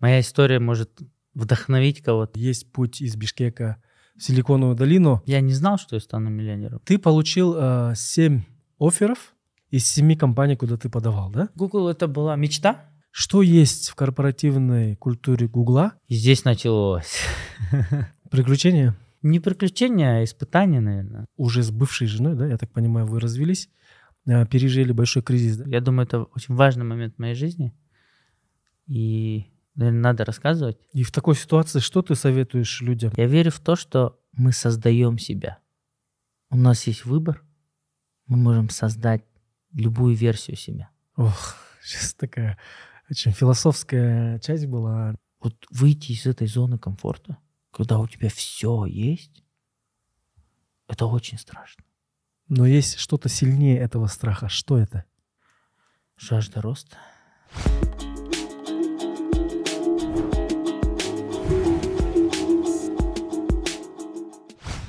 Моя история может вдохновить кого-то. Есть путь из Бишкека в Силиконовую долину. Я не знал, что я стану миллионером. Ты получил э, 7 офферов из 7 компаний, куда ты подавал, да? Google это была мечта. Что есть в корпоративной культуре Гугла? И здесь началось. Приключения? Не приключения, а испытания, наверное. Уже с бывшей женой, да, я так понимаю, вы развелись, э, пережили большой кризис. Да? Я думаю, это очень важный момент в моей жизни. И, наверное, надо рассказывать. И в такой ситуации что ты советуешь людям? Я верю в то, что мы создаем себя. У нас есть выбор. Мы можем создать любую версию себя. Ох, сейчас такая очень философская часть была. Вот выйти из этой зоны комфорта, когда у тебя все есть, это очень страшно. Но есть что-то сильнее этого страха. Что это? Жажда роста.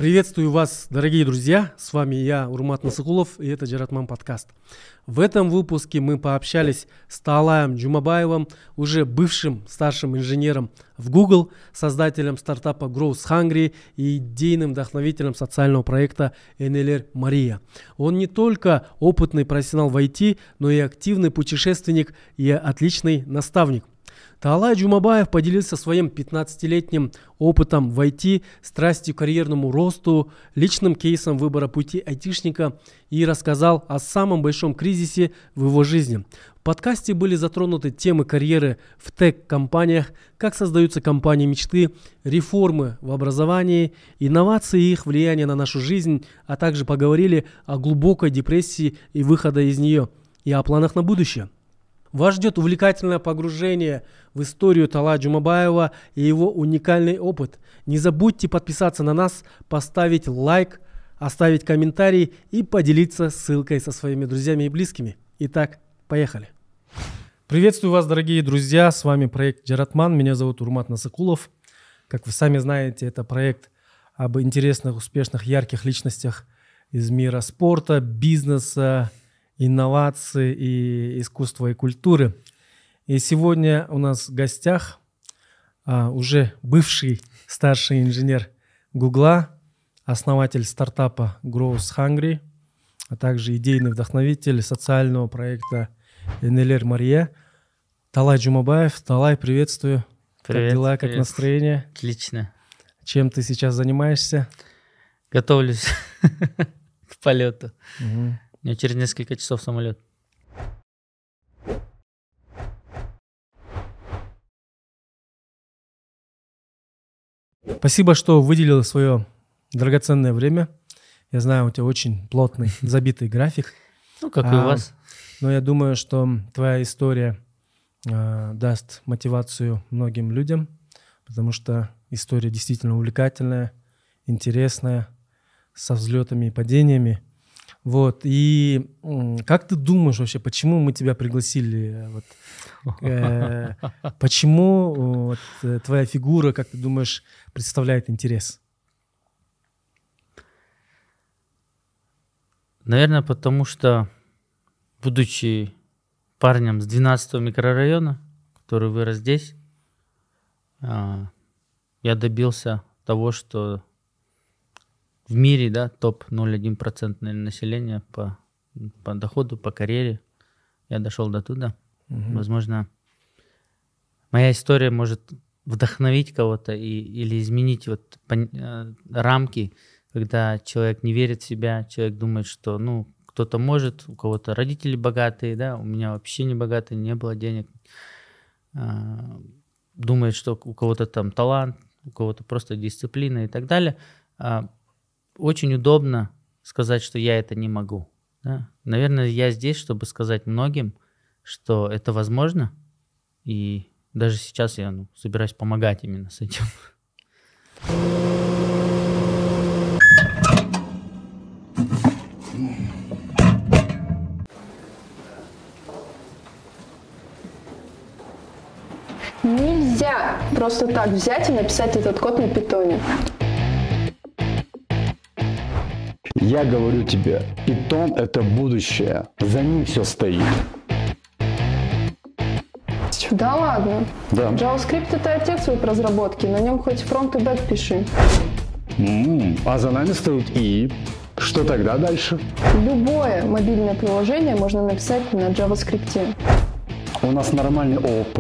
Приветствую вас, дорогие друзья. С вами я, Урмат Насыкулов, и это Джаратман подкаст. В этом выпуске мы пообщались с Таалаем Джумабаевым, уже бывшим старшим инженером в Google, создателем стартапа Growth Hungry и идейным вдохновителем социального проекта NLR Мария. Он не только опытный профессионал в IT, но и активный путешественник и отличный наставник. Таалай Джумабаев поделился своим 15-летним опытом в IT, страстью к карьерному росту, личным кейсом выбора пути айтишника и рассказал о самом большом кризисе в его жизни. В подкасте были затронуты темы карьеры в тег-компаниях, как создаются компании мечты, реформы в образовании, инновации и их влияние на нашу жизнь, а также поговорили о глубокой депрессии и выхода из нее, и о планах на будущее. Вас ждет увлекательное погружение в историю Тала Джумабаева и его уникальный опыт. Не забудьте подписаться на нас, поставить лайк, оставить комментарий и поделиться ссылкой со своими друзьями и близкими. Итак, поехали. Приветствую вас, дорогие друзья. С вами проект Джаратман. Меня зовут Урмат Насакулов. Как вы сами знаете, это проект об интересных, успешных, ярких личностях из мира спорта, бизнеса, инноваций и искусства и культуры. И сегодня у нас в гостях а, уже бывший старший инженер Гугла, основатель стартапа Growth Hungry, а также идейный вдохновитель социального проекта NLR Мария, Талай Джумабаев. Талай, приветствую. Привет, как дела, как привет. настроение? Отлично. Чем ты сейчас занимаешься? Готовлюсь к полету. Мгм. У меня через несколько часов самолет. Спасибо, что выделил свое драгоценное время. Я знаю, у тебя очень плотный, забитый график. Ну, как и А, у вас. Но я думаю, что твоя история э, даст мотивацию многим людям, потому что история действительно увлекательная, интересная, со взлетами и падениями. Вот. И как ты думаешь вообще, почему мы тебя пригласили? э, Вот, э, почему вот, э, твоя фигура, как ты думаешь, представляет интерес? Наверное, потому что, будучи парнем с 12 микрорайона, который вырос здесь, а, я добился того, что в мире, да, топ 0,1% наверное, населения по, по доходу, по карьере. Я дошел до туда. Мгм. Возможно, моя история может вдохновить кого-то и, или изменить вот пон- э, рамки, когда человек не верит в себя, человек думает, что ну кто-то может, у кого-то родители богатые, да, у меня вообще не богатые, не было денег. А, Думает, что у кого-то там талант, у кого-то просто дисциплина и так далее. А, Очень удобно сказать, что я это не могу. да. Наверное, я здесь, чтобы сказать многим, что это возможно, и даже сейчас я ну, собираюсь помогать именно с этим. Нельзя просто так взять и написать этот код на питоне. Я говорю тебе, питон это будущее. За ним все стоит. Да ладно. Да. JavaScript это отец веб разработки, на нем хоть фронт и бэк пиши. М, А за нами стоит и. Что тогда дальше? Любое мобильное приложение можно написать на JavaScript. У нас нормальный ООП.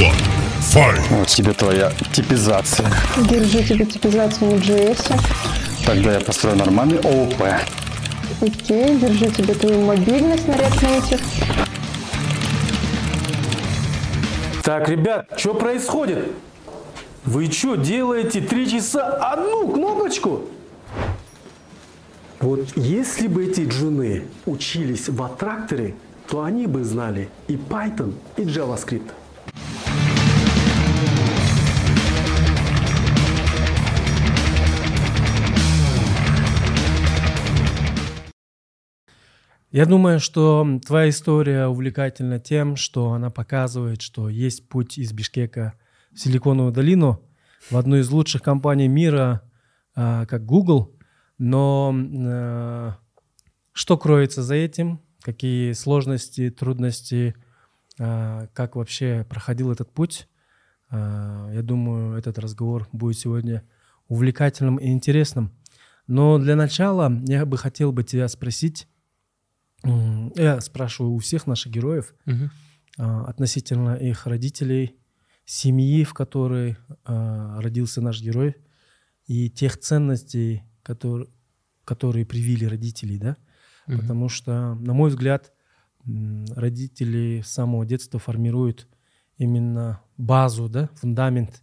One. Fight. Вот тебе твоя типизация. Держи тебе типизацию на JS. Тогда я построю нормальный ООП. Окей, держи тебе твою мобильность на React Native. Так, ребят, что происходит? Вы что делаете три часа одну кнопочку? Вот если бы эти джуны учились в аттракторе, то они бы знали и Python, и JavaScript. Я думаю, что твоя история увлекательна тем, что она показывает, что есть путь из Бишкека в Силиконовую долину, в одну из лучших компаний мира, а, как Google. Но э, что кроется за этим? Какие сложности, трудности? а, Как вообще проходил этот путь? А, Я думаю, этот разговор будет сегодня увлекательным и интересным. Но для начала я бы хотел бы тебя спросить, Я спрашиваю у всех наших героев а, относительно их родителей, семьи, в которой а, родился наш герой, и тех ценностей, которые, которые привили родителей, да? Мгм. Потому что, на мой взгляд, родители с самого детства формируют именно базу, да, фундамент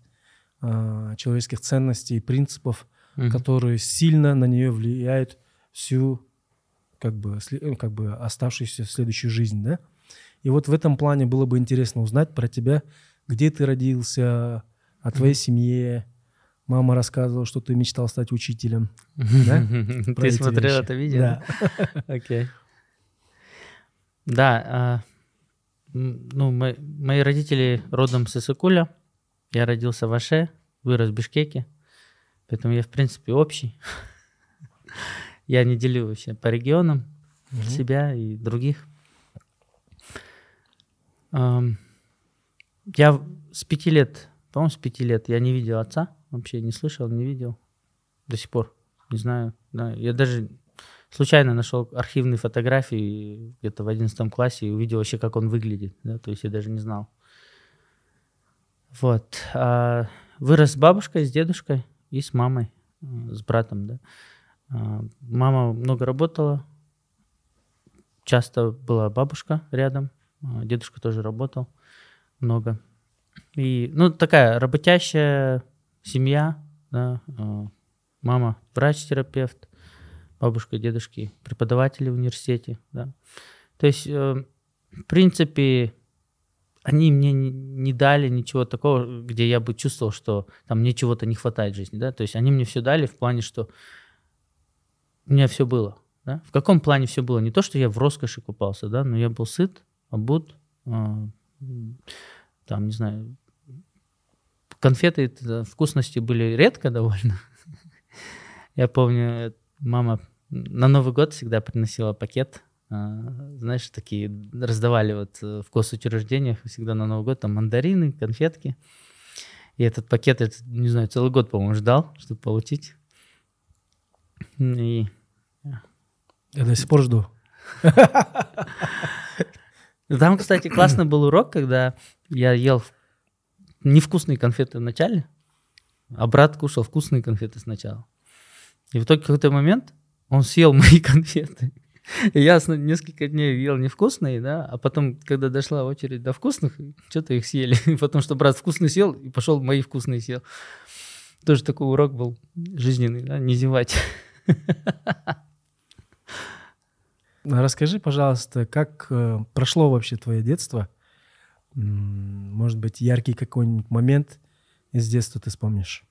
а, человеческих ценностей и принципов, Мгм. которые сильно на нее влияют всю как бы, э, как бы оставшуюся следующую жизнь, да? И вот в этом плане было бы интересно узнать про тебя, где ты родился, о твоей семье. Мама рассказывала, что ты мечтал стать учителем. Ты смотрел это видео? Да. Окей. Да, а, ну, мо- мои родители родом с Исыкуля. Я родился в Аше, вырос в Бишкеке. Поэтому я, в принципе, общий. Я не делю вообще по регионам себя и других. Я с пяти лет, по-моему, с пяти лет я не видел отца. Вообще не слышал, не видел. До сих пор. Не знаю. Да, я даже случайно нашел архивные фотографии где-то в 11 классе и увидел вообще, как он выглядит. Да? То есть я даже не знал. Вот. А вырос с бабушкой, с дедушкой и с мамой, с братом. Да? А, Мама много работала. Часто была бабушка рядом. а, Дедушка тоже работал много. И, ну, такая работящая семья, да, а, мама врач-терапевт, бабушка дедушки преподаватели в университете, да. То есть, э, в принципе, они мне не, не дали ничего такого, где я бы чувствовал, что там мне чего-то не хватает в жизни, да. То есть они мне все дали в плане, что у меня все было, да. В каком плане все было? Не то, что я в роскоши купался, да, но я был сыт, обут, м, там, не знаю, конфеты, вкусности были редко довольно. Я помню, мама на Новый год всегда приносила пакет, а, знаешь, такие раздавали вот э, в госучреждениях всегда на Новый год там мандарины, конфетки. И этот пакет, я, не знаю, целый год, по-моему, ждал, чтобы получить. И Я до сих пор жду. Там, кстати, классный был урок, когда я ел невкусные конфеты в начале, а брат кушал вкусные конфеты сначала. И в итоге какой-то момент он съел мои конфеты. И я несколько дней ел невкусные, да, а потом, когда дошла очередь до вкусных, что-то их съели. Потому что брат вкусный съел и пошел мои вкусные съел. Тоже такой урок был жизненный, да, не зевать. Расскажи, пожалуйста, как э, прошло вообще твое детство? Может быть, яркий какой-нибудь момент из детства ты вспомнишь?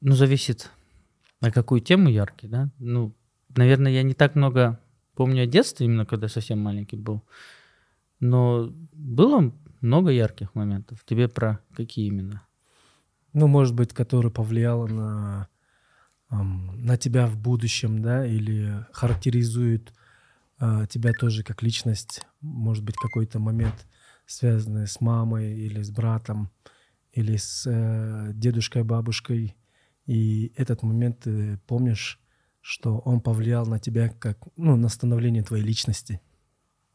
Ну, зависит на какую тему яркий, да. Ну, наверное, я не так много помню о детстве, именно когда совсем маленький был. Но было много ярких моментов. Тебе про какие именно? Ну, может быть, которая повлияла на, на тебя в будущем, да, или характеризует а, тебя тоже как личность. Может быть, какой-то момент, связанный с мамой или с братом, или с э, дедушкой, бабушкой. И этот момент ты помнишь, что он повлиял на тебя как, ну, на становление твоей личности.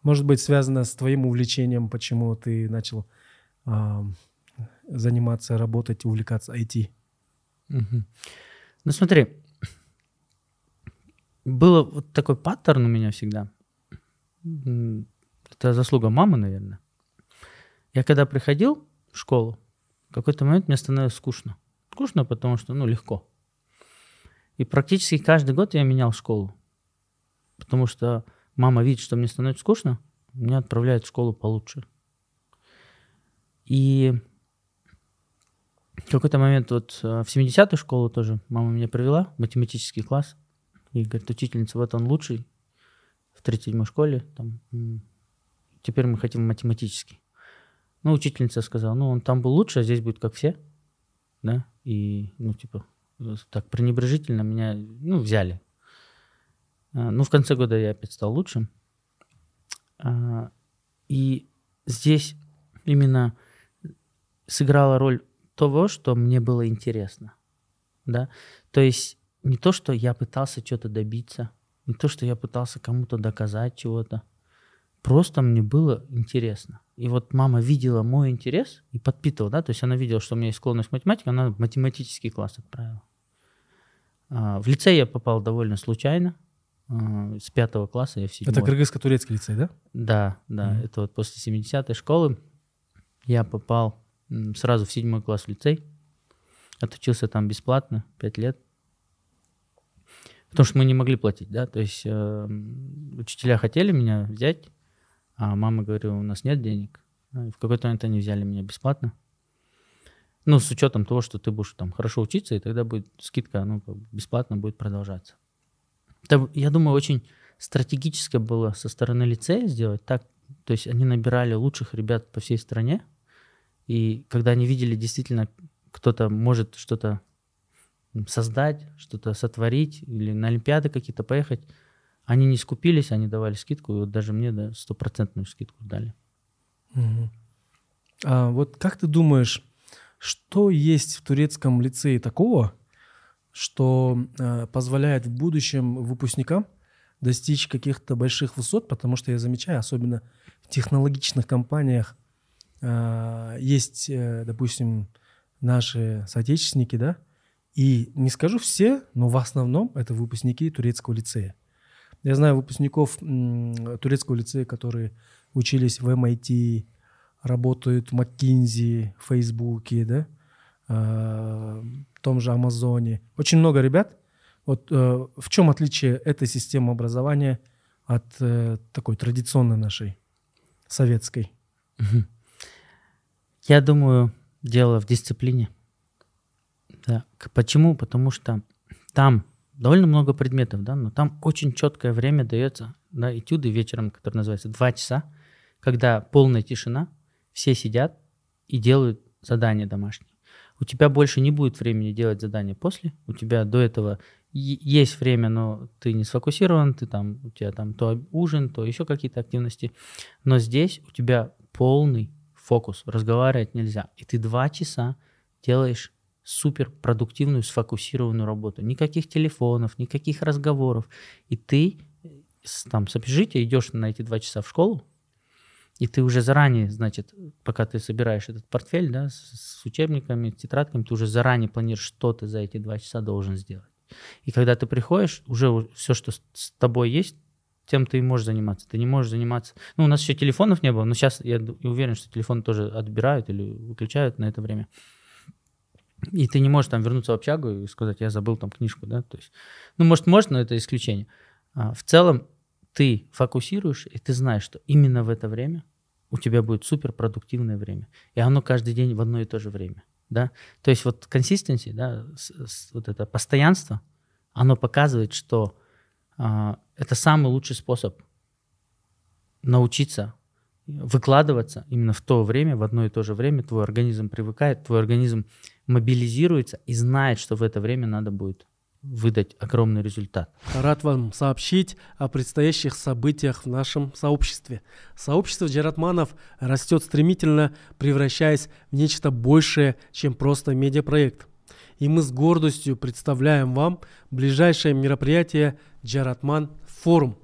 Может быть, связано с твоим увлечением, почему ты начал а, заниматься, работать, увлекаться IT. Мгм. Ну смотри, был вот такой паттерн у меня всегда. Это заслуга мамы, наверное. Я когда приходил в школу, в какой-то момент мне становилось скучно. Скучно, потому что, ну, легко. И практически каждый год я менял школу. Потому что мама видит, что мне становится скучно, меня отправляет в школу получше. И какой-то момент вот э, в 70-ю школу тоже мама меня привела, в математический класс. И говорит, учительница, вот он лучший в 37-й школе. Там, теперь мы хотим математический. Ну, учительница сказала, ну, он там был лучше, а здесь будет как все. Да, и, ну, типа, э, так пренебрежительно меня, ну, взяли. А, Ну, в конце года я опять стал лучшим. А, И здесь именно сыграла роль того, что мне было интересно. Да? То есть не то, что я пытался что-то добиться, не то, что я пытался кому-то доказать чего-то. Просто мне было интересно. И вот мама видела мой интерес и подпитывала, да, то есть она видела, что у меня есть склонность к математике, она в математический класс отправила. А, В лицей я попал довольно случайно. А, С пятого класса я в седьмой. Это кыргызско-турецкий лицей, да? Да, да, Мгм. это вот после 70-й школы я попал сразу в седьмой класс в лицей. Отучился там бесплатно, пять лет. Потому что мы не могли платить, да, то есть э, учителя хотели меня взять, а мама говорила, у нас нет денег. Ну, и в какой-то момент они взяли меня бесплатно. Ну, с учетом того, что ты будешь там хорошо учиться, и тогда будет скидка, ну, бесплатно будет продолжаться. Это, я думаю, очень стратегическое было со стороны лицея сделать так. То есть они набирали лучших ребят по всей стране, и когда они видели действительно, кто-то может что-то создать, что-то сотворить, или на Олимпиады какие-то поехать, они не скупились, они давали скидку, и вот даже мне да, стопроцентную скидку дали. Мгм. А вот как ты думаешь, что есть в турецком лицее такого, что э, позволяет в будущем выпускникам достичь каких-то больших высот, потому что я замечаю, особенно в технологичных компаниях есть, э, допустим, наши соотечественники, да, и не скажу все, но в основном это выпускники турецкого лицея. Я знаю выпускников турецкого лицея, которые учились в MIT, работают в McKinsey, в Фейсбуке, да, э, в том же Амазоне. Очень много ребят. Вот э, в чем отличие этой системы образования от э, такой традиционной нашей, советской? Я думаю, дело в дисциплине. Да. Почему? Потому что там довольно много предметов, да, но там очень четкое время дается, да, этюды вечером, которые называются два часа, когда полная тишина, все сидят и делают задания домашние. У тебя больше не будет времени делать задания после, у тебя до этого есть время, но ты не сфокусирован, ты там, у тебя там то ужин, то еще какие-то активности, но здесь у тебя полный фокус, разговаривать нельзя, и ты два часа делаешь супер продуктивную, сфокусированную работу. Никаких телефонов, никаких разговоров. И ты с, там, с идешь на эти два часа в школу, и ты уже заранее, значит, пока ты собираешь этот портфель, да, с, с учебниками, тетрадками, ты уже заранее планируешь, что ты за эти два часа должен сделать. И когда ты приходишь, уже все, что с, с тобой есть, тем ты и можешь заниматься. Ты не можешь заниматься... Ну, у нас еще телефонов не было, но сейчас я уверен, что телефон тоже отбирают или выключают на это время. И ты не можешь там вернуться в общагу и сказать, я забыл там книжку, да, то есть, ну, может, может, но это исключение. А в целом ты фокусируешь, и ты знаешь, что именно в это время у тебя будет супер продуктивное время. И оно каждый день в одно и то же время, да. То есть вот консистенции, да, с- с- вот это постоянство, оно показывает, что это самый лучший способ научиться выкладываться именно в то время, в одно и то же время, твой организм привыкает, твой организм мобилизируется и знает, что в это время надо будет выдать огромный результат. Рад вам сообщить о предстоящих событиях в нашем сообществе. Сообщество джаратманов растет стремительно, превращаясь в нечто большее, чем просто медиапроект. И мы с гордостью представляем вам ближайшее мероприятие «Джаратман Форум».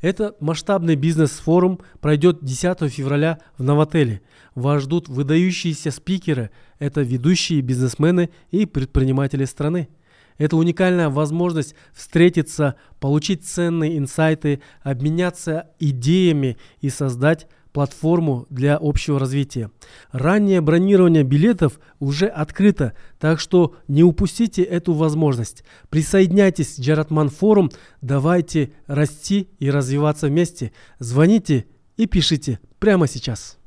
Это масштабный бизнес-форум пройдет 10 февраля в Новотеле. Вас ждут выдающиеся спикеры. Это ведущие бизнесмены и предприниматели страны. Это уникальная возможность встретиться, получить ценные инсайты, обменяться идеями и создать платформу для общего развития. Раннее бронирование билетов уже открыто, так что не упустите эту возможность. Присоединяйтесь к Джаратман форум, давайте расти и развиваться вместе. Звоните и пишите прямо сейчас.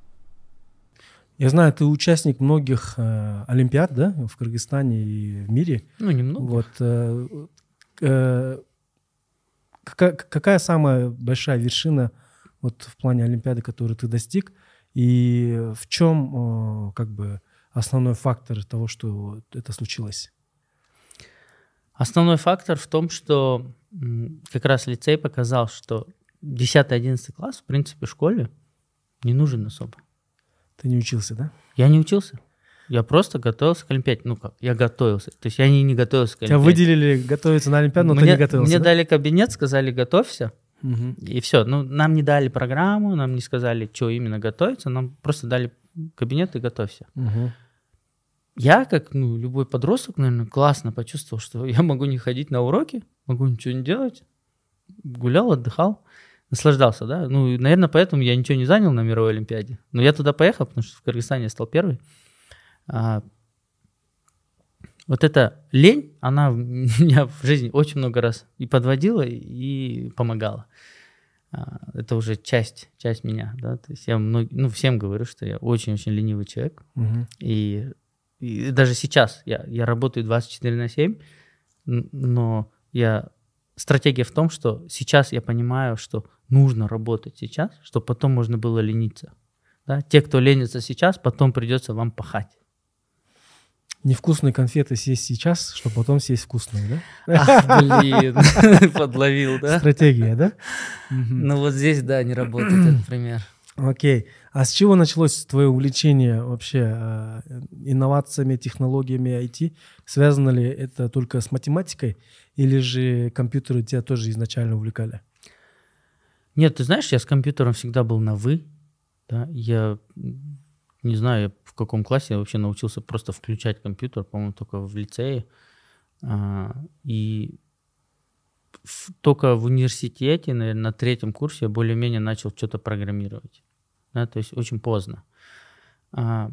Я знаю, ты участник многих э, олимпиад, да, в Кыргызстане и в мире. Ну, немного. Вот. Э, э, какая, какая самая большая вершина вот в плане олимпиады, которую ты достиг, и в чем э, как бы основной фактор того, что это случилось? Основной фактор в том, что как раз лицей показал, что 10-11 класс, в принципе, в школе не нужен особо. Ты не учился, да? Я не учился. Я просто готовился к Олимпиаде. Ну как, я готовился. То есть я не, не готовился к Тебя Олимпиаде. выделили готовиться на олимпиаду, но мне, ты не готовился. Мне да? дали кабинет, сказали, готовься. И все. Ну, нам не дали программу, нам не сказали, что именно готовиться. Нам просто дали кабинет и готовься. Я, как ну, любой подросток, наверное, классно почувствовал, что я могу не ходить на уроки, могу ничего не делать. Гулял, отдыхал, наслаждался, да. Ну, и, наверное, поэтому я ничего не занял на мировой Олимпиаде. Но я туда поехал, потому что в Кыргызстане я стал первый. А, вот эта лень, она меня в жизни очень много раз и подводила, и помогала. А, Это уже часть, часть меня, да. То есть я мног- ну, всем говорю, что я очень-очень ленивый человек. Мгм. И, и даже сейчас я, я работаю 24 на 7, н- но я стратегия в том, что сейчас я понимаю, что нужно работать сейчас, чтобы потом можно было лениться. Да? Те, кто ленится сейчас, потом придется вам пахать. Невкусные конфеты съесть сейчас, чтобы потом съесть вкусные, да? Ах, блин, подловил, да? Стратегия, да? Ну вот здесь, да, не работает этот пример. Окей. А с чего началось твое увлечение вообще э, инновациями, технологиями IT? Связано ли это только с математикой или же компьютеры тебя тоже изначально увлекали? Нет, ты знаешь, я с компьютером всегда был на «вы». Да? Я не знаю, в каком классе я вообще научился просто включать компьютер, по-моему, только в лицее. А, и только в университете, наверное, на третьем курсе я более-менее начал что-то программировать. Да? То есть очень поздно. А,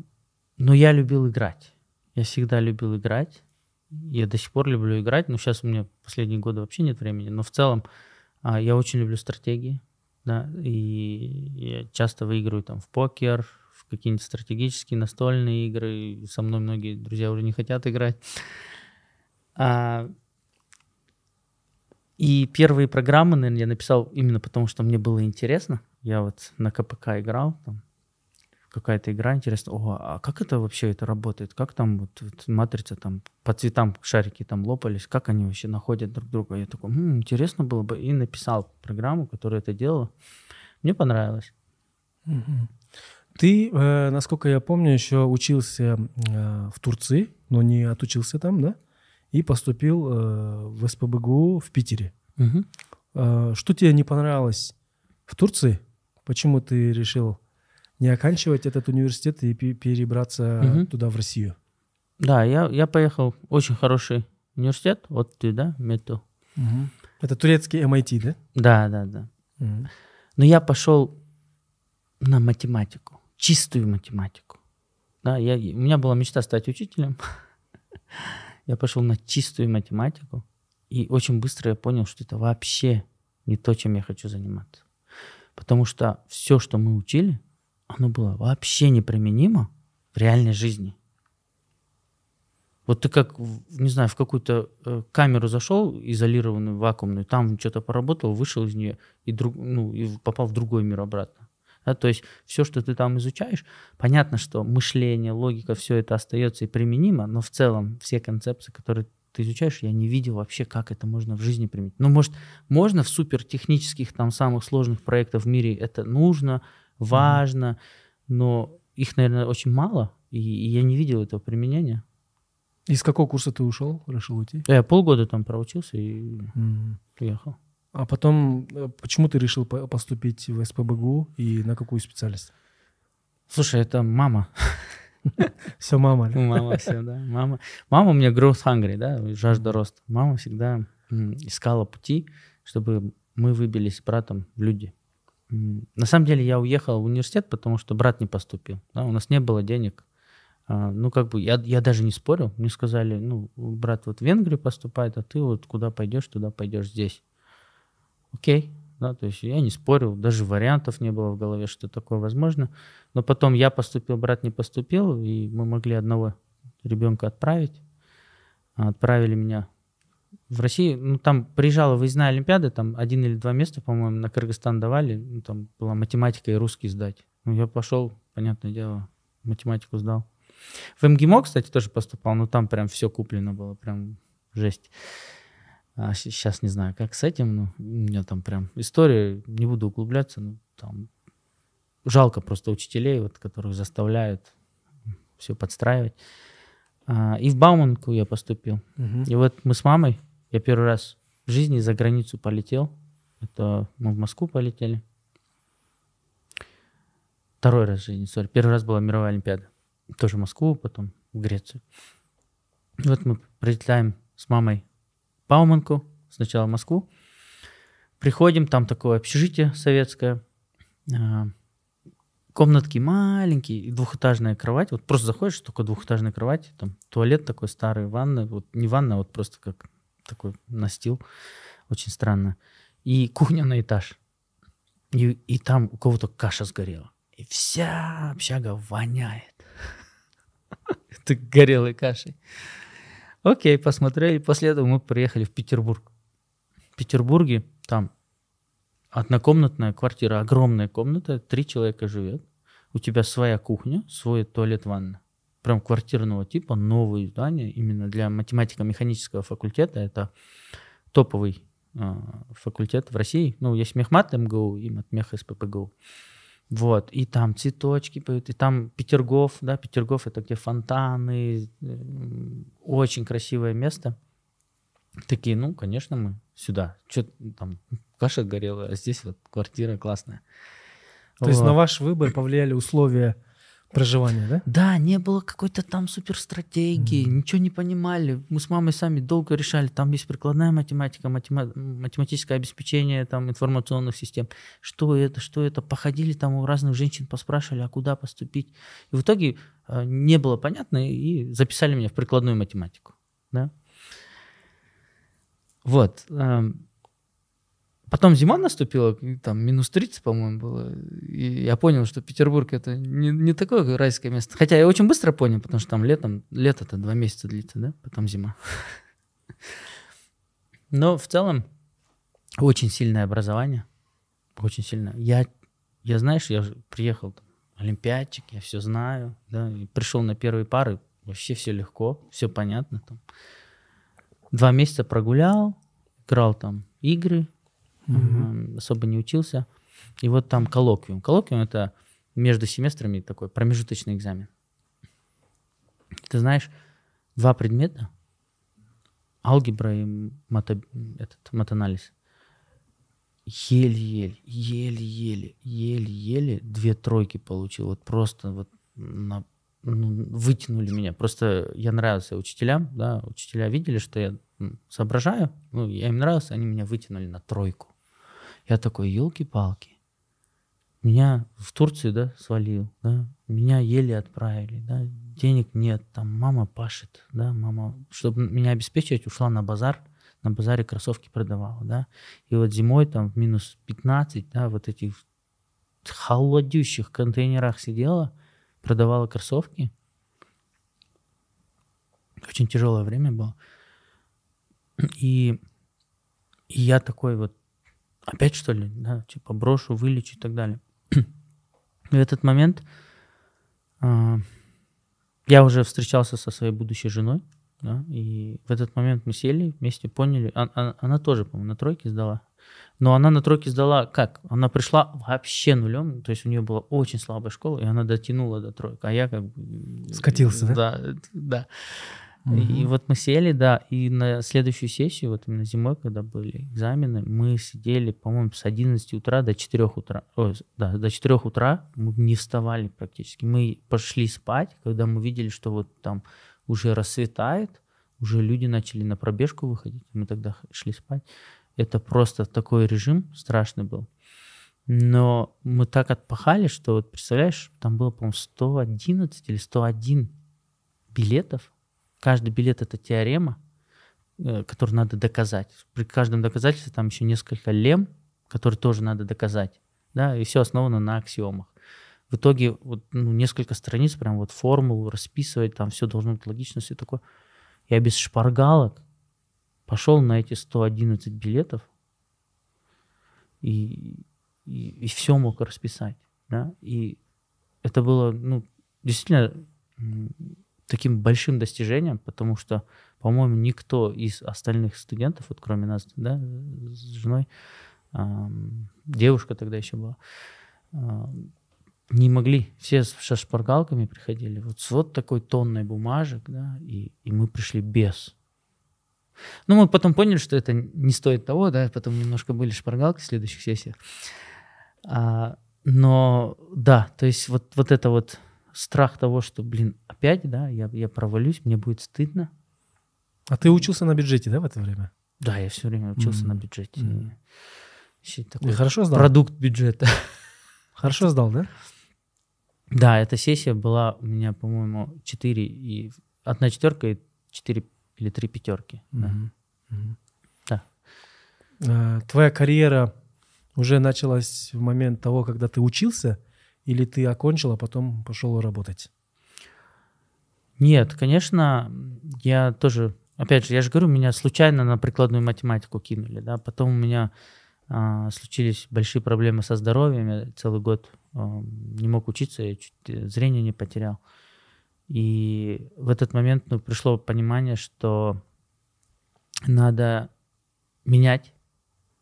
но я любил играть. Я всегда любил играть. Я до сих пор люблю играть, но сейчас у меня последние годы вообще нет времени. Но в целом а, я очень люблю стратегии, да, и я часто выигрываю там в покер, какие-нибудь стратегические настольные игры. Со мной многие друзья уже не хотят играть. А, и первые программы, наверное, я написал именно потому, что мне было интересно. Я вот на КПК играл, там какая-то игра интересная. Ого, а как это вообще это работает? Как там вот, вот матрица там по цветам шарики там лопались? Как они вообще находят друг друга? Я такой, «М, интересно было бы. И написал программу, которая это делала. Мне понравилось. Мгм. Ты, э, насколько я помню, еще учился э, в Турции, но не отучился там, да? И поступил э, в СПБГУ в Питере. Э, Что тебе не понравилось в Турции? Почему ты решил не оканчивать этот университет и пе- перебраться Мгм. туда, в Россию? Да, я, я поехал в очень хороший университет. Вот ты, да, Мету. Это турецкий MIT, да? Да, да, да. Мгм. Но я пошел на математику, чистую математику. Да, я, у меня была мечта стать учителем. Я пошел на чистую математику, и очень быстро я понял, что это вообще не то, чем я хочу заниматься. Потому что все, что мы учили, оно было вообще неприменимо в реальной жизни. Вот ты как, не знаю, в какую-то э, камеру зашел, изолированную, вакуумную, там что-то поработал, вышел из нее и, друг, ну, и попал в другой мир обратно. Да, то есть все, что ты там изучаешь, понятно, что мышление, логика, все это остается и применимо, но в целом все концепции, которые ты изучаешь, я не видел вообще, как это можно в жизни применить. Ну, может, можно в супертехнических, там, самых сложных проектах в мире это нужно, важно, но их, наверное, очень мало, и, и я не видел этого применения. Из какого курса ты ушел, решил уйти? Я полгода там проучился и Мгм. уехал. А потом, э, почему ты решил по- поступить в СПБГУ и на какую специальность? Слушай, это мама. Все, мама. Мама все, да. Мама, мама у меня growth hungry, да, жажда роста. Мама всегда искала пути, чтобы мы выбились с братом в люди. На самом деле я уехал в университет, потому что брат не поступил. Да, у нас не было денег. А, Ну, как бы, я, я даже не спорил. Мне сказали, ну, брат вот в Венгрию поступает, а ты вот куда пойдешь, туда пойдешь здесь. Окей. Да, то есть я не спорил, даже вариантов не было в голове, что такое возможно. Но потом я поступил, брат не поступил, и мы могли одного ребенка отправить. Отправили меня в Россию. Ну, там приезжала выездная олимпиада, там один или два места, по-моему, на Кыргызстан давали. Ну, там была математика и русский сдать. Ну, я пошел, понятное дело, математику сдал. В МГИМО, кстати, тоже поступал, но там прям все куплено было, прям жесть. А сейчас не знаю, как с этим, ну, у меня там прям история, не буду углубляться, ну, там жалко просто учителей, вот, которых заставляют все подстраивать. А, и в Бауманку я поступил. Мгм. И вот мы с мамой, я первый раз в жизни за границу полетел. Это мы в Москву полетели. Второй раз в жизни, сори. Первый раз была мировая олимпиада. Тоже в Москву, потом в Грецию. И вот мы прилетаем с мамой Бауманку, сначала в Москву. Приходим, там такое общежитие советское. а, Комнатки маленькие, двухэтажная кровать. Вот просто заходишь, только двухэтажная кровать, там туалет такой старый, ванна, вот не ванна, а вот просто как такой настил, очень странно. И кухня на этаж. И, и там у кого-то каша сгорела. И вся общага воняет. Это горелой кашей. Окей, посмотрели. После этого мы приехали в Петербург. В Петербурге там однокомнатная квартира, огромная комната, три человека живет. У тебя своя кухня, свой туалет, ванна. Прям квартирного типа, новое здание, именно для математико-механического факультета. Это топовый а, факультет в России. Ну, есть Мехмат МГУ и Матмех СППГУ. Вот, и там цветочки поют, и там Петергоф, да, Петергоф это где фонтаны, м, очень красивое место. Такие, ну, конечно, мы сюда. Что там, каша горела, а здесь вот квартира классная. То есть Вот. на ваш выбор повлияли условия проживания, да? Да, не было какой-то там суперстратегии, ничего не понимали. Мы с мамой сами долго решали, там есть прикладная математика, матема- математическое обеспечение там, информационных систем. Что это, что это? Походили там у разных женщин, поспрашивали, а куда поступить. И в итоге э, не было понятно, и записали меня в прикладную математику. Да? Вот. эм, Потом зима наступила, там минус 30, по-моему, было. И я понял, что Петербург это не, не такое райское место. Хотя я очень быстро понял, потому что там летом, лето-то два месяца длится, да, потом зима. Но в целом очень сильное образование. Очень сильное. Я, я знаешь, я приехал, там, олимпиадчик, я все знаю, да, и пришел на первые пары, вообще все легко, все понятно. Там. Два месяца прогулял, играл там игры, М, особо не учился. И вот там коллоквиум. Коллоквиум это между семестрами такой промежуточный экзамен. Ты знаешь, два предмета, алгебра и мата, этот, матанализ, еле-еле, еле-еле, еле-еле две тройки получил. Вот просто вот на- ну, вытянули меня. Просто я нравился учителям, да, учителя видели, что я соображаю, ну, я им нравился, они меня вытянули на тройку. Я такой, елки-палки. Меня в Турцию, да, свалил, да, меня еле отправили, да, денег нет, там мама пашет, да, мама, чтобы меня обеспечивать, ушла на базар, на базаре кроссовки продавала, да, и вот зимой там в минус 15, да, вот этих холодющих контейнерах сидела, продавала кроссовки. Очень тяжелое время было. И, и я такой вот, опять что ли, да, типа брошу, вылечу и так далее. В этот момент а, я уже встречался со своей будущей женой, да, и в этот момент мы сели вместе, поняли, а- а- она тоже, по-моему, на тройке сдала, но она на тройке сдала как? Она пришла вообще нулем, то есть у нее была очень слабая школа, и она дотянула до тройки, а я как бы... Скатился, да? Да, да. И вот мы сели, да, и на следующую сессию, вот именно зимой, когда были экзамены, мы сидели, по-моему, с 11 утра до 4 утра. Ой, да, до 4 утра мы не вставали практически. Мы пошли спать, когда мы видели, что вот там уже рассветает, уже люди начали на пробежку выходить, мы тогда шли спать. Это просто такой режим страшный был. Но мы так отпахали, что вот представляешь, там было, по-моему, 111 или 101 билетов. Каждый билет это теорема, э, которую надо доказать. При каждом доказательстве там еще несколько лем, которые тоже надо доказать. Да, и все основано на аксиомах. В итоге вот, ну, несколько страниц, прям вот формулу расписывать, там все должно быть логично, все такое. Я без шпаргалок пошел на эти 111 билетов и, и, и все мог расписать. Да? И это было ну, действительно таким большим достижением, потому что, по-моему, никто из остальных студентов, вот кроме нас, да, с женой, ам, девушка тогда еще была, ам, не могли. Все с шпаргалками приходили, вот с вот такой тонной бумажек, да, и, и мы пришли без. Ну, мы потом поняли, что это не стоит того, да, потом немножко были шпаргалки в следующих сессиях. А, но да, то есть вот, вот это вот страх того, что, блин, опять, да, я, я провалюсь, мне будет стыдно. А ты учился на бюджете, да, в это время? Да, я все время учился на Мгм. бюджете. И такой хорошо сдал? продукт бюджета. Хорошо сдал, да? Да, эта сессия была у меня, по-моему, 4 и одна четверка и 4 или 3 пятерки. да. Мгм. Мгм. Да. А, Твоя карьера уже началась в момент того, когда ты учился, или ты окончил, а потом пошел работать? Нет, конечно, я тоже, опять же, я же говорю, меня случайно на прикладную математику кинули, да, потом у меня а, случились большие проблемы со здоровьем, я целый год а, не мог учиться, я чуть э, зрение не потерял. И в этот момент ну, пришло понимание, что надо менять,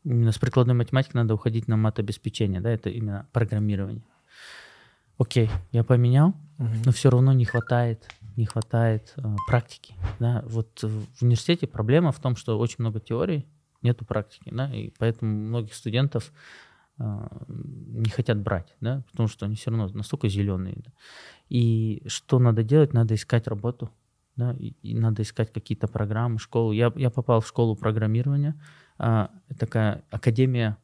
именно с прикладной математики надо уходить на матобеспечение, да, это именно программирование. Окей, я поменял, но все равно не хватает, не хватает э, практики. Да? Вот в университете проблема в том, что очень много теорий, нету практики, да, и поэтому многих студентов э, не хотят брать, да, потому что они все равно настолько зеленые. да. И что надо делать? Надо искать работу, да, и, и надо искать какие-то программы, школу. Я, я попал в школу программирования, а, такая академия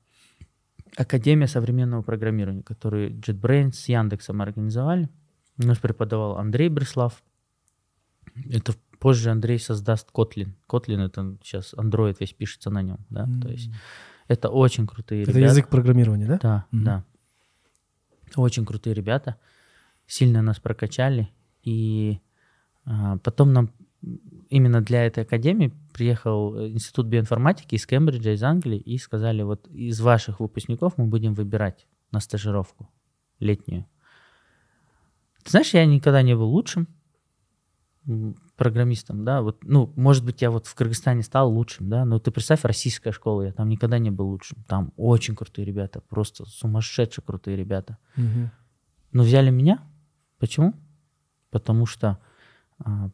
Академия современного программирования, которую JetBrains с Яндексом организовали. У нас преподавал Андрей Бреслав. Это позже Андрей создаст Kotlin. Kotlin это сейчас Android весь пишется на нем, да. То есть это очень крутые Это ребята. язык программирования, да? Да, Мгм. да. Очень крутые ребята. Сильно нас прокачали. И а, потом нам именно для этой академии приехал э, Институт биоинформатики из Кембриджа, из Англии, и сказали, вот из ваших выпускников мы будем выбирать на стажировку летнюю. Ты знаешь, я никогда не был лучшим программистом, да, вот, ну, может быть, я вот в Кыргызстане стал лучшим, да, но ты представь, российская школа, я там никогда не был лучшим, там очень крутые ребята, просто сумасшедшие крутые ребята. Мгм. Но взяли меня. Почему? Потому что а,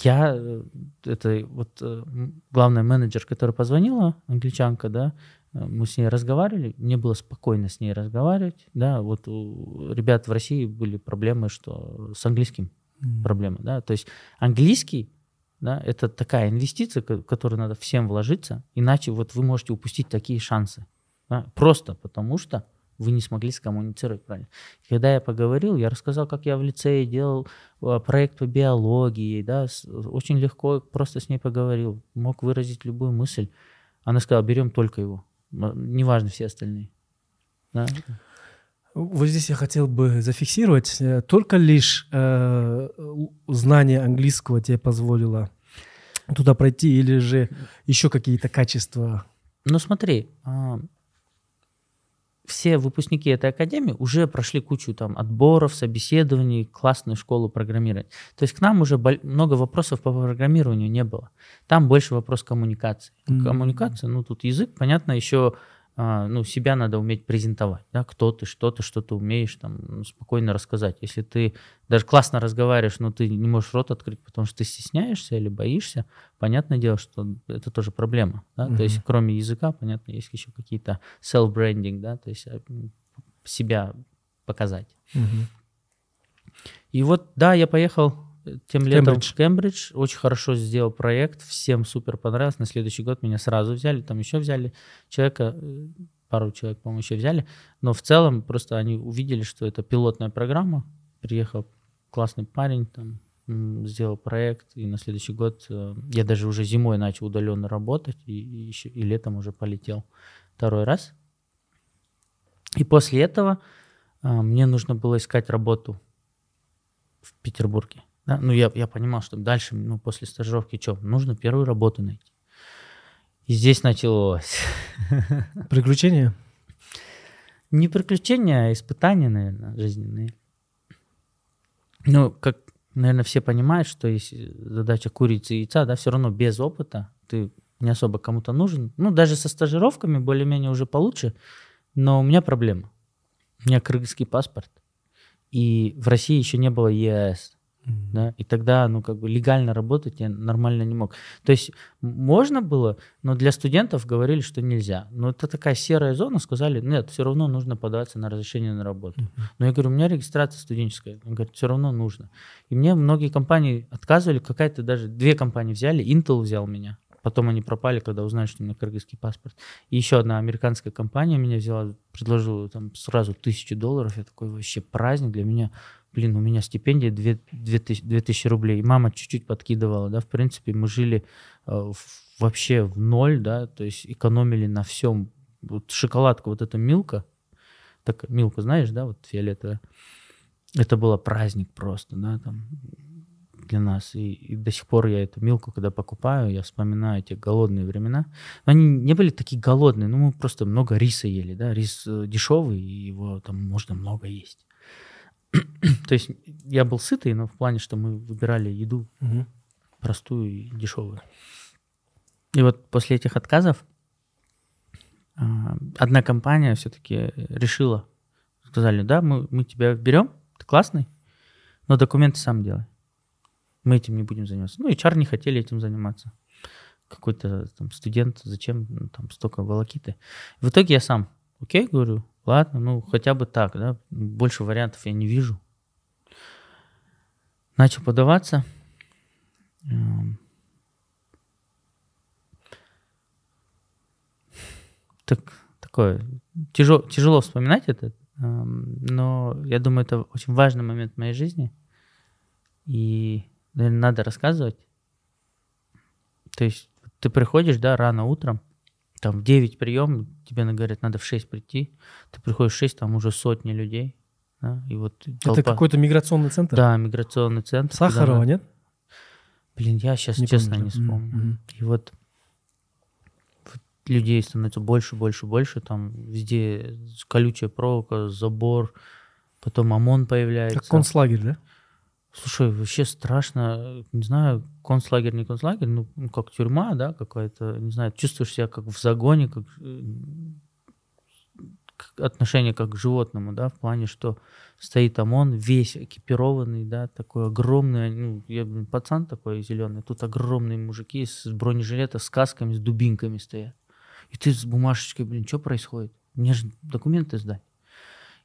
я, э, это вот э, главный менеджер, который позвонила, англичанка, да, э, мы с ней разговаривали, мне было спокойно с ней разговаривать, да, вот у ребят в России были проблемы, что с английским проблемы, да, то есть английский, да, это такая инвестиция, в которую надо всем вложиться, иначе вот вы можете упустить такие шансы, да, просто потому что вы не смогли скоммуницировать правильно. И Когда я поговорил, я рассказал, как я в лицее делал а, проект по биологии, да, очень легко просто с ней поговорил, мог выразить любую мысль. Она сказала, берем только его, неважно все остальные. Да. Вот здесь я хотел бы зафиксировать, э, только лишь э, знание английского тебе позволило туда пройти, или же еще какие-то качества? Ну смотри, а, все выпускники этой академии уже прошли кучу там отборов, собеседований, классную школу программирования. То есть к нам уже много вопросов по программированию не было. Там больше вопрос коммуникации. Мгм. Коммуникация, ну тут язык, понятно, еще ну, себя надо уметь презентовать, да, кто ты, что ты, что ты умеешь, там, ну, спокойно рассказать. Если ты даже классно разговариваешь, но ты не можешь рот открыть, потому что ты стесняешься или боишься, понятное дело, что это тоже проблема, да, Мгм. то есть кроме языка, понятно, есть еще какие-то self-branding, да, то есть а, м, себя показать. Мгм. И вот, да, я поехал э, тем летом Кембридж. в Кембридж, очень хорошо сделал проект, всем супер понравилось. На следующий год меня сразу взяли, там еще взяли человека, э, пару человек, по-моему, еще взяли. Но в целом просто они увидели, что это пилотная программа. Приехал классный парень, там, сделал проект, и на следующий год э, я даже уже зимой начал удаленно работать, и, и еще, и летом уже полетел второй раз. И после этого а, мне нужно было искать работу в Петербурге. Да. Ну, я, я понимал, что дальше, ну, после стажировки, что, нужно первую работу найти. И здесь началось Приключения? не приключения, а испытания, наверное, жизненные. Ну, как, наверное, все понимают, что есть задача курицы и яйца, да, все равно без опыта ты не особо кому-то нужен. Ну, даже со стажировками более-менее уже получше, но у меня проблема. У меня кыргызский паспорт, и в России еще не было ЕАЭС. Да, и тогда, ну, как бы легально работать я нормально не мог. То есть можно было, но для студентов говорили, что нельзя. Но это такая серая зона, сказали, нет, все равно нужно подаваться на разрешение на работу. Но я говорю, у меня регистрация студенческая. Он говорит, все равно нужно. И мне многие компании отказывали, какая-то даже, две компании взяли, Intel взял меня. Потом они пропали, когда узнали, что у меня кыргызский паспорт. И еще одна американская компания меня взяла, предложила там сразу тысячу долларов. Я такой, вообще праздник для меня. Блин, у меня стипендия 2, 2000, 2000 рублей. Мама чуть-чуть подкидывала, да, в принципе, мы жили э, вообще в ноль, да, то есть экономили на всем. Вот шоколадка, вот эта Милка, так, Милка, знаешь, да, вот фиолетовая, это было праздник просто, да, там, для нас. И, и до сих пор я эту Милку, когда покупаю, я вспоминаю эти голодные времена. Но они не были такие голодные, ну, мы просто много риса ели, да, рис э, дешевый, и его там можно много есть. То есть я был сытый, но в плане, что мы выбирали еду Мгм. простую и дешевую. И вот после этих отказов а, одна компания все-таки решила, сказали, да, мы, мы тебя берем, ты классный, но документы сам делай. Мы этим не будем заниматься. Ну, и HR не хотели этим заниматься. Какой-то там студент, зачем ну, там столько волокиты. В итоге я сам, окей, говорю, ладно, ну хотя бы так, да, больше вариантов я не вижу. Начал подаваться. Эм, Так, такое, тяжело, тяжело вспоминать это, эм, но я думаю, это очень важный момент в моей жизни. И, наверное, надо рассказывать. То есть ты приходишь, да, рано утром, там в 9 прием, тебе говорят, надо в 6 прийти. Ты приходишь в 6, там уже сотни людей. Да, и вот Это толпа. какой-то миграционный центр? Да, миграционный центр. Сахарова, мы- нет? Блин, я сейчас Не честно помнишь, не вспомню. мгм. И вот, вот людей становится больше, больше, больше. Там везде колючая проволока, забор. Потом ОМОН появляется. Как концлагерь, да? Слушай, вообще страшно. Не знаю, концлагерь, не концлагерь, ну, ну, как тюрьма, да, какая-то, не знаю, чувствуешь себя как в загоне, как э, к- отношение как к животному, да, в плане, что стоит ОМОН, весь экипированный, да, такой огромный, ну, я, блин, пацан такой зеленый, тут огромные мужики с бронежилета, с касками, с дубинками стоят. И ты с бумажечкой, блин, что происходит? Мне же документы сдать.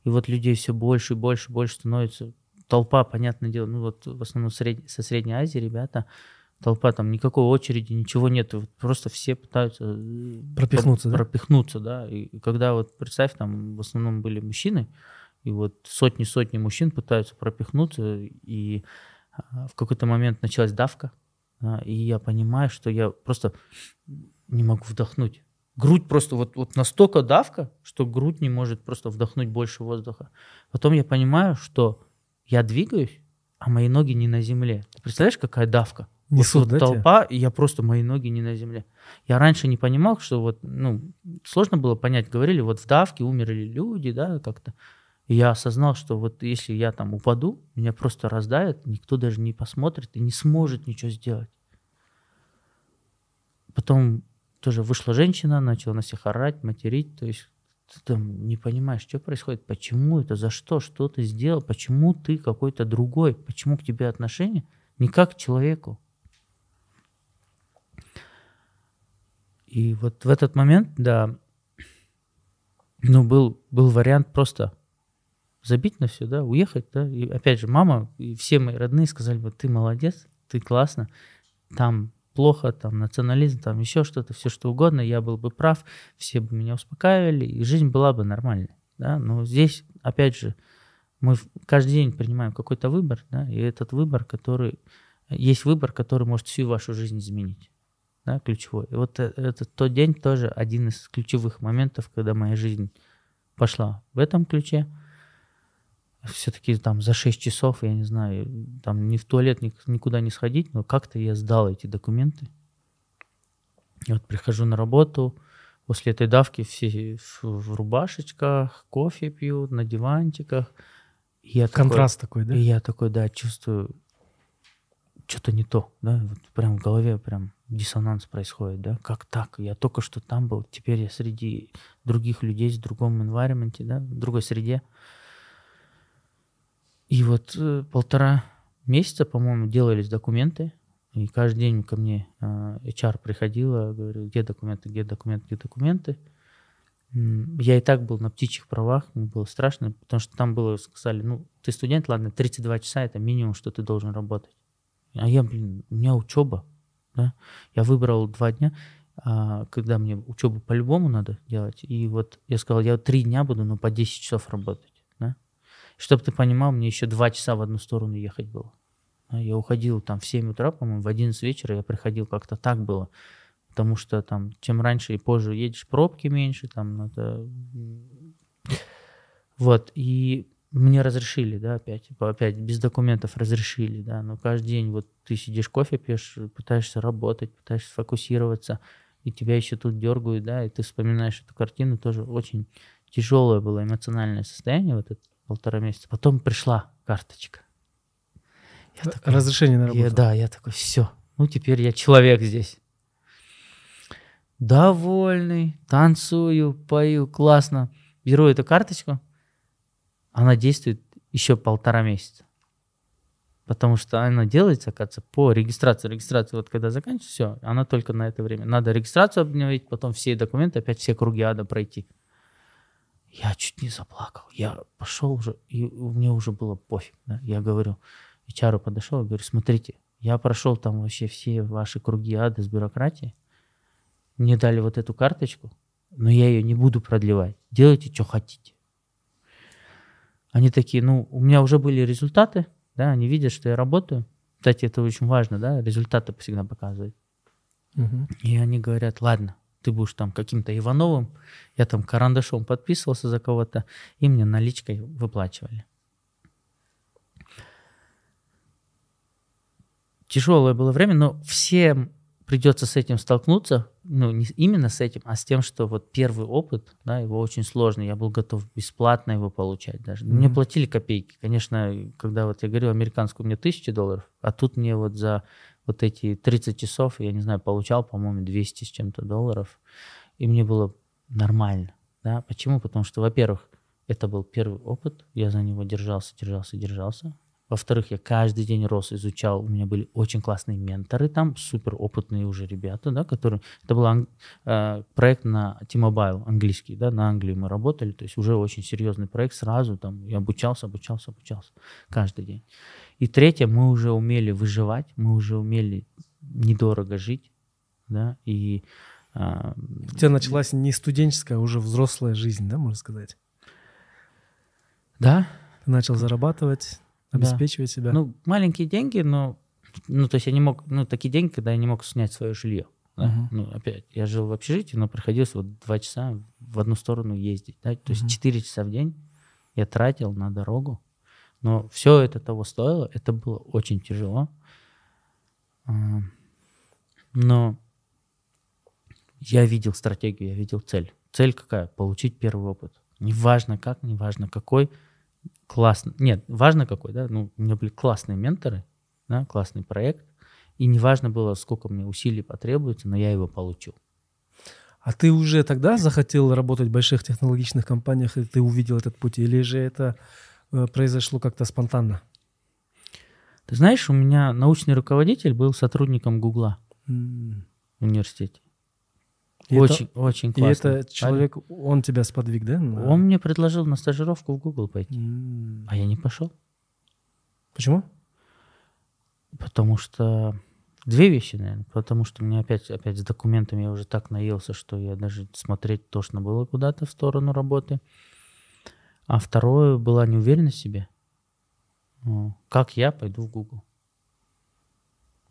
И вот людей все больше и больше, больше становится. Толпа, понятное дело, ну вот в основном сред- со Средней Азии ребята, толпа, там никакой очереди, ничего нет, вот просто все пытаются э, Пропихнуться, да? пропихнуться, да. И когда вот представь, там в основном были мужчины, и вот сотни-сотни мужчин пытаются пропихнуться, и а, в какой-то момент началась давка, да, и я понимаю, что я просто не могу вдохнуть. Грудь просто вот, вот настолько давка, что грудь не может просто вдохнуть больше воздуха. Потом я понимаю, что я двигаюсь, а мои ноги не на земле. Ты представляешь, какая давка? Несут, вот да, тебя? толпа, и я просто, мои ноги не на земле. Я раньше не понимал, что вот, ну, сложно было понять, говорили, вот в давке умерли люди, да, как-то. И я осознал, что вот если я там упаду, меня просто раздавят, никто даже не посмотрит и не сможет ничего сделать. Потом тоже вышла женщина, начала на всех орать, материть, то есть ты там не понимаешь, что происходит, почему это, за что, что ты сделал, почему ты какой-то другой, почему к тебе отношение не как к человеку. И вот в этот момент, да, ну, был, был вариант просто забить на все, да, уехать, да. И опять же, мама и все мои родные сказали, вот ты молодец, ты классно, там плохо, там национализм, там еще что-то, все что угодно, я был бы прав, все бы меня успокаивали, и жизнь была бы нормальной, да. Но здесь, опять же, мы каждый день принимаем какой-то выбор, да, и этот выбор, который, есть выбор, который может всю вашу жизнь изменить да, ключевой. И вот э- этот тот день тоже один из ключевых моментов, когда моя жизнь пошла в этом ключе. Все-таки там за 6 часов, я не знаю, там ни в туалет, ни- никуда не сходить, но как-то я сдал эти документы. И вот прихожу на работу, после этой давки все в, в рубашечках, кофе пьют, на диванчиках. И я такой- Контраст такой, да? и я такой, да, чувствую, что-то не то, да, вот прям в голове прям диссонанс происходит, да, как так, я только что там был, теперь я среди других людей в другом environment, да, в другой среде. И вот э, полтора месяца, по-моему, делались документы, и каждый день ко мне э, HR приходила, говорю, где документы, где документы, где документы. Я и так был на птичьих правах, мне было страшно, потому что там было, сказали, ну, ты студент, ладно, 32 часа это минимум, что ты должен работать. А я, блин, у меня учеба, да. Я выбрал два дня, а, когда мне учебу по-любому надо делать. И вот я сказал, я три дня буду, но по 10 часов работать. Чтобы ты понимал, мне еще два часа в одну сторону ехать было. Да, Я уходил там в 7 утра, по-моему, в 11 вечера я приходил, как-то так было. Потому что там, чем раньше и позже едешь, пробки меньше, там надо... м, Вот, и мне разрешили, да, опять, опять без документов разрешили, да, но каждый день вот ты сидишь, кофе пьешь, пытаешься работать, пытаешься фокусироваться, и тебя еще тут дергают, да, и ты вспоминаешь эту картину, тоже очень тяжелое было эмоциональное состояние вот это полтора месяца. Потом пришла карточка. Я такой, Разрешение на я- работу. да, я такой, все, ну теперь я человек здесь. Довольный, танцую, пою, классно. Беру эту карточку, она действует еще полтора месяца. Потому что она делается, оказывается, по регистрации. Регистрация вот когда заканчивается, все, она только на это время. Надо регистрацию обновить, потом все документы, опять все круги ада пройти. Я чуть не заплакал. Я пошел уже, и мне уже было пофиг. да. Я говорю, HR подошел, говорю, смотрите, я прошел там вообще все ваши круги ада с бюрократией. Мне дали вот эту карточку, но я ее не буду продлевать. Делайте, что хотите. Они такие, ну, у меня уже были результаты, да, они видят, что я работаю. Кстати, это очень важно, да, результаты всегда показывать. Мгм. И они говорят, ладно, ты будешь там каким-то Ивановым, я там карандашом подписывался за кого-то, и мне наличкой выплачивали. Тяжелое было время, но всем придется с этим столкнуться, ну, не именно с этим, а с тем, что вот первый опыт, да, его очень сложный, я был готов бесплатно его получать даже. Мне Мгм. платили копейки, конечно, когда вот я говорил, американскую мне тысячи долларов, а тут мне вот за вот эти 30 часов, я не знаю, получал, по-моему, 200 с чем-то долларов, и мне было нормально, да, почему? Потому что, во-первых, это был первый опыт, я за него держался, держался, держался. Во-вторых, я каждый день рос, изучал, у меня были очень классные менторы там, супер опытные уже ребята, да, которые... Это был ан- э, проект на T-Mobile, английский, да, на Англию мы работали, то есть уже очень серьезный проект, сразу там я обучался, обучался, обучался каждый день. И третье, мы уже умели выживать, мы уже умели недорого жить, да, и а, У тебя началась не студенческая, а уже взрослая жизнь, да, можно сказать? да, Ты начал зарабатывать, Да. обеспечивать себя. Ну, маленькие деньги, но, ну, то есть я не мог, ну, такие деньги, когда я не мог снять свое жилье. да. Мгм. Ну, опять, я жил в общежитии, но приходилось вот два часа в одну сторону ездить, да, то есть Мгм. четыре часа в день я тратил на дорогу, но все это того стоило, это было очень тяжело. А, Но я видел стратегию, я видел цель. Цель какая? Получить первый опыт. Неважно как, неважно какой. Классно. Нет, важно какой, да? Ну, у меня были классные менторы, да, классный проект. И неважно было, сколько мне усилий потребуется, но я его получил. А ты уже тогда захотел работать в больших технологичных компаниях, и ты увидел этот путь? Или же это э, произошло как-то спонтанно? Ты знаешь, у меня научный руководитель был сотрудником Гугла М. в университете. И очень, очень И классно. это человек, он тебя сподвиг, да? на- Он мне предложил на стажировку в Google пойти, М. а я не пошел. Почему? Потому что две вещи, наверное. Потому что мне опять, опять с документами я уже так наелся, что я даже смотреть тошно было куда-то в сторону работы. А второе была неуверенность в себе. Ну, Как я пойду в Google?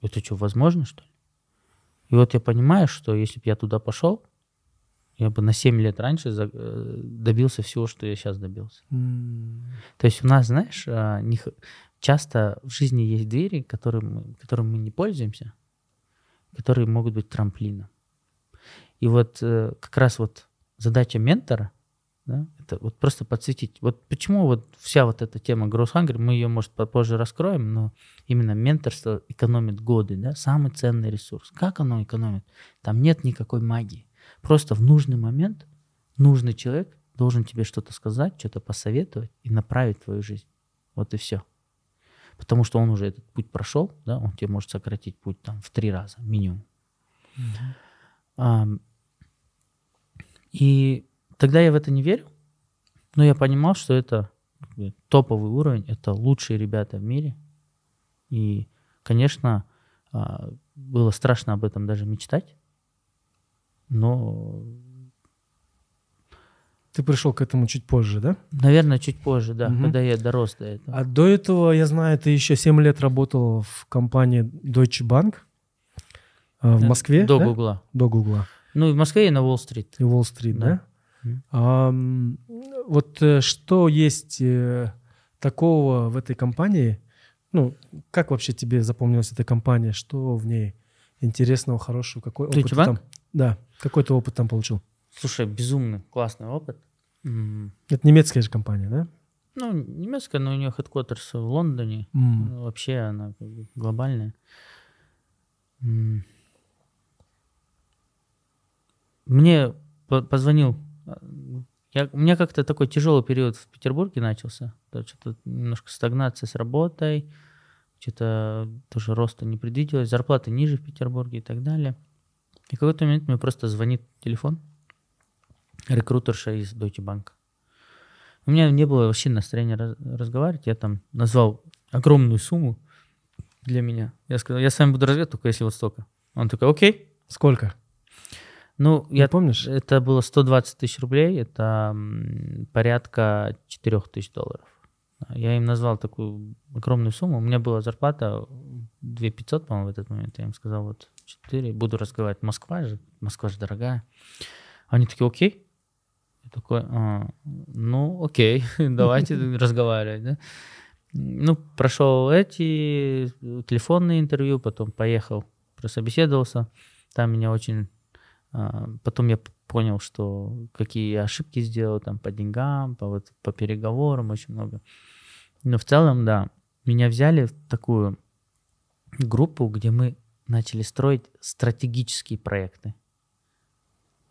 Это что, возможно, что ли? И вот я понимаю, что если бы я туда пошел, я бы на 7 лет раньше э, добился всего, что я сейчас добился. М. То есть у нас, знаешь, а, часто в жизни есть двери, которым которым мы не пользуемся, которые могут быть трамплином. И вот э, как раз вот задача ментора, да, это вот просто подсветить. Вот почему вот вся вот эта тема Growth Hunger, мы ее, может, попозже раскроем, но именно менторство экономит годы, да, самый ценный ресурс. Как оно экономит? Там нет никакой магии. Просто в нужный момент нужный человек должен тебе что-то сказать, что-то посоветовать и направить твою жизнь. Вот и все. Потому что он уже этот путь прошел, да, он тебе может сократить путь там в три раза минимум. Ам, и тогда я в это не верил, но я понимал, что это бы, топовый уровень, это лучшие ребята в мире. И, конечно, а, было страшно об этом даже мечтать, но Ты пришел к этому чуть позже, да? Наверное, чуть позже, да, Мгм. когда я дорос до этого. А до этого, я знаю, ты еще 7 лет работал в компании Deutsche Bank а, в Э, Москве, До да? Гугла. До Гугла. Ну, и в Москве и на Уолл-стрит. И Уолл-стрит, да? Да. Ам, вот э, что есть э, такого в этой компании? Ну, как вообще тебе запомнилась эта компания? Что в ней интересного, хорошего? Какой опыт ты там? Да, какой ты опыт там получил? Слушай, безумный, классный опыт. М, Это немецкая же компания, да? Ну, немецкая, но у нее headquarters в Лондоне. Ну, Вообще она глобальная. М. Мне по- позвонил. Я, у меня как-то такой тяжелый период в Петербурге начался. То Что-то немножко стагнация с работой, что-то тоже роста не предвиделось, зарплаты ниже в Петербурге и так далее. И в какой-то момент мне просто звонит телефон рекрутерша из Deutsche Bank. У меня не было вообще настроения раз- разговаривать. Я там назвал огромную сумму для меня. Я сказал, я с вами буду разговаривать, только если вот столько. Он такой, окей. Сколько? Ну, Не я помнишь? Это было 120 тысяч рублей, это порядка 4 тысяч долларов. Я им назвал такую огромную сумму. У меня была зарплата 2 500, по-моему, в этот момент. Я им сказал, вот 4, буду разговаривать. Москва же, Москва же дорогая. Они такие, окей. Я такой, «А, ну, окей, давайте разговаривать. Да? Ну, прошел эти э, телефонные интервью, потом поехал, прособеседовался. Там меня очень... а, Потом я понял, что какие ошибки сделал там по деньгам, по, вот, по переговорам, очень много. Но в целом, да, меня взяли в такую группу, где мы начали строить стратегические проекты.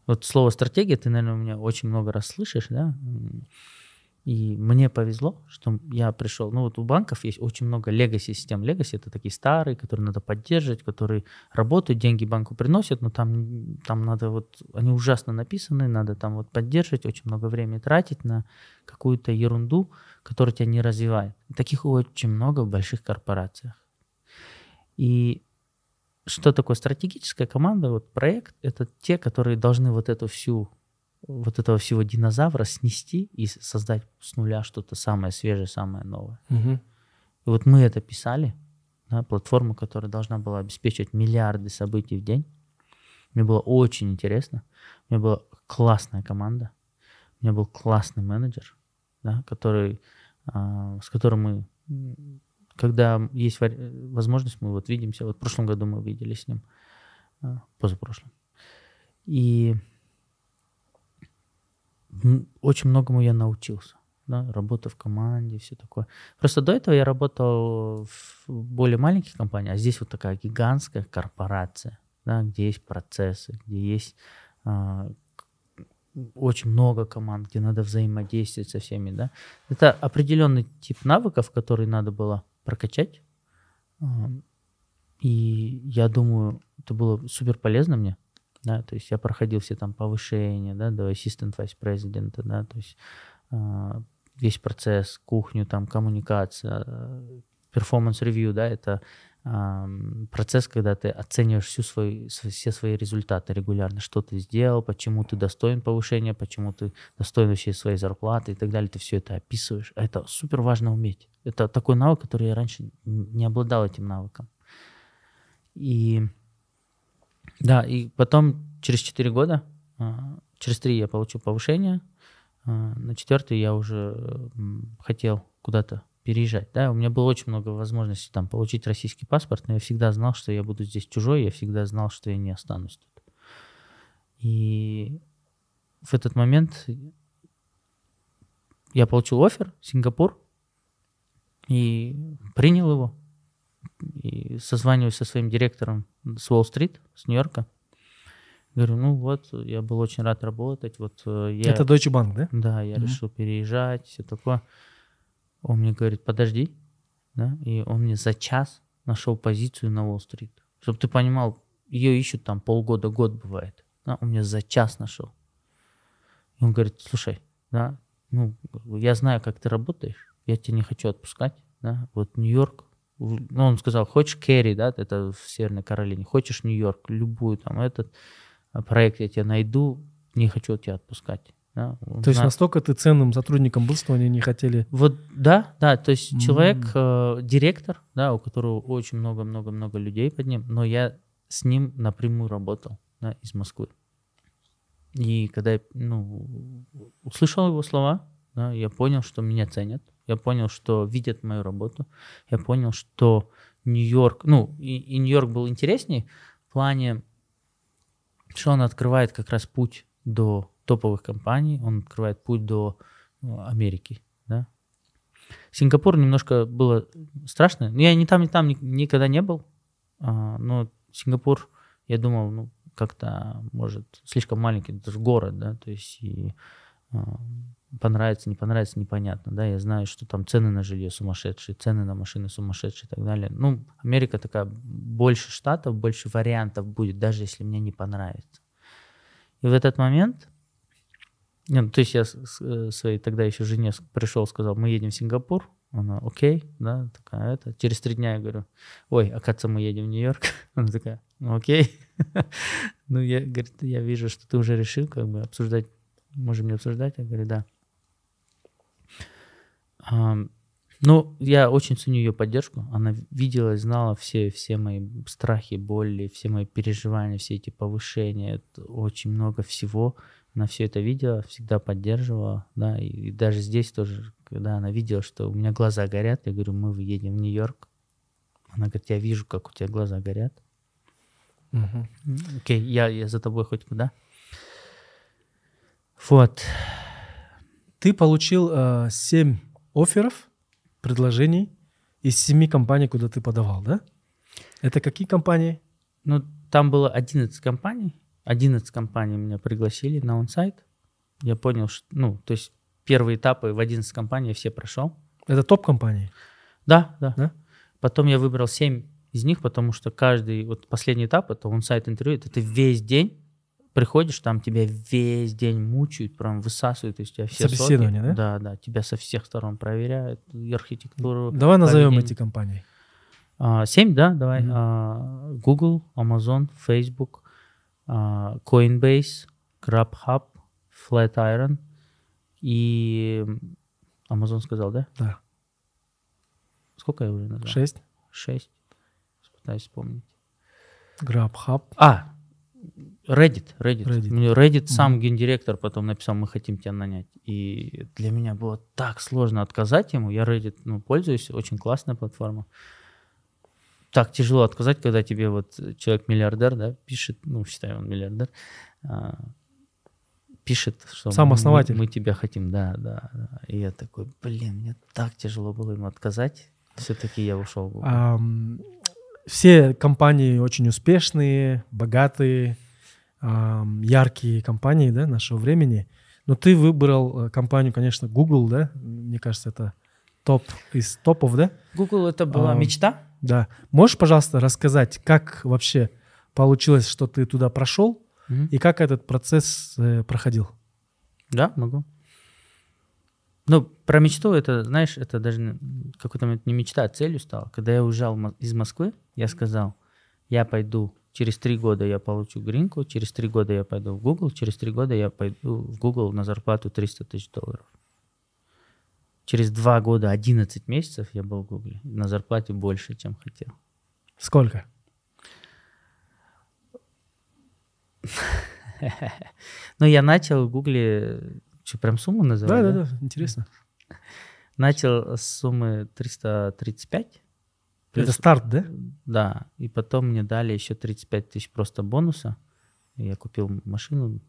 Вот слово стратегия ты, наверное, у меня очень много раз слышишь, да? И мне повезло, что я пришел. Ну вот у банков есть очень много легаси систем. Легаси это такие старые, которые надо поддерживать, которые работают, деньги банку приносят, но там, там надо вот, они ужасно написаны, надо там вот поддерживать, очень много времени тратить на какую-то ерунду, которая тебя не развивает. Таких очень много в больших корпорациях. И что такое стратегическая команда, вот проект, это те, которые должны вот эту всю, вот этого всего динозавра снести и создать с нуля что-то самое свежее, самое новое. Мгм. И вот мы это писали, да, платформу, которая должна была обеспечивать миллиарды событий в день. Мне было очень интересно. У меня была классная команда. У меня был классный менеджер, да, который, а, с которым мы когда есть возможность, мы вот видимся. Вот в прошлом году мы виделись с ним, а, позапрошлом. И очень многому я научился. Да, работа в команде, все такое. Просто до этого я работал в более маленьких компаниях, а здесь вот такая гигантская корпорация, да, где есть процессы, где есть а, очень много команд, где надо взаимодействовать со всеми, да. Это определенный тип навыков, который надо было прокачать. И я думаю, это было супер полезно мне. Да, то есть я проходил все там повышения, да, до ассистент vice президента, да, то есть а, весь процесс, кухню, там, коммуникация, performance review, да, это процесс, когда ты оцениваешь всю свою, св- все свои результаты регулярно, что ты сделал, почему ты достоин повышения, почему ты достоин вообще своей зарплаты и так далее, ты все это описываешь. А Это супер важно уметь. Это такой навык, который я раньше не обладал этим навыком. И да, и потом через 4 года, а, через 3 я получил повышение, а, на четвертый я уже хотел куда-то переезжать. Да, у меня было очень много возможностей там получить российский паспорт, но я всегда знал, что я буду здесь чужой, я всегда знал, что я не останусь тут. И в этот момент я получил офер Сингапур и принял его. И созваниваюсь со своим директором с Уолл-стрит, с Нью-Йорка. Говорю, ну вот, я был очень рад работать. Вот э, я... Это Deutsche Bank, да? Да, я Мгм. решил переезжать, все такое. Он мне говорит, подожди, да, и он мне за час нашел позицию на Уолл-стрит. Чтобы ты понимал, ее ищут там полгода, год бывает. Да, он мне за час нашел. И он говорит, слушай, да, ну, я знаю, как ты работаешь, я тебя не хочу отпускать, да, вот Нью-Йорк, ну, он сказал, хочешь Керри, да, это в Северной Каролине, хочешь Нью-Йорк, любую там этот а, проект я тебя найду, не хочу тебя отпускать. Да, То есть настолько ты ценным сотрудником был, что они не хотели... вот, да, да, то есть М. человек, э, директор, да, у которого очень много-много-много людей под ним, но я с ним напрямую работал, да, из Москвы. И когда я, ну, услышал его слова, да, я понял, что меня ценят, я понял, что видят мою работу, я понял, что Нью-Йорк, ну, и, и Нью-Йорк был интереснее в плане, что он открывает как раз путь до топовых компаний, он открывает путь до ну, Америки, да. Сингапур немножко было страшно. Я ни там, ни там ни- никогда не был, а, но Сингапур, я думал, ну, как-то, может, слишком маленький, это же город, да, то есть и а, понравится, не понравится, непонятно, да, я знаю, что там цены на жилье сумасшедшие, цены на машины сумасшедшие и так далее. Ну, Америка такая, больше штатов, больше вариантов будет, даже если мне не понравится. И в этот момент, ну, то есть я э, своей тогда еще жене пришел, сказал, мы едем в Сингапур, она, окей, да, такая, это, через три дня я говорю, ой, оказывается, мы едем в Нью-Йорк, она такая, ну, окей, ну, я, говорит, я вижу, что ты уже решил, как бы, обсуждать, можем не обсуждать, я говорю, да. Ну, я очень ценю ее поддержку. Она видела и знала все, все мои страхи, боли, все мои переживания, все эти повышения. Это очень много всего. Она все это видела, всегда поддерживала. Да, и, и даже здесь тоже, когда она видела, что у меня глаза горят, я говорю, мы едем в Нью-Йорк. Она говорит, я вижу, как у тебя глаза горят. М, Окей, я, я за тобой хоть куда. Вот. Ты получил э, семь офферов, предложений из семи компаний, куда ты подавал, да? Это какие компании? Ну, там было 11 компаний. 11 компаний меня пригласили на онсайт. Я понял, что, ну, то есть первые этапы в 11 компаний я все прошел. Это топ-компании. Да, да, Да? Потом я выбрал 7 из них, потому что каждый, вот последний этап, это онсайт интервью, это ты весь день приходишь, там тебя весь день мучают, прям высасывают из тебя все соки. Собеседование, да? Да, да, тебя со всех сторон проверяют, архитектуру. Давай назовем поведение. эти компании. А, Семь, да, давай. Мгм. А, Google, Amazon, Facebook, а, Coinbase, GrabHub, Flatiron и Amazon сказал, да? Да. Сколько я уже назвал? Шесть. Шесть. Пытаюсь вспомнить. GrabHub. А, Reddit, Reddit. Reddit. Мне Reddit сам гендиректор потом написал, мы хотим тебя нанять. И для меня было так сложно отказать ему. Я Reddit ну, пользуюсь, очень классная платформа. Так тяжело отказать, когда тебе вот человек-миллиардер, да, пишет, ну, считаю, он миллиардер, а, пишет, что Сам мы- основатель. Мы, тебя хотим, да, да, да. И я такой, блин, мне так тяжело было ему отказать. Все-таки я ушел. Ам, все компании очень успешные, богатые, яркие компании да, нашего времени. Но ты выбрал э, компанию, конечно, Google, да? Мне кажется, это топ из топов, да? Google это была а, мечта. Да. Можешь, пожалуйста, рассказать, как вообще получилось, что ты туда прошел Мгм. и как этот процесс э, проходил? Да, могу. Ну, про мечту это, знаешь, это даже какой-то момент не мечта, а целью стало. Когда я уезжал из Москвы, я сказал, я пойду, через три года я получу гринку, через три года я пойду в Google, через три года я пойду в Google на зарплату 300 тысяч долларов. Через два года, 11 месяцев я был в Google на зарплате больше, чем хотел. Сколько? Но я начал в Гугле, что, прям сумму называть? Да, да, да, интересно. Начал с суммы 335. Это Плюс- старт, да? Да, и потом мне дали еще 35 тысяч просто бонуса. Я купил машину.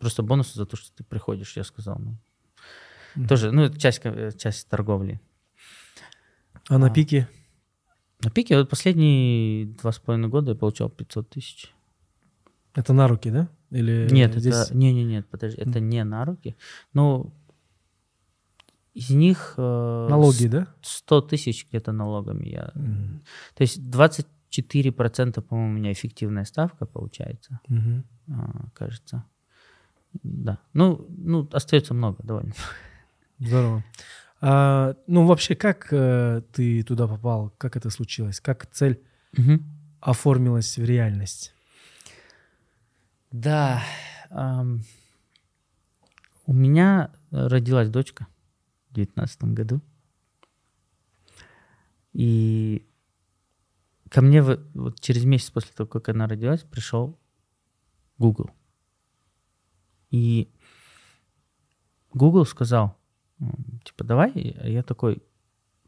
Просто бонусы за то, что ты приходишь, я сказал. Ну. Тоже, ну, это часть, ко- часть торговли. А на А. пике? На пике вот последние два с половиной года я получал 500 тысяч. Это на руки, да? Или Нет, здесь... это, не, не, нет, подожди, это не на руки. Ну, из них э, Налоги, да? 100 тысяч где-то налогами я. Мгм. То есть 24%, по-моему, у меня эффективная ставка получается, Мгм. а, кажется. Да. Ну, ну, остается много довольно. Здорово. А, ну, вообще, как э, ты туда попал? Как это случилось? Как цель оформилась в реальность? Да. ам, у меня родилась дочка в 2019 году. И ко мне вот через месяц после того, как она родилась, пришел Google. И Google сказал, типа, давай. Я такой,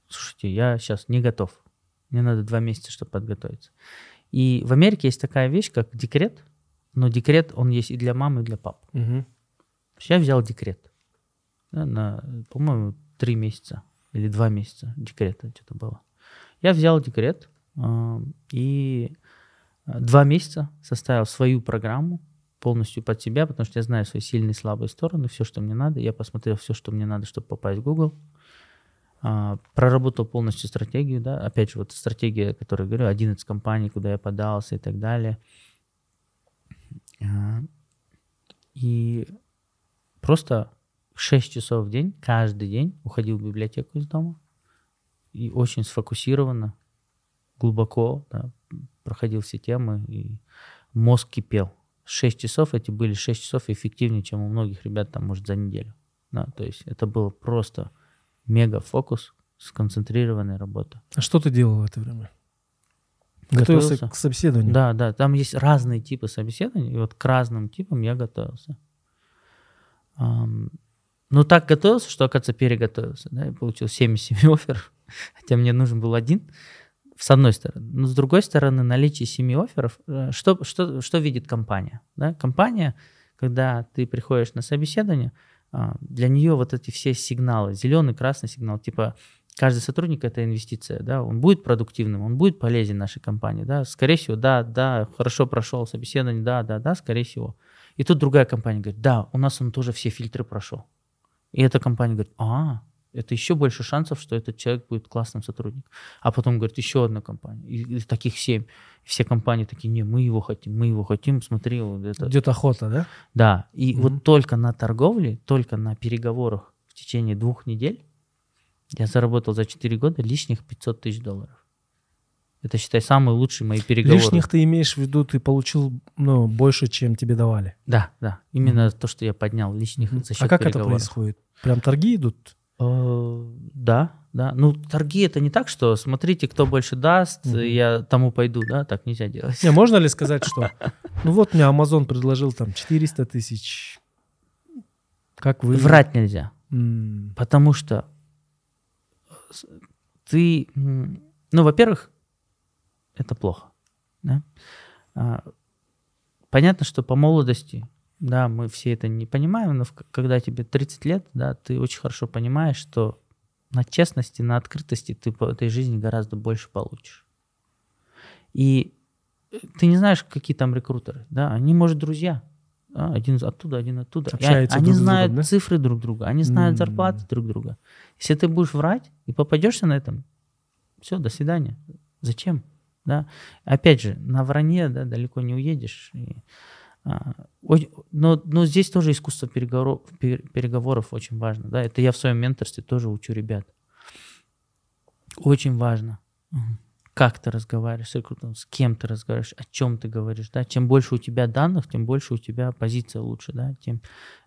слушайте, я сейчас не готов. Мне надо два месяца, чтобы подготовиться. И в Америке есть такая вещь, как декрет, но декрет, он есть и для мамы, и для папы. Есть Я взял декрет да, на, по-моему, три месяца или два месяца декрета что-то было. Я взял декрет а, и а, два месяца составил свою программу полностью под себя, потому что я знаю свои сильные и слабые стороны, все, что мне надо. Я посмотрел все, что мне надо, чтобы попасть в Google. А, проработал полностью стратегию, да, опять же, вот стратегия, о которой говорю, 11 компаний, куда я подался и так далее. И просто 6 часов в день, каждый день уходил в библиотеку из дома и очень сфокусированно, глубоко да, проходил все темы, и мозг кипел. 6 часов эти были 6 часов эффективнее, чем у многих ребят там, может, за неделю. Да, то есть это было просто мега фокус, сконцентрированная работа. А что ты делал в это время? Готовился, Готовился. к собеседованию? Да, да, там есть разные типы собеседований, и вот к разным типам я готовился. Ам, ну, так готовился, что, оказывается, переготовился. Да, я получил 7 из 7 офферов, хотя мне нужен был один, с одной стороны. Но с другой стороны, наличие 7 офферов, э, что, что, что видит компания? Да? Компания, когда ты приходишь на собеседование, а, для нее вот эти все сигналы, зеленый, красный сигнал, типа каждый сотрудник это инвестиция, да, он будет продуктивным, он будет полезен нашей компании, да, скорее всего, да, да, хорошо прошел собеседование, да, да, да, скорее всего. И тут другая компания говорит, да, у нас он тоже все фильтры прошел. И эта компания говорит, а, это еще больше шансов, что этот человек будет классным сотрудником. А потом говорит, еще одна компания, и, и таких семь. И все компании такие, не, мы его хотим, мы его хотим, смотри, вот это, Идет охота, да? да, и Мгм. вот только на торговле, только на переговорах в течение двух недель я заработал за 4 года лишних 500 тысяч долларов. Это, считай, самые лучшие мои переговоры. Лишних ты имеешь в виду, ты получил ну, больше, чем тебе давали. Да, да. Именно то, что я поднял лишних за счет А как это происходит? Прям торги идут? Э, Да, да. Ну, торги это не так, что смотрите, кто больше даст, Мгм. я тому пойду, да, так нельзя делать. Не, можно ли сказать, что Ну вот мне Amazon предложил там 400 тысяч. Как вы... Врать нельзя. Потому что ты, ну, во-первых, это плохо. да. А, Понятно, что по молодости, да, мы все это не понимаем, но когда тебе 30 лет, да, ты очень хорошо понимаешь, что на честности, на открытости ты по этой жизни гораздо больше получишь. И э, ты не знаешь, какие там рекрутеры, да, они, может, друзья, да, один оттуда, один оттуда. Общаются они друг с другом, знают да? цифры друг друга, они знают М. зарплаты друг друга. Если ты будешь врать и попадешься на этом, все, до свидания. Зачем? Да? Опять же, на вранье да, далеко не уедешь. И, а, но, но здесь тоже искусство переговоров, пер- переговоров очень важно. Да? Это я в своем менторстве тоже учу ребят. Очень важно. Мгм. Как ты разговариваешь с рекрутером, с кем ты разговариваешь, о чем ты говоришь. Да? Чем больше у тебя данных, тем больше у тебя позиция лучше. Да? Тем,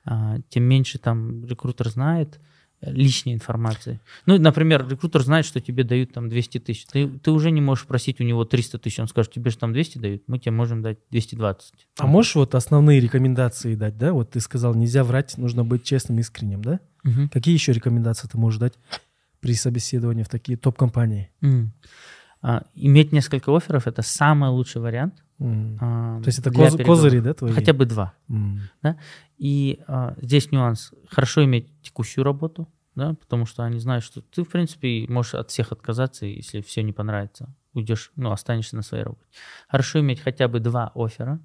а, тем меньше там рекрутер знает э, лишней информации. Ну, например, рекрутер знает, что тебе дают там 200 тысяч. Ты, ты уже не можешь просить у него 300 тысяч. Он скажет, тебе же там 200 дают, мы тебе можем дать 220. А можешь вот основные рекомендации дать, да? Вот ты сказал, нельзя врать, нужно быть честным, искренним, да? Мгм. Какие еще рекомендации ты можешь дать при собеседовании в такие топ-компании? М. А, иметь несколько офферов – это самый лучший вариант. М. а, То есть это коз- переговоров. козыри, да, твои? Хотя бы два. М. И а, здесь нюанс. Хорошо иметь текущую работу, да, потому что они знают, что ты, в принципе, можешь от всех отказаться, если все не понравится. Уйдешь, ну, останешься на своей работе. Хорошо иметь хотя бы два оффера.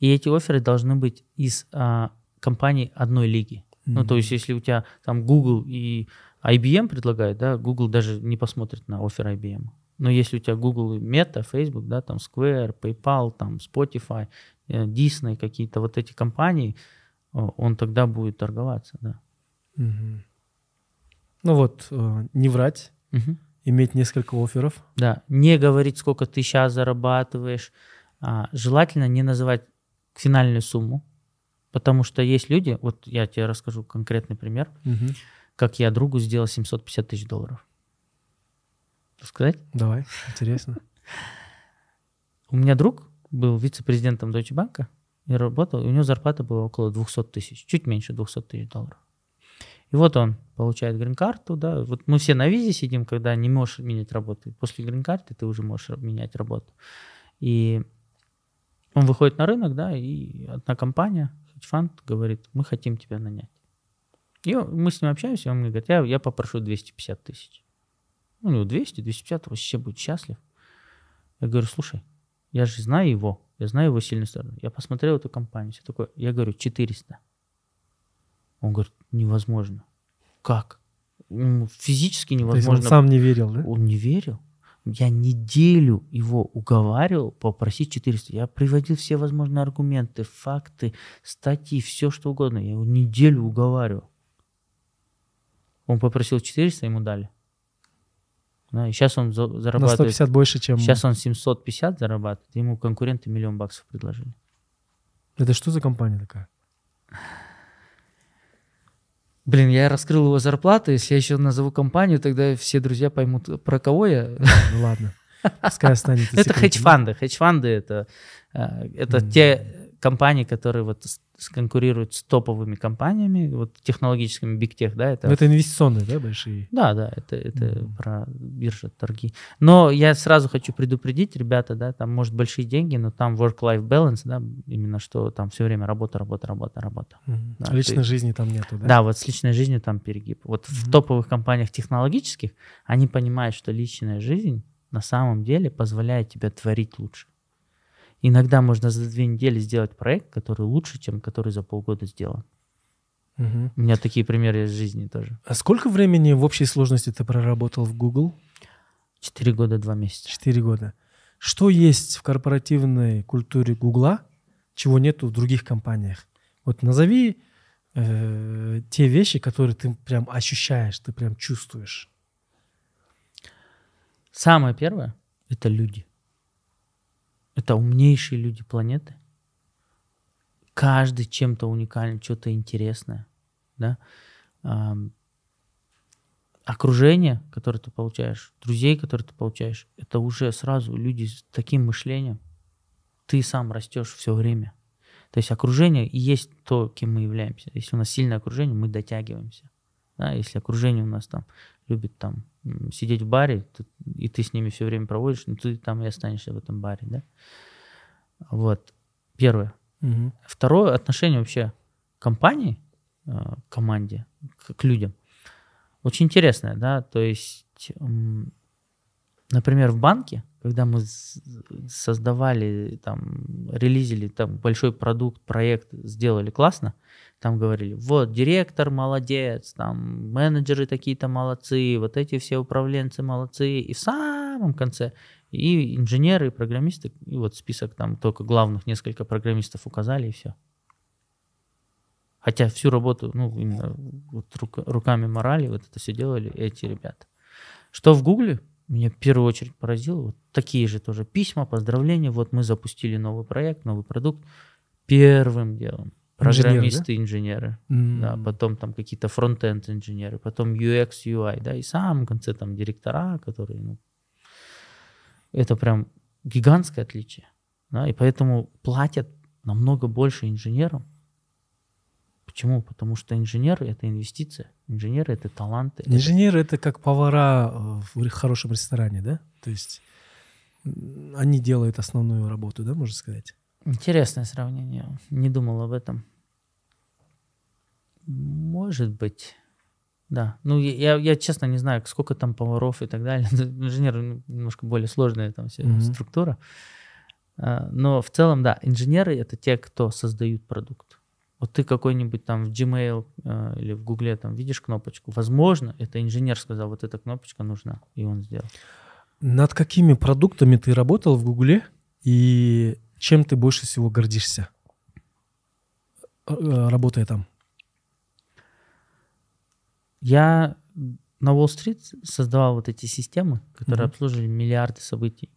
И эти офферы должны быть из а, компаний одной лиги. Ну, то есть, если у тебя там Google и IBM предлагают, да, Google даже не посмотрит на оффер IBM. Но если у тебя Google Meta, Facebook, да, там Square, PayPal, там Spotify, э, Disney, какие-то вот эти компании, он тогда будет торговаться, да. Мгм. Ну вот, э, не врать, Мгм. иметь несколько офферов. Да, не говорить, сколько ты сейчас зарабатываешь. А, желательно не называть финальную сумму, потому что есть люди, вот я тебе расскажу конкретный пример, Мгм. как я другу сделал 750 тысяч долларов. Сказать? Давай, интересно. У меня друг был вице-президентом Deutsche Bank и работал, и у него зарплата была около 200 тысяч, чуть меньше 200 тысяч долларов. И вот он получает грин-карту, да, вот мы все на визе сидим, когда не можешь менять работу. После грин-карты ты уже можешь менять работу. И он выходит на рынок, да, и одна компания, хедж-фанд, говорит, мы хотим тебя нанять. И мы с ним общаемся, и он мне говорит, я, я попрошу 250 тысяч. Ну, у него 200, 250, вообще будет счастлив. Я говорю, слушай, я же знаю его, я знаю его сильную сторону. Я посмотрел эту компанию, все такое. Я говорю, 400. Он говорит, невозможно. Как? М, Физически То есть он невозможно. сам не верил, да? Он не верил. Я неделю его уговаривал попросить 400. Я приводил все возможные аргументы, факты, статьи, все что угодно. Я его неделю уговаривал. Он попросил 400, ему дали. Да, и сейчас он за- На зарабатывает 150 больше, чем... Сейчас он 750 зарабатывает, ему конкуренты миллион баксов предложили. Это что за компания такая? Блин, я раскрыл его зарплату, если я еще назову компанию, тогда все друзья поймут, про кого я. Ну ладно. Пускай останется Это хедж-фанды. Хедж-фанды это, э, те компании, которые вот с- с- топовыми компаниями, вот технологическими, биг тех, да, это Ну, Это инвестиционные, да, большие? Да, да, это, это Мгм. про биржа, торги. Но я сразу хочу предупредить, ребята, да, там может большие деньги, но там work-life balance, да, именно что там все время работа, работа, работа, работа. Мгм. Да, Личной ты- жизни там нету, да? Да, вот с личной жизнью там перегиб. Вот в Мгм. топовых компаниях технологических они понимают, что личная жизнь на самом деле позволяет тебе творить лучше. Иногда можно за две недели сделать проект, который лучше, чем который за полгода сделан. Мгм. У меня такие примеры из жизни тоже. А сколько времени в общей сложности ты проработал в Google? Четыре года, два месяца. Четыре года. Что есть в корпоративной культуре Гугла, чего нету в других компаниях? Вот назови э, те вещи, которые ты прям ощущаешь, ты прям чувствуешь. Самое первое — это люди. Это умнейшие люди планеты. Каждый чем-то уникален, что-то интересное. Да? Окружение, которое ты получаешь, друзей, которые ты получаешь, это уже сразу люди с таким мышлением. ты сам растешь все время. То есть окружение и есть то, кем мы являемся. Если у нас сильное окружение, мы дотягиваемся. Да? Если окружение у нас там любит там сидеть в баре, и ты с ними все время проводишь, ну ты там и останешься в этом баре, да? Вот. Первое. Мгм. Второе отношение вообще к компании, э, к команде, к, людям. Очень интересное, да, то есть, например, в банке, когда мы создавали, там, релизили там большой продукт, проект, сделали классно, там говорили, вот, директор молодец, там, менеджеры такие-то молодцы, вот эти все управленцы молодцы, и в самом конце и инженеры, и программисты, и вот список там только главных несколько программистов указали, и все. Хотя всю работу, ну, именно вот рука- руками морали, вот это все делали эти ребята. Что в Гугле меня в первую очередь поразило, вот такие же тоже письма, поздравления, вот мы запустили новый проект, новый продукт. Первым делом Инженеры, да? программисты, инженеры, да, потом там какие-то фронт-энд инженеры, потом UX, UI, да, и в самом конце там директора, которые, ну, это прям гигантское отличие, да, и поэтому платят намного больше инженерам. Почему? Потому что инженеры — это инвестиция, инженеры — это таланты. Инженеры это как повара э, в хорошем ресторане, да? То есть они делают основную работу, да, можно сказать? Интересное сравнение. Не думал об этом. Может быть. Да. Ну, я, я, честно не знаю, сколько там поваров и так далее. Инженеры ну, немножко более сложная там вся Мгм. структура. А, Но в целом, да, инженеры — это те, кто создают продукт. Вот ты какой-нибудь там в Gmail э, или в Гугле там видишь кнопочку. Возможно, это инженер сказал, вот эта кнопочка нужна, и он сделал. Над какими продуктами ты работал в Гугле и чем ты больше всего гордишься, э, работая там? Я на Уолл-стрит создавал вот эти системы, которые Мгм. обслуживали миллиарды событий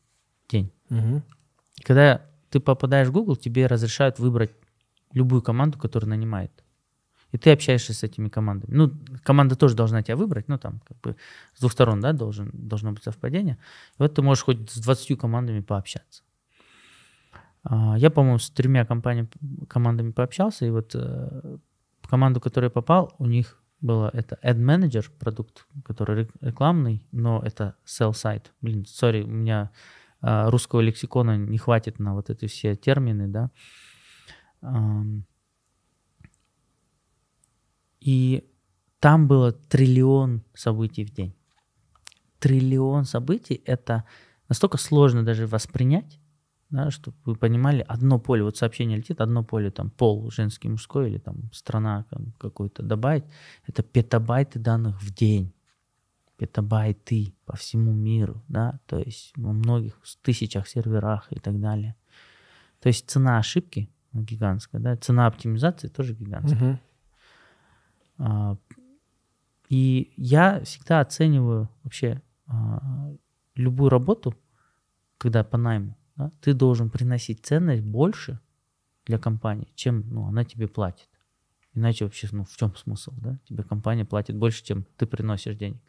в день. И Когда ты попадаешь в Google, тебе разрешают выбрать любую команду, которая нанимает. И ты общаешься с этими командами. Ну, команда тоже должна тебя выбрать, ну, там, как бы с двух сторон, да, должен, должно быть совпадение. И вот ты можешь хоть с 20 командами пообщаться. А, Я, по-моему, с тремя компаниями, командами пообщался, и вот э, команду, в которую я попал, у них было это Ad Manager продукт, который рек- рекламный, но это sell side. Блин, сори, у меня а, русского лексикона не хватит на вот эти все термины, да. Ам, И там было триллион событий в день. Триллион событий — это настолько сложно даже воспринять, да, чтобы вы понимали, одно поле, вот сообщение летит, одно поле, там, пол женский, мужской, или там страна там, какой-то добавить, это петабайты данных в день. Петабайты по всему миру, да, то есть во многих тысячах серверах и так далее. То есть цена ошибки гигантская, да, цена оптимизации тоже гигантская. Мгм. А, И я всегда оцениваю вообще а, любую работу, когда по найму, да, ты должен приносить ценность больше для компании, чем ну, она тебе платит. Иначе вообще, ну, в чем смысл, да? Тебе компания платит больше, чем ты приносишь денег.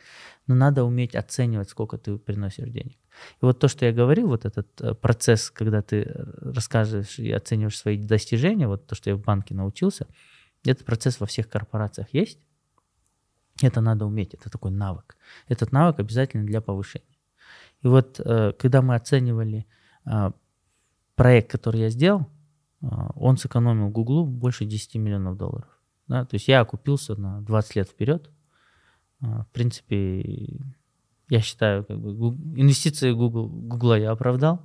Но надо уметь оценивать, сколько ты приносишь денег. И вот то, что я говорил, вот этот э, процесс, когда ты э, рассказываешь и оцениваешь свои достижения, вот то, что я в банке научился, этот процесс во всех корпорациях есть. Это надо уметь, это такой навык. Этот навык обязательно для повышения. И вот э, когда мы оценивали проект, который я сделал, он сэкономил Гуглу больше 10 миллионов долларов. Да? То есть я окупился на 20 лет вперед. Э, В принципе, я считаю, как бы инвестиции Google, Гугла я оправдал.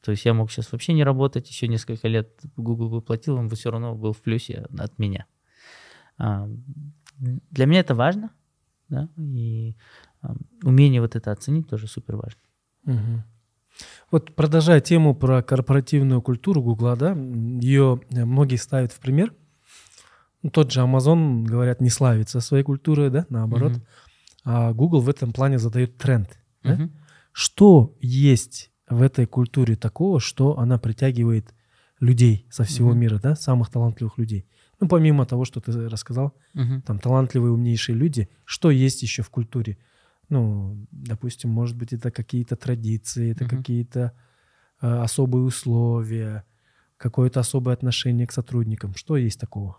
То есть я мог сейчас вообще не работать, еще несколько лет Google бы платил, он бы все равно был в плюсе от меня. А, Для меня это важно, да, и а, умение вот это оценить тоже супер важно. Мгм. Вот продолжая тему про корпоративную культуру Гугла, да, ее многие ставят в пример. Тот же Amazon, говорят, не славится своей культурой, да, наоборот. Мгм. А Google в этом плане задает тренд. да? Что есть в этой культуре такого, что она притягивает людей со всего Мгм. мира, да, самых талантливых людей? Ну, помимо того, что ты рассказал, Мгм. там талантливые, умнейшие люди, что есть еще в культуре? Ну, допустим, может быть, это какие-то традиции, это Мгм. какие-то э, особые условия, какое-то особое отношение к сотрудникам? Что есть такого?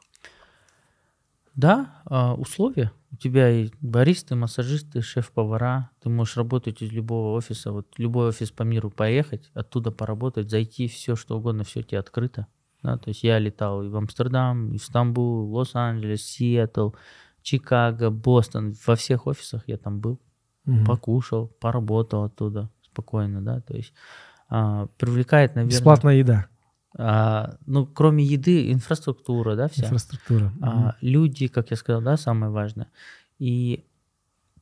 Да, а, условия. У тебя и баристы, массажисты, шеф-повара. Ты можешь работать из любого офиса. Вот любой офис по миру поехать, оттуда поработать, зайти, все что угодно, все тебе открыто. Да, то есть я летал и в Амстердам, и в Стамбул, Лос-Анджелес, Сиэтл, Чикаго, Бостон. Во всех офисах я там был. Мгм. Покушал, поработал оттуда спокойно, да. То есть а, привлекает, наверное... Бесплатная еда, а, ну, кроме еды, инфраструктура, да, вся. инфраструктура. А, люди, как я сказал, да, самое важное. И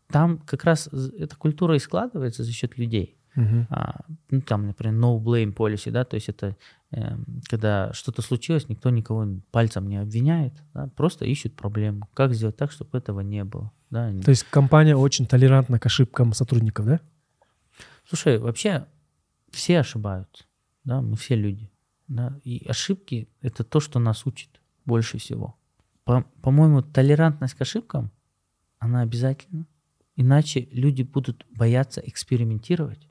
там как раз эта культура и складывается за счет людей. Мгм. А, ну, там, например, no blame policy, да, то есть это эм, когда что-то случилось, никто никого пальцем не обвиняет, да, просто ищут проблему. Как сделать так, чтобы этого не было, да. То есть компания очень толерантна к ошибкам сотрудников, да? Слушай, вообще все ошибаются, да, мы все люди, да, и ошибки — это то, что нас учит больше всего. По- По-моему, толерантность к ошибкам, она обязательна, иначе люди будут бояться экспериментировать.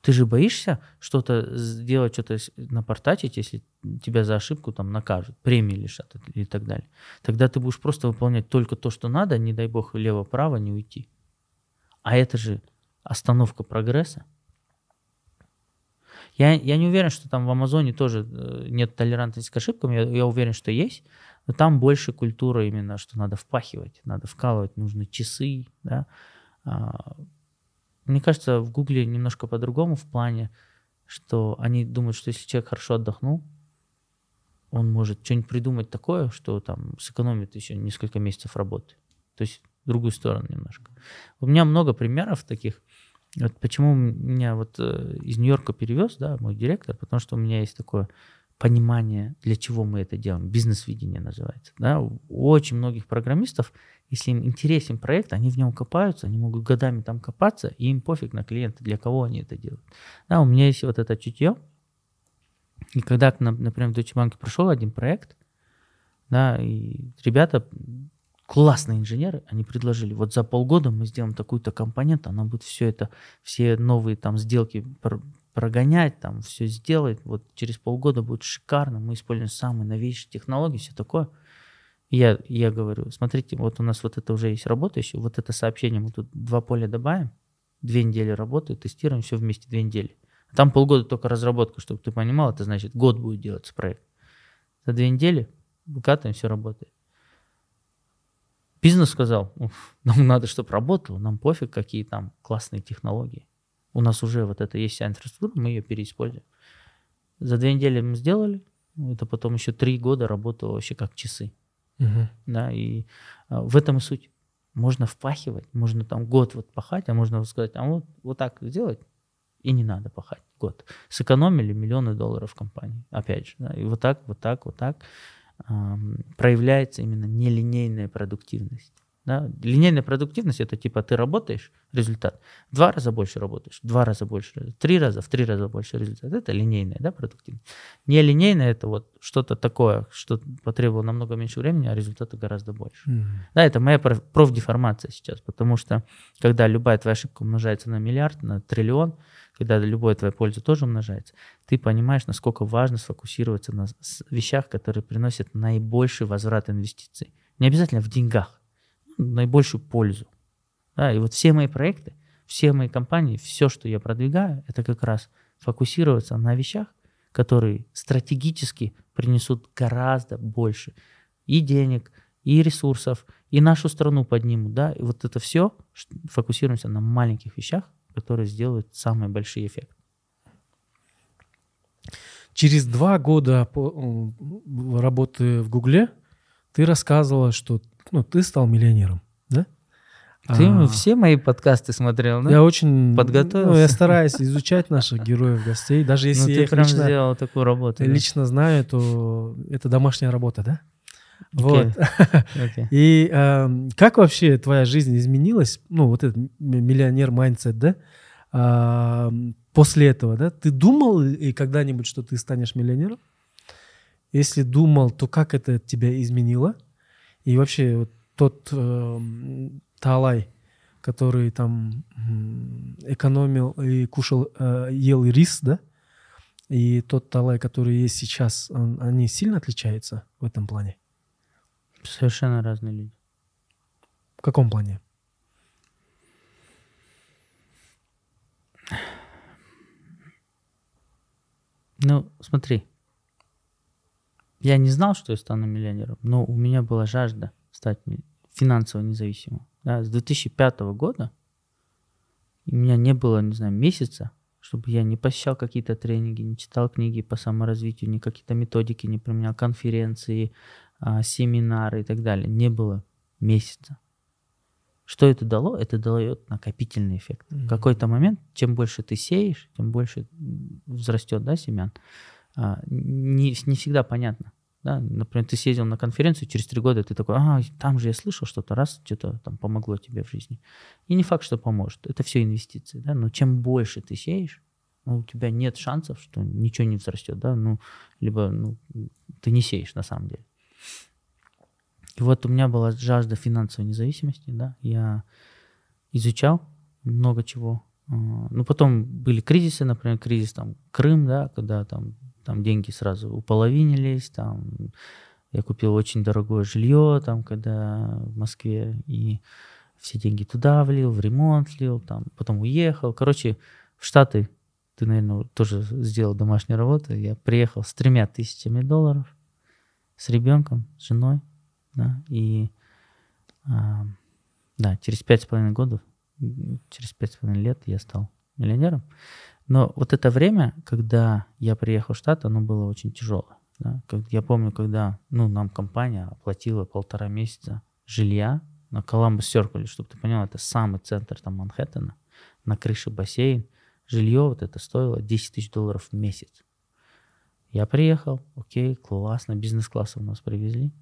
Ты же боишься что-то сделать, что-то напортачить, если тебя за ошибку там накажут, премии лишат и так далее. Тогда ты будешь просто выполнять только то, что надо, не дай бог влево-право не уйти. А это же остановка прогресса. Я, я не уверен, что там в Амазоне тоже э, нет толерантности к ошибкам. Я, я уверен, что есть. Но там больше культура именно, что надо впахивать, надо вкалывать, нужны часы. Да? А, мне кажется, в Гугле немножко по-другому в плане, что они думают, что если человек хорошо отдохнул, он может что-нибудь придумать такое, что там сэкономит еще несколько месяцев работы. То есть в другую сторону немножко. У меня много примеров таких. Вот почему меня вот э, из Нью-Йорка перевез, да, мой директор, потому что у меня есть такое понимание, для чего мы это делаем. Бизнес-видение называется. Да. У очень многих программистов, если им интересен проект, они в нем копаются, они могут годами там копаться, и им пофиг на клиента, для кого они это делают. Да, у меня есть вот это чутье. И когда, например, в Deutsche Bank прошел один проект, да, и ребята, классные инженеры, они предложили, вот за полгода мы сделаем такую-то компоненту, она будет все это, все новые там сделки пр- прогонять, там все сделать, вот через полгода будет шикарно, мы используем самые новейшие технологии, все такое. Я, я говорю, смотрите, вот у нас вот это уже есть работающее, вот это сообщение мы тут два поля добавим, две недели работы, тестируем все вместе две недели. Там полгода только разработка, чтобы ты понимал, это значит год будет делаться проект. За две недели выкатываем, все работает. Бизнес сказал, «Уф, нам надо, чтобы работало, нам пофиг, какие там классные технологии. У нас уже вот это есть вся инфраструктура, мы ее переиспользуем. За две недели мы сделали, это потом еще три года работало вообще как часы. Мгм. Да, и а, в этом и суть. Можно впахивать, можно там год вот пахать, а можно вот сказать, а вот, вот так сделать, и не надо пахать год. Сэкономили миллионы долларов в компании, опять же. Да, и вот так, вот так, вот так проявляется именно нелинейная продуктивность. Да? Линейная продуктивность это типа ты работаешь, результат. В два раза больше работаешь, в два раза больше, три раза, в три раза больше результат. Это линейная да, продуктивность. Нелинейная это вот что-то такое, что потребовало намного меньше времени, а результата гораздо больше. Мгм. Да, это моя проф- профдеформация сейчас, потому что когда любая твоя ошибка умножается на миллиард, на триллион, когда любая твоя польза тоже умножается, ты понимаешь, насколько важно сфокусироваться на вещах, которые приносят наибольший возврат инвестиций. Не обязательно в деньгах, ну, наибольшую пользу. Да, и вот все мои проекты, все мои компании, все, что я продвигаю, это как раз фокусироваться на вещах, которые стратегически принесут гораздо больше и денег, и ресурсов, и нашу страну поднимут, да, и вот это все фокусируемся на маленьких вещах, которые сделают самый большой эффект. Через два года м, работы в Гугле ты рассказывала, что ну, ты стал миллионером, да? Ты А, все мои подкасты смотрел, да? Я очень... Подготовился? Ну, я стараюсь изучать наших героев, гостей. Даже ну, если я ты их прям лично, сделал такую работу. да? лично знаю, то это домашняя работа, да? Вот. Окей. И эм, как вообще твоя жизнь изменилась? Ну, вот этот millionaire mindset, да? Ам, после этого, да? Ты думал и когда-нибудь, что ты станешь миллионером? Если думал, то как это тебя изменило? И вообще вот тот эм, Таалай, который там экономил и кушал, э, ел рис, да? и тот Талай, который есть сейчас, он- они сильно отличаются в этом плане? Совершенно разные люди. В каком плане? Ну, смотри. Я не знал, что я стану миллионером, но у меня была жажда стать финансово независимым. Да, с 2005 года у меня не было, не знаю, месяца, чтобы я не посещал какие-то тренинги, не читал книги по саморазвитию, ни какие-то методики не применял, конференции, семинары и так далее. Не было месяца. Что это дало? Это дает накопительный эффект. В какой-то момент, чем больше ты сеешь, тем больше взрастет да, семян. А, не, не всегда понятно. Да? Например, ты съездил на конференцию, через три года ты такой, а, там же я слышал что-то, раз, что-то там помогло тебе в жизни. И не факт, что поможет. Это все инвестиции. Да? Но чем больше ты сеешь, ну, у тебя нет шансов, что ничего не взрастет. Да? Ну, либо ну, ты не сеешь на самом деле. И вот у меня была жажда финансовой независимости, да, я изучал много чего. А, Ну, потом были кризисы, например, кризис там Крым, да, когда там, там деньги сразу уполовинились, там я купил очень дорогое жилье, там, когда в Москве, и все деньги туда влил, в ремонт влил, там, потом уехал. Короче, в Штаты ты, наверное, тоже сделал домашнюю работу. Я приехал с тремя тысячами долларов, с ребенком, с женой, да, и а, да, через пять с половиной годов, через пять с половиной лет я стал миллионером. Но вот это время, когда я приехал в Штаты, оно было очень тяжелое. Да? Как, я помню, когда ну, нам компания оплатила полтора месяца жилья на Коламбус Серкуле, чтобы ты понял, это самый центр там Манхэттена, на крыше бассейн. Жилье вот это стоило 10 тысяч долларов в месяц. Я приехал, окей, классно, бизнес-класс у нас привезли.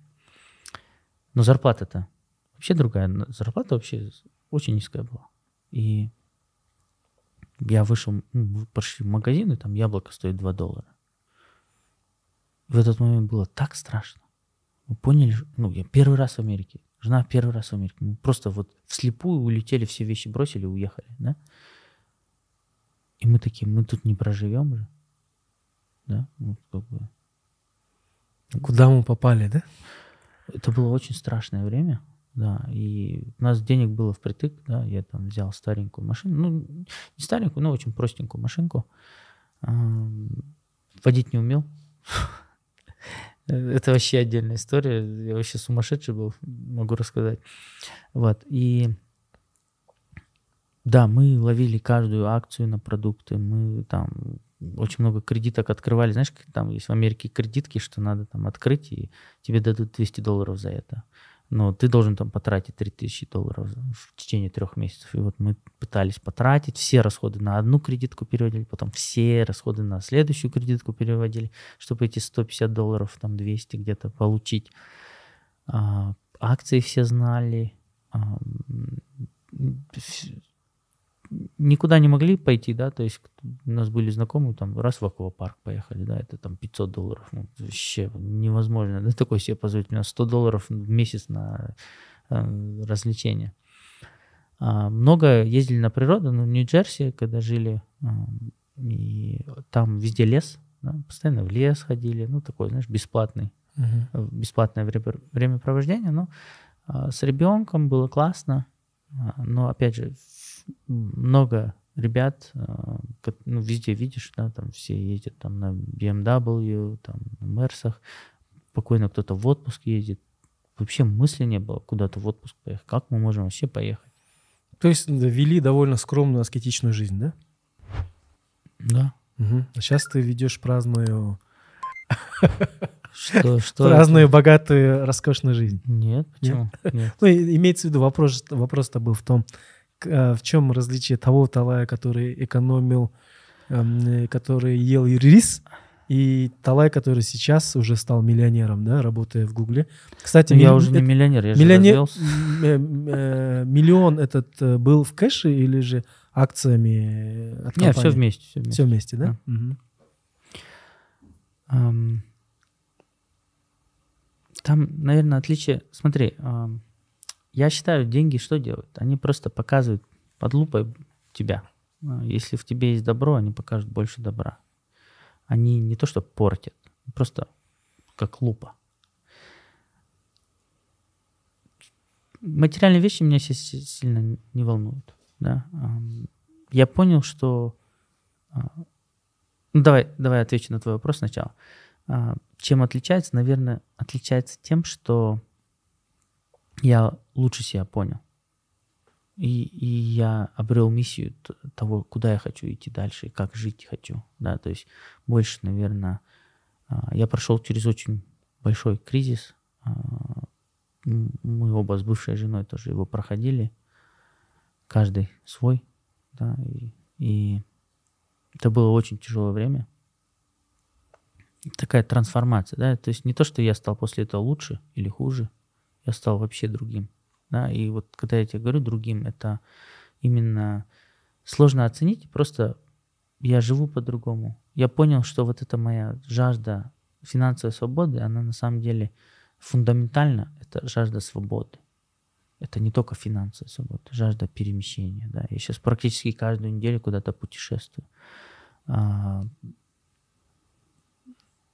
Но зарплата-то вообще другая. Зарплата вообще очень низкая была. И я вышел, ну, пошли в магазин, и там яблоко стоит 2 доллара. В этот момент было так страшно. Мы поняли, ну, я первый раз в Америке, жена первый раз в Америке. Мы просто вот вслепую улетели, все вещи бросили, уехали, да? И мы такие, мы тут не проживем же. Да? Ну, как бы, Куда мы попали, да? Это было очень страшное время, да, и у нас денег было впритык, да, я там взял старенькую машину, ну, не старенькую, но очень простенькую машинку, водить не умел. Это вообще отдельная история, я вообще сумасшедший был, могу рассказать. Вот, и да, мы ловили каждую акцию на продукты, мы там очень много кредиток открывали. Знаешь, как там есть в Америке кредитки, что надо там открыть, и тебе дадут 200 долларов за это. Но ты должен там потратить 3000 долларов в течение трех месяцев. И вот мы пытались потратить, все расходы на одну кредитку переводили, потом все расходы на следующую кредитку переводили, чтобы эти 150 долларов, там 200 где-то получить. А, акции все знали. а, никуда не могли пойти, да, то есть у нас были знакомые, там, раз в аквапарк поехали, да, это там 500 долларов, ну, вообще невозможно, да, такое себе позволить, у меня 100 долларов в месяц на э, развлечения. А, много ездили на природу, ну, в Нью-Джерси, когда жили, а, и там везде лес, да, постоянно в лес ходили, ну, такой, знаешь, бесплатный, э, бесплатное время- времяпровождение, но а, с ребенком было классно, а, но опять же много ребят, ко- ну, везде видишь, да, там все ездят там на BMW, там на Мерсах, спокойно кто-то в отпуск ездит. Вообще мысли не было куда-то в отпуск поехать. Как мы можем вообще поехать? То есть вели довольно скромную аскетичную жизнь, да? Да. Мгм. А сейчас ты ведешь праздную, Что, что это? праздную, богатую, роскошную жизнь. Нет, почему? Нет. Ну, и имеется в виду вопрос, вопрос-то был в том, в чем различие того Талая, который экономил, эм, э, который ел рис, и Талай, который сейчас уже стал миллионером, да, работая в Гугле. Кстати, Я уже не миллионер, я же миллионер, м, э, э, миллион этот э, был в кэше или же акциями э, от Нет, все компании? вместе. Все вместе. Все вместе, да? Мгм. Ам, Там, наверное, отличие. Смотри, я считаю, деньги что делают? Они просто показывают под лупой тебя. А, Если в тебе есть добро, они покажут больше добра. они не то что портят, просто как лупа. Материальные вещи меня си- сильно не волнуют. Да? Я понял, что... а, Ну, давай, давай отвечу на твой вопрос сначала. А, Чем отличается? Наверное, отличается тем, что я лучше себя понял. И, и я обрел миссию того, куда я хочу идти дальше как жить хочу. Да, то есть больше, наверное, а, я прошел через очень большой кризис. А, Мы оба с бывшей женой тоже его проходили. Каждый свой. Да, и, и это было очень тяжелое время. Такая трансформация, да, то есть не то, что я стал после этого лучше или хуже, я стал вообще другим. Да, и вот когда я тебе говорю другим, это именно сложно оценить, просто я живу по-другому. Я понял, что вот эта моя жажда финансовой свободы, она на самом деле фундаментально, это жажда свободы. Это не только финансовая свобода, жажда перемещения. Да. Я сейчас практически каждую неделю куда-то путешествую. А,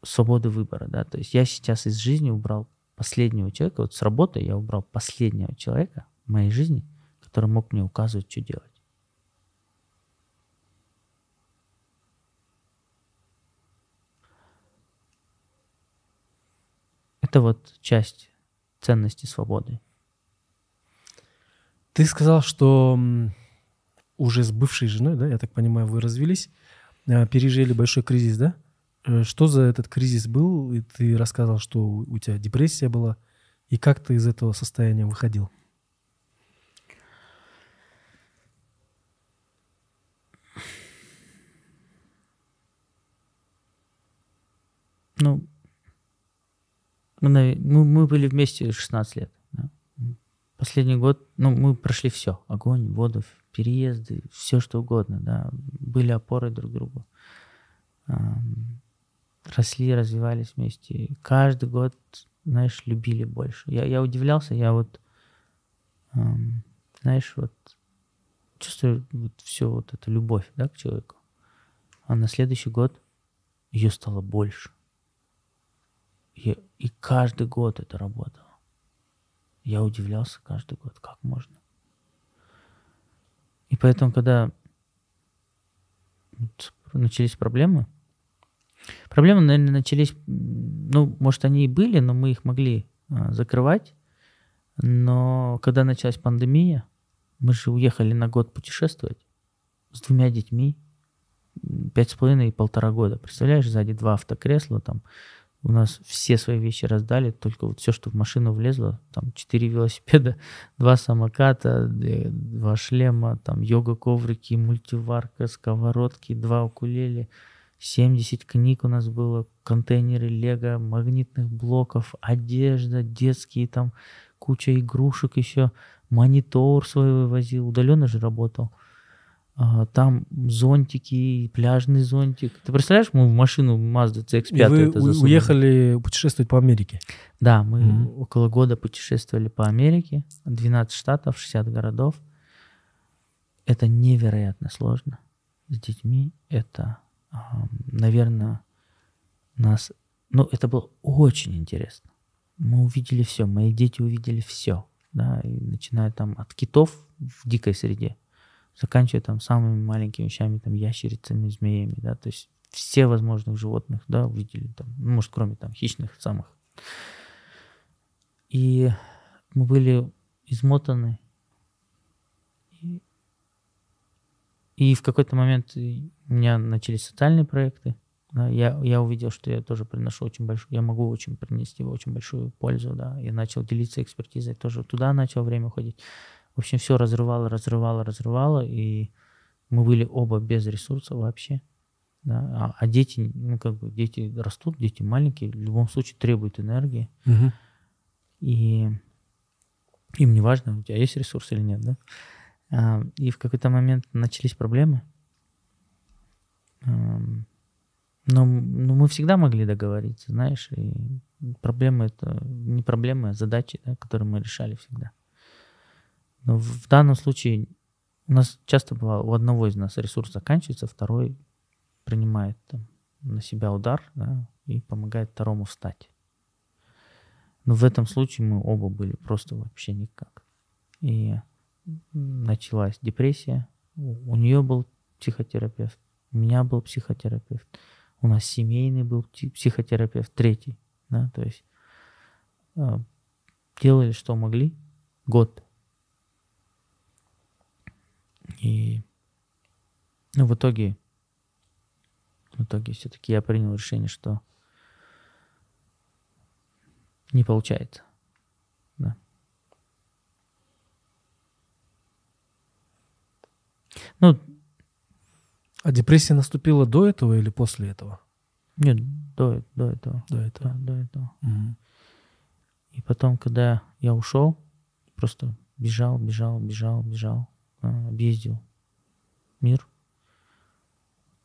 свободы выбора, да, то есть я сейчас из жизни убрал последнего человека, вот с работы я убрал последнего человека в моей жизни, который мог мне указывать, что делать. Это вот часть ценности свободы. Ты сказал, что уже с бывшей женой, да, я так понимаю, вы развелись, а, пережили большой кризис, да? Э, Что за этот кризис был? И ты рассказал, что у тебя депрессия была. И как ты из этого состояния выходил? Ну, мы, мы, мы были вместе 16 лет. да. Последний год, ну, мы прошли все. Огонь, воду, переезды, все что угодно, да. Были опорой друг другу. Росли, развивались вместе. Каждый год, знаешь, любили больше. Я, я удивлялся, я вот, ам, знаешь, вот чувствую вот всю вот эту любовь, да, к человеку. А на следующий год ее стало больше. И, и каждый год это работало. Я удивлялся каждый год, как можно. И поэтому, когда начались проблемы, проблемы, наверное, начались, ну, может, они и были, но мы их могли а, закрывать. Но когда началась пандемия, мы же уехали на год путешествовать с двумя детьми, пять с половиной и полтора года. Представляешь, сзади два автокресла, там у нас все свои вещи раздали, только вот все, что в машину влезло, там четыре велосипеда, два самоката, два шлема, там йога-коврики, мультиварка, сковородки, два укулеле, 70 книг у нас было, контейнеры лего, магнитных блоков, одежда, детские там, куча игрушек еще, монитор свой вывозил, удаленно же работал. А, Там зонтики, пляжный зонтик. Ты представляешь, мы в машину Mazda CX-5 И вы это засунули? уехали путешествовать по Америке. Да, мы Мгм. около года путешествовали по Америке, 12 штатов, 60 городов. Это невероятно сложно с детьми. Это, наверное, нас... Ну, это было очень интересно. Мы увидели все, мои дети увидели все. Да, и начиная там от китов в дикой среде, заканчивая там самыми маленькими вещами, там ящерицами, змеями, да, то есть все возможных животных, да, увидели там, ну, может, кроме там хищных самых и мы были измотаны. И в какой-то момент у меня начались социальные проекты. да, я, я увидел, что я тоже приношу очень большую, я могу очень принести очень большую пользу, да. Я начал делиться экспертизой, тоже туда начал время уходить. В общем, все разрывало, разрывало, разрывало, и мы были оба без ресурсов вообще. Да. А, а дети, ну как бы дети растут, дети маленькие, в любом случае требуют энергии. И им не важно, у тебя есть ресурс или нет, да? А, И в какой-то момент начались проблемы. Но, но мы всегда могли договориться, знаешь, и проблемы это не проблемы, а задачи, да, которые мы решали всегда. Но в в данном случае у нас часто бывало, у одного из нас ресурс заканчивается, второй принимает там на себя удар да, и помогает второму встать. Но в этом случае мы оба были просто вообще никак. И началась депрессия. У нее был психотерапевт, у меня был психотерапевт, у нас семейный был пси- психотерапевт, третий. Да, то есть э, делали, что могли, год. И ну, в итоге, в итоге все-таки я принял решение, что не получается. Да. Ну, А депрессия наступила до этого или после этого? нет, до, до этого. До этого. Да, до этого. Мгм. И потом, когда я ушел, просто бежал, бежал, бежал, бежал, а, объездил мир.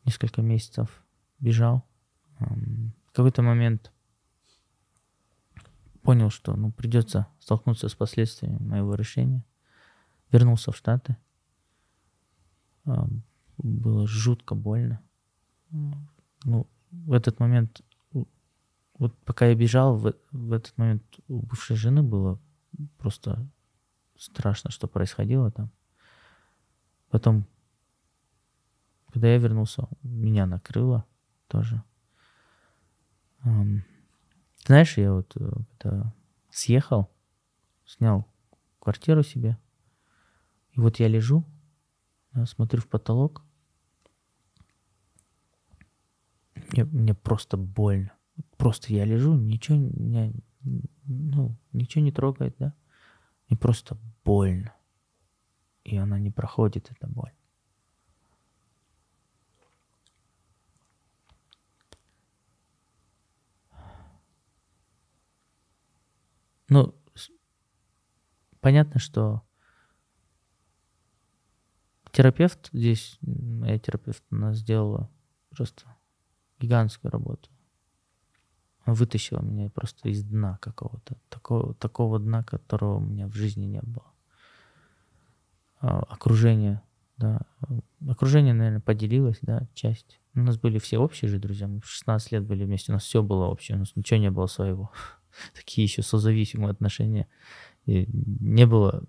Несколько месяцев бежал. В какой-то момент понял, что ну, придется столкнуться с последствиями моего решения. Вернулся в Штаты. Ам, Было жутко больно. Ну, в этот момент вот пока я бежал, в, в этот момент у бывшей жены было просто страшно, что происходило там. Потом, когда я вернулся, меня накрыло тоже. Знаешь, я вот э, когда съехал, снял квартиру себе, и вот я лежу, да, смотрю в потолок, мне, мне просто больно. Просто я лежу, ничего меня, ну, ничего не трогает, да? Мне просто больно. И она не проходит, эта боль. Ну, понятно, что терапевт здесь, моя терапевт, она сделала просто гигантскую работу. Вытащила меня просто из дна какого-то, такого, такого дна, которого у меня в жизни не было. А, окружение, да, окружение, наверное, поделилось, да, часть. У нас были все общие же друзья, мы в 16 лет были вместе, у нас все было общее, у нас ничего не было своего. Такие еще созависимые отношения. И не было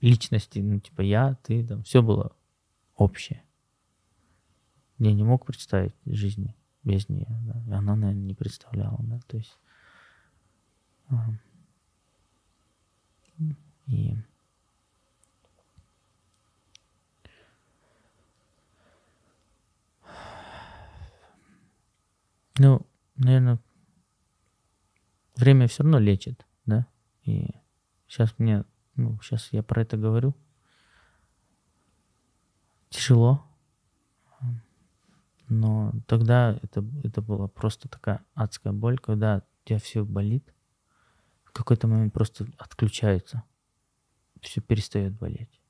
личности, ну, типа я, ты, там, все было общее. Я не мог представить жизни без нее, да. И она, наверное, не представляла, да, то есть... И... Ну, наверное, время все равно лечит, да, и сейчас мне, ну, сейчас я про это говорю, тяжело, но тогда это, это была просто такая адская боль, когда у тебя все болит, в какой-то момент просто отключается, все перестает болеть.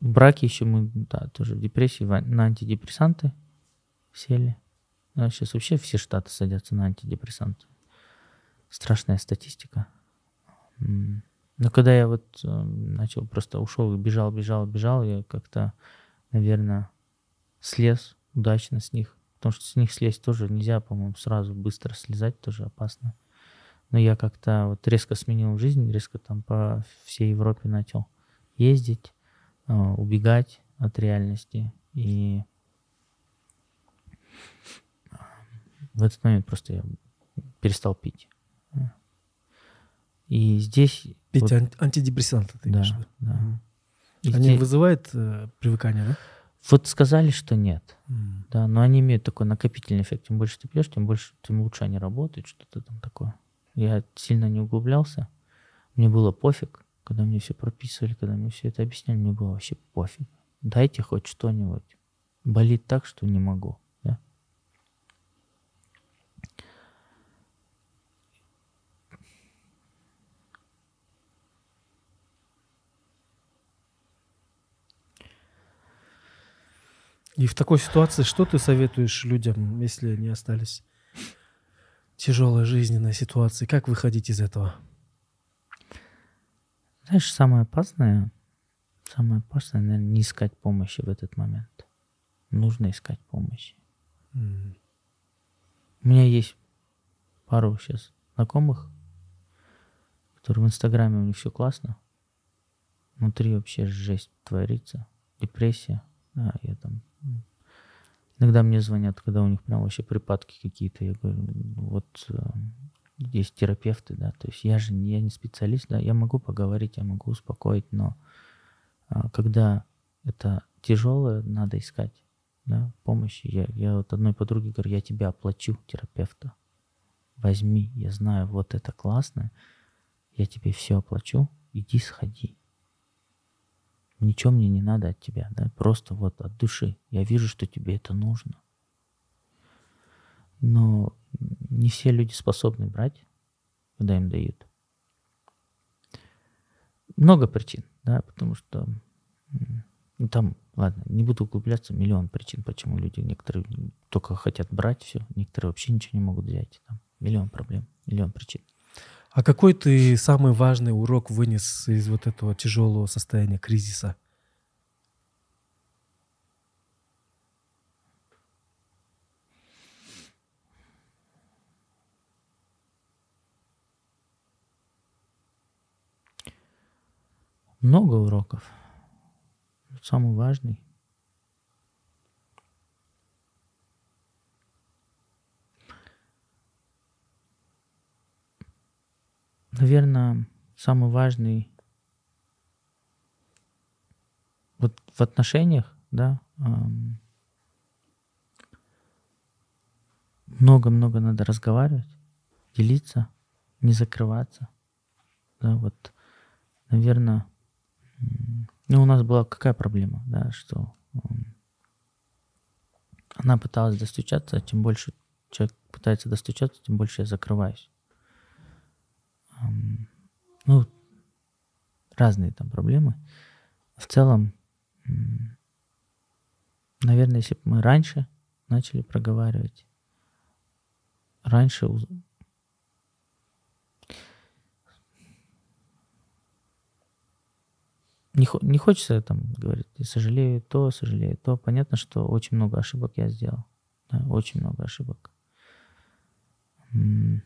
В браке еще мы, да, тоже в депрессии, на антидепрессанты сели. А сейчас вообще все штаты садятся на антидепрессанты. Страшная статистика. Но когда я вот э, начал, просто ушел, бежал, бежал, бежал, я как-то, наверное, слез удачно с них. Потому что с них слезть тоже нельзя, по-моему, сразу быстро слезать тоже опасно. Но я как-то вот резко сменил жизнь, резко там по всей Европе начал ездить, э, убегать от реальности. И в этот момент просто я перестал пить. И здесь... Пить вот- ан- антидепрессанты ты да, да. Они здесь- вызывают э, привыкание, да? Вот сказали, что нет. М. Да, но они имеют такой накопительный эффект. Чем больше ты пьешь, тем больше, тем лучше они работают, что-то там такое. Я сильно не углублялся. Мне было пофиг, когда мне все прописывали, когда мне все это объясняли, мне было вообще пофиг. Дайте хоть что-нибудь. Болит так, что не могу. Да? И в такой ситуации что ты советуешь людям, если они остались в тяжелой жизненной ситуации? Как выходить из этого? Знаешь, самое опасное, самое опасное, наверное, не искать помощи в этот момент. Нужно искать помощи. М. У меня есть пару сейчас знакомых, которые в Инстаграме у них все классно. Внутри вообще жесть творится. Депрессия. Да, я там... Иногда мне звонят, когда у них прям вообще припадки какие-то. Я говорю, «Ну, вот э, есть терапевты, да, то есть я же не, я не специалист, да, я могу поговорить, я могу успокоить, но а, когда это тяжелое, надо искать да, помощи. Я, я вот одной подруге говорю, я тебя оплачу, терапевта. Возьми, я знаю, вот это классно, я тебе все оплачу, иди сходи. Ничего мне не надо от тебя, да, просто вот от души. Я вижу, что тебе это нужно. Но не все люди способны брать, когда им дают. Много причин, да, потому что ну, там, ладно, не буду углубляться, миллион причин, почему люди некоторые только хотят брать все, некоторые вообще ничего не могут взять. Там миллион проблем, миллион причин. А какой ты самый важный урок вынес из вот этого тяжелого состояния кризиса? Много уроков. Самый важный. Наверное, самый важный вот в отношениях, да, много-много надо разговаривать, делиться, не закрываться. Да, вот, наверное, ну, у нас была какая проблема, да, что она пыталась достучаться, чем больше человек пытается достучаться, тем больше я закрываюсь. Ну, разные там проблемы. В целом, наверное, если бы мы раньше начали проговаривать, раньше не, не хочется там говорить, сожалею то, сожалею то. Понятно, что очень много ошибок я сделал. Да, очень много ошибок. М.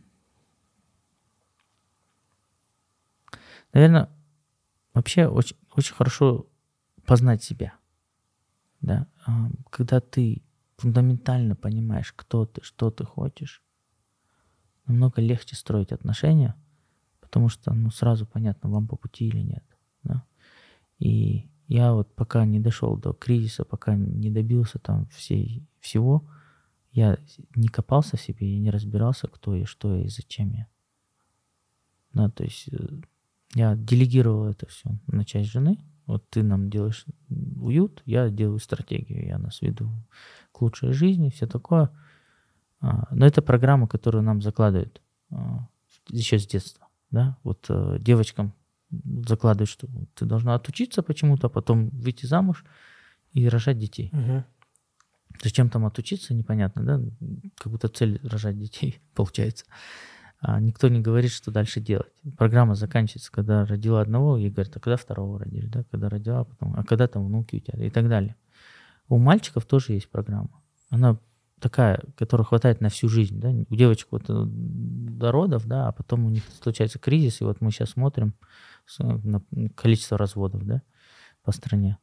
Наверное, вообще очень, очень хорошо познать себя. Да? А, Когда ты фундаментально понимаешь, кто ты, что ты хочешь, намного легче строить отношения, потому что ну, сразу понятно, вам по пути или нет. Да? И я вот пока не дошел до кризиса, пока не добился там всей, всего, я не копался в себе, я не разбирался, кто я, что я и зачем я. Да, то есть э, я делегировал это все на часть жены. Вот ты нам делаешь уют, я делаю стратегию, я нас веду к лучшей жизни, все такое. А, Но это программа, которую нам закладывают а, еще с детства. Да? Вот э, девочкам закладывают, что ты должна отучиться почему-то, а потом выйти замуж и рожать детей. Зачем там отучиться, непонятно, да? Как будто цель рожать детей получается. А никто не говорит, что дальше делать. Программа заканчивается, когда родила одного, ей говорят, а когда второго родили, да? Когда родила, а потом, а когда там внуки у тебя и так далее. У мальчиков тоже есть программа. Она такая, которая хватает на всю жизнь, да? У девочек вот э, до родов, да, а потом у них случается кризис, и вот мы сейчас смотрим на количество разводов, да, по стране.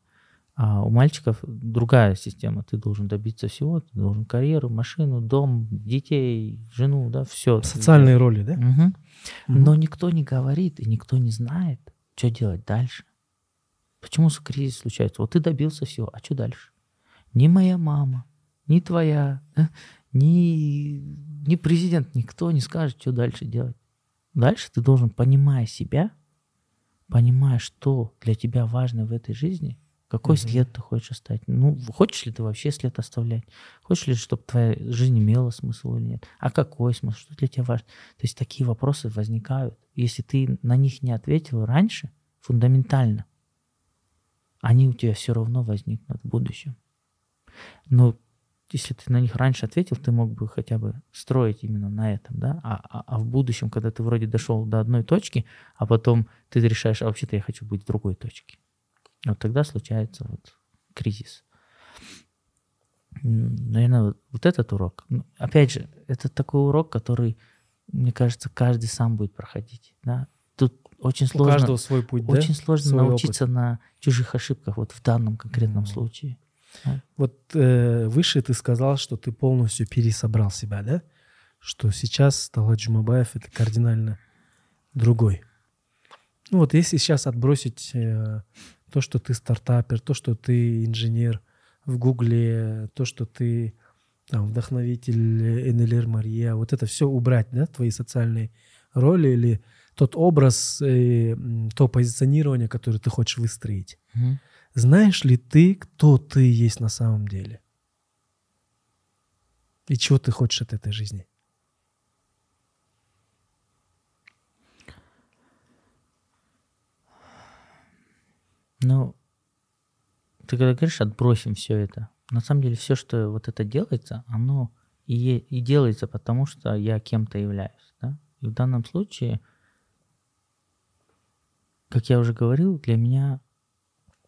А у мальчиков другая система. Ты должен добиться всего. Ты должен карьеру, машину, дом, детей, жену, да, все. Социальные роли, да? Мгм. Мгм. Но никто не говорит и никто не знает, что делать дальше. Почему кризис случается? Вот ты добился всего, а что дальше? Ни моя мама, ни твоя, да, ни, ни президент, никто не скажет, что дальше делать. Дальше ты должен, понимая себя, понимая, что для тебя важно в этой жизни, какой Мгм. след ты хочешь оставить. Ну, хочешь ли ты вообще след оставлять? Хочешь ли, чтобы твоя жизнь имела смысл или нет? А какой смысл? Что для тебя важно? То есть такие вопросы возникают. Если ты на них не ответил раньше, фундаментально, они у тебя все равно возникнут в будущем. Но если ты на них раньше ответил, ты мог бы хотя бы строить именно на этом, да? А, а- а в будущем, когда ты вроде дошел до одной точки, а потом ты решаешь, а вообще-то я хочу быть в другой точке. Вот тогда случается вот кризис. наверное, вот, вот этот урок. Ну, опять же, это такой урок, который, мне кажется, каждый сам будет проходить. Да? Тут очень У сложно. каждого свой путь, да? Очень сложно Свой научиться на чужих ошибках, вот в данном конкретном Мгм. случае. Вот э, выше ты сказал, что ты полностью пересобрал себя, да? Что сейчас Талат Джумабаев это кардинально другой. Ну вот если сейчас отбросить э, то, что ты стартапер, то, что ты инженер в Гугле, то, что ты там, вдохновитель НЛР Мария, вот это все убрать, да, твои социальные роли или тот образ, э, то позиционирование, которое ты хочешь выстроить. Мгм. Знаешь ли ты, кто ты есть на самом деле? И чего ты хочешь от этой жизни? Ну, ты когда говоришь, отбросим все это. На самом деле, все, что вот это делается, оно и, и делается, потому что я кем-то являюсь. Да? И в данном случае, как я уже говорил, для меня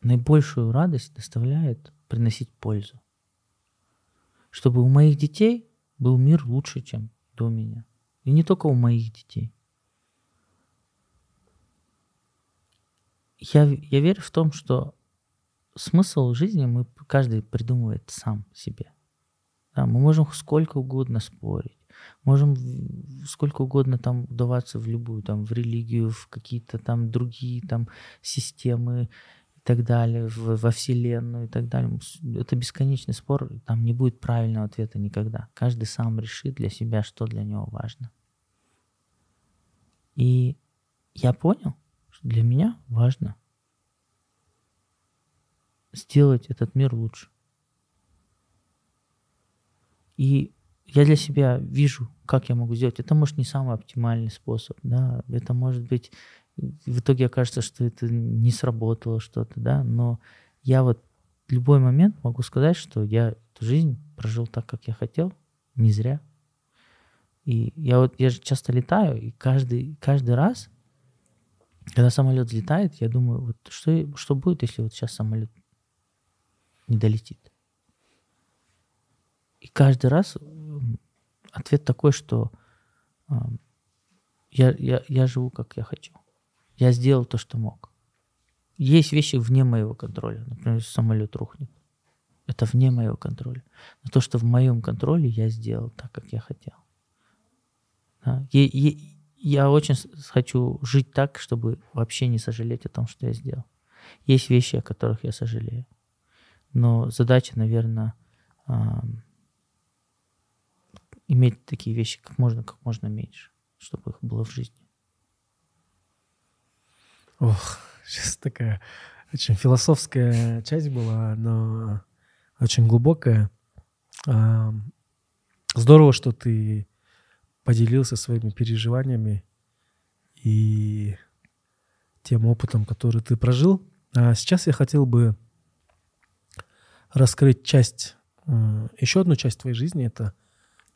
наибольшую радость доставляет приносить пользу. Чтобы у моих детей был мир лучше, чем до меня. И не только у моих детей. Я, я верю в том, что смысл жизни мы каждый придумывает сам себе. Да, мы можем сколько угодно спорить, можем сколько угодно там вдаваться в любую, там, в религию, в какие-то там другие там системы и так далее, в- во Вселенную и так далее. Это бесконечный спор, там не будет правильного ответа никогда. Каждый сам решит для себя, что для него важно. И я понял, для меня важно сделать этот мир лучше. И я для себя вижу, как я могу сделать. Это может не самый оптимальный способ, да, это может быть в итоге окажется, что это не сработало что-то, да, но я вот в любой момент могу сказать, что я эту жизнь прожил так, как я хотел, не зря. И я вот я же часто летаю, и каждый, каждый раз, когда самолет взлетает, я думаю, вот что, что будет, если вот сейчас самолет не долетит. И каждый раз ответ такой, что я, я, я живу, как я хочу. Я сделал то, что мог. Есть вещи вне моего контроля. Например, если самолет рухнет. Это вне моего контроля. Но то, что в моем контроле, я сделал так, как я хотел. Да. И- и- я очень хочу жить так, чтобы вообще не сожалеть о том, что я сделал. Есть вещи, о которых я сожалею. Но задача, наверное, иметь такие вещи как можно, как можно меньше, чтобы их было в жизни. Ох, сейчас такая очень философская часть была, но очень глубокая. Здорово, что ты поделился своими переживаниями и тем опытом, который ты прожил. А сейчас я хотел бы раскрыть часть, э, еще одну часть твоей жизни, это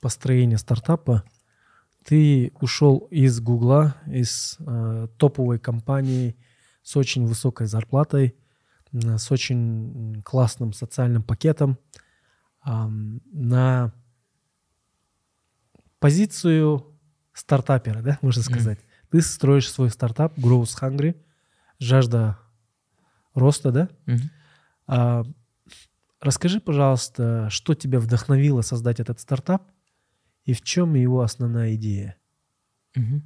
построение стартапа. Ты ушел из Гугла, из э, топовой компании с очень высокой зарплатой, м, с очень классным социальным пакетом на позицию стартапера, да, можно сказать. Ты строишь свой стартап Growth Hungry, жажда роста, да? Мгм. А, расскажи, пожалуйста, что тебя вдохновило создать этот стартап и в чем его основная идея? Мгм.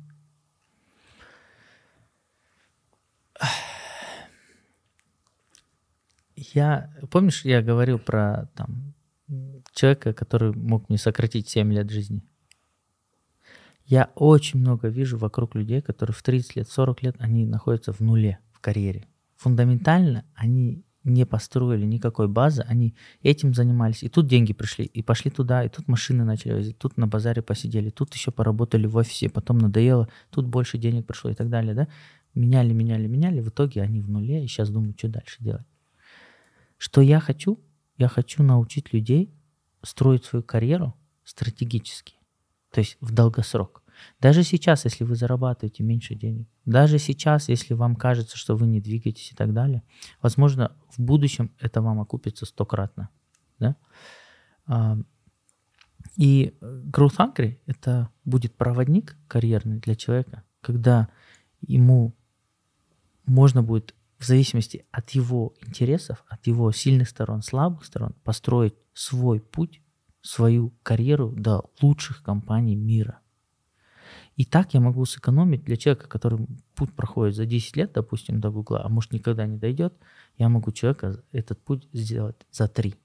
Я, помнишь, я говорил про там человека, который мог мне сократить 7 лет жизни? Я очень много вижу вокруг людей, которые в 30 лет, 40 лет, они находятся в нуле в карьере. Фундаментально они не построили никакой базы, они этим занимались, и тут деньги пришли, и пошли туда, и тут машины начали возить, тут на базаре посидели, тут еще поработали в офисе, потом надоело, тут больше денег пришло и так далее, да? Меняли, меняли, меняли, в итоге они в нуле, и сейчас думают, что дальше делать. Что я хочу? Я хочу научить людей строить свою карьеру стратегически, то есть в долгосрок. Даже сейчас, если вы зарабатываете меньше денег, даже сейчас, если вам кажется, что вы не двигаетесь и так далее, возможно, в будущем это вам окупится стократно. Да? А, И э, Growth Hungry — это будет проводник карьерный для человека, когда ему можно будет в зависимости от его интересов, от его сильных сторон, слабых сторон, построить свой путь, свою карьеру до лучших компаний мира. И так я могу сэкономить для человека, который путь проходит за 10 лет, допустим, до Гугла, а может никогда не дойдет, я могу человека этот путь сделать за 3.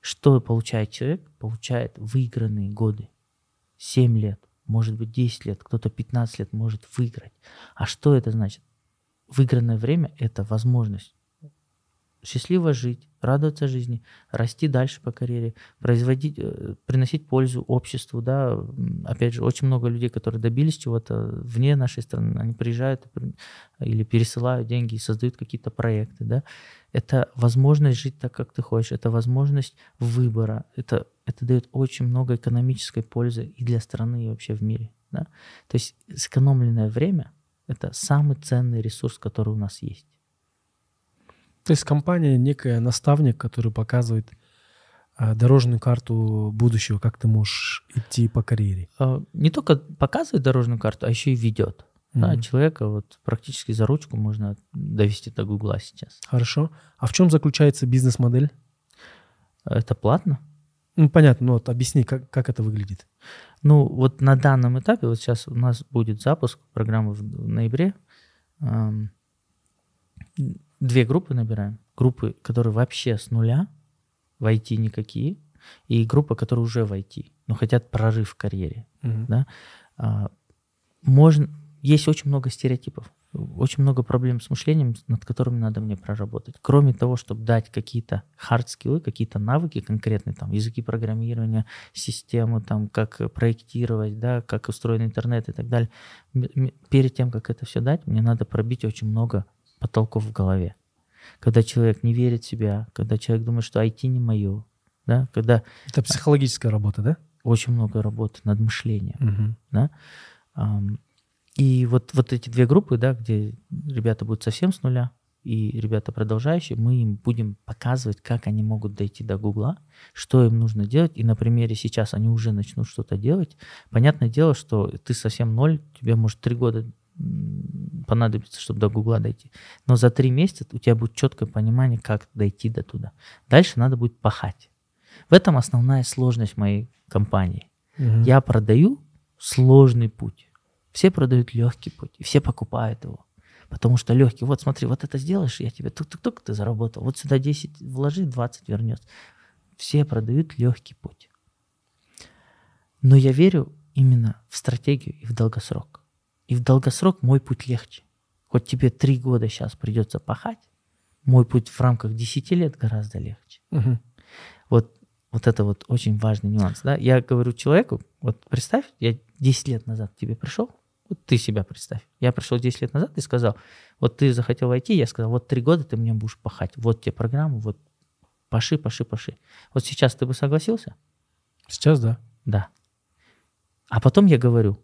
Что получает человек? Получает выигранные годы. 7 лет, может быть 10 лет, кто-то 15 лет может выиграть. А что это значит? Выигранное время – это возможность счастливо жить, радоваться жизни, расти дальше по карьере, производить, э, приносить пользу обществу, да. Опять же, очень много людей, которые добились чего-то вне нашей страны, они приезжают или пересылают деньги и создают какие-то проекты, да. Это возможность жить так, как ты хочешь, это возможность выбора, это, это дает очень много экономической пользы и для страны, и вообще в мире, да. То есть сэкономленное время – это самый ценный ресурс, который у нас есть. То есть компания некая наставник, который показывает а, дорожную карту будущего, как ты можешь идти по карьере. А, не только показывает дорожную карту, а еще и ведет. Да, Мгм. человека вот практически за ручку можно довести до Гугла сейчас. Хорошо. А в чем заключается бизнес-модель? Это платно? Ну, понятно, но вот объясни, как, как это выглядит. Ну, вот на данном этапе, вот сейчас у нас будет запуск программы в ноябре. Две группы набираем. Группы, которые вообще с нуля, в IT никакие, и группа, которые уже в IT, но хотят прорыв в карьере. Мгм. да, а, можно, есть очень много стереотипов, очень много проблем с мышлением, над которыми надо мне проработать. Кроме того, чтобы дать какие-то хард-скиллы, какие-то навыки конкретные, там, языки программирования, систему, там, как проектировать, да, как устроен интернет и так далее. Перед тем, как это все дать, мне надо пробить очень много потолков в голове. Когда человек не верит в себя, когда человек думает, что IT не мое, да, когда Это психологическая работа, да? очень много работы над мышлением Мгм. да. И вот, вот эти две группы, да, где ребята будут совсем с нуля, и ребята продолжающие, мы им будем показывать, как они могут дойти до Гугла, что им нужно делать, и на примере сейчас они уже начнут что-то делать. Понятное дело, что ты совсем ноль, тебе может три года понадобится, чтобы до Гугла дойти. Но за три месяца у тебя будет четкое понимание, как дойти до туда. Дальше надо будет пахать. В этом основная сложность моей компании. Мгм. Я продаю сложный путь. Все продают легкий путь, и все покупают его. Потому что легкий, вот смотри, вот это сделаешь, я тебе тук-тук-тук, ты заработал. Вот сюда 10 вложи, 20 вернется. Все продают легкий путь. Но я верю именно в стратегию и в долгосрок. И в долгосрок мой путь легче. Хоть тебе три года сейчас придется пахать, мой путь в рамках 10 лет гораздо легче. Мгм. Вот, вот это вот очень важный нюанс. Да? Я говорю человеку, вот представь, я 10 лет назад к тебе пришел, вот ты себя представь. Я пришел 10 лет назад и сказал, вот ты захотел войти, я сказал, вот три года ты мне будешь пахать, вот тебе программу, вот паши, паши, паши. Вот сейчас ты бы согласился? Сейчас, да. Да. А потом я говорю,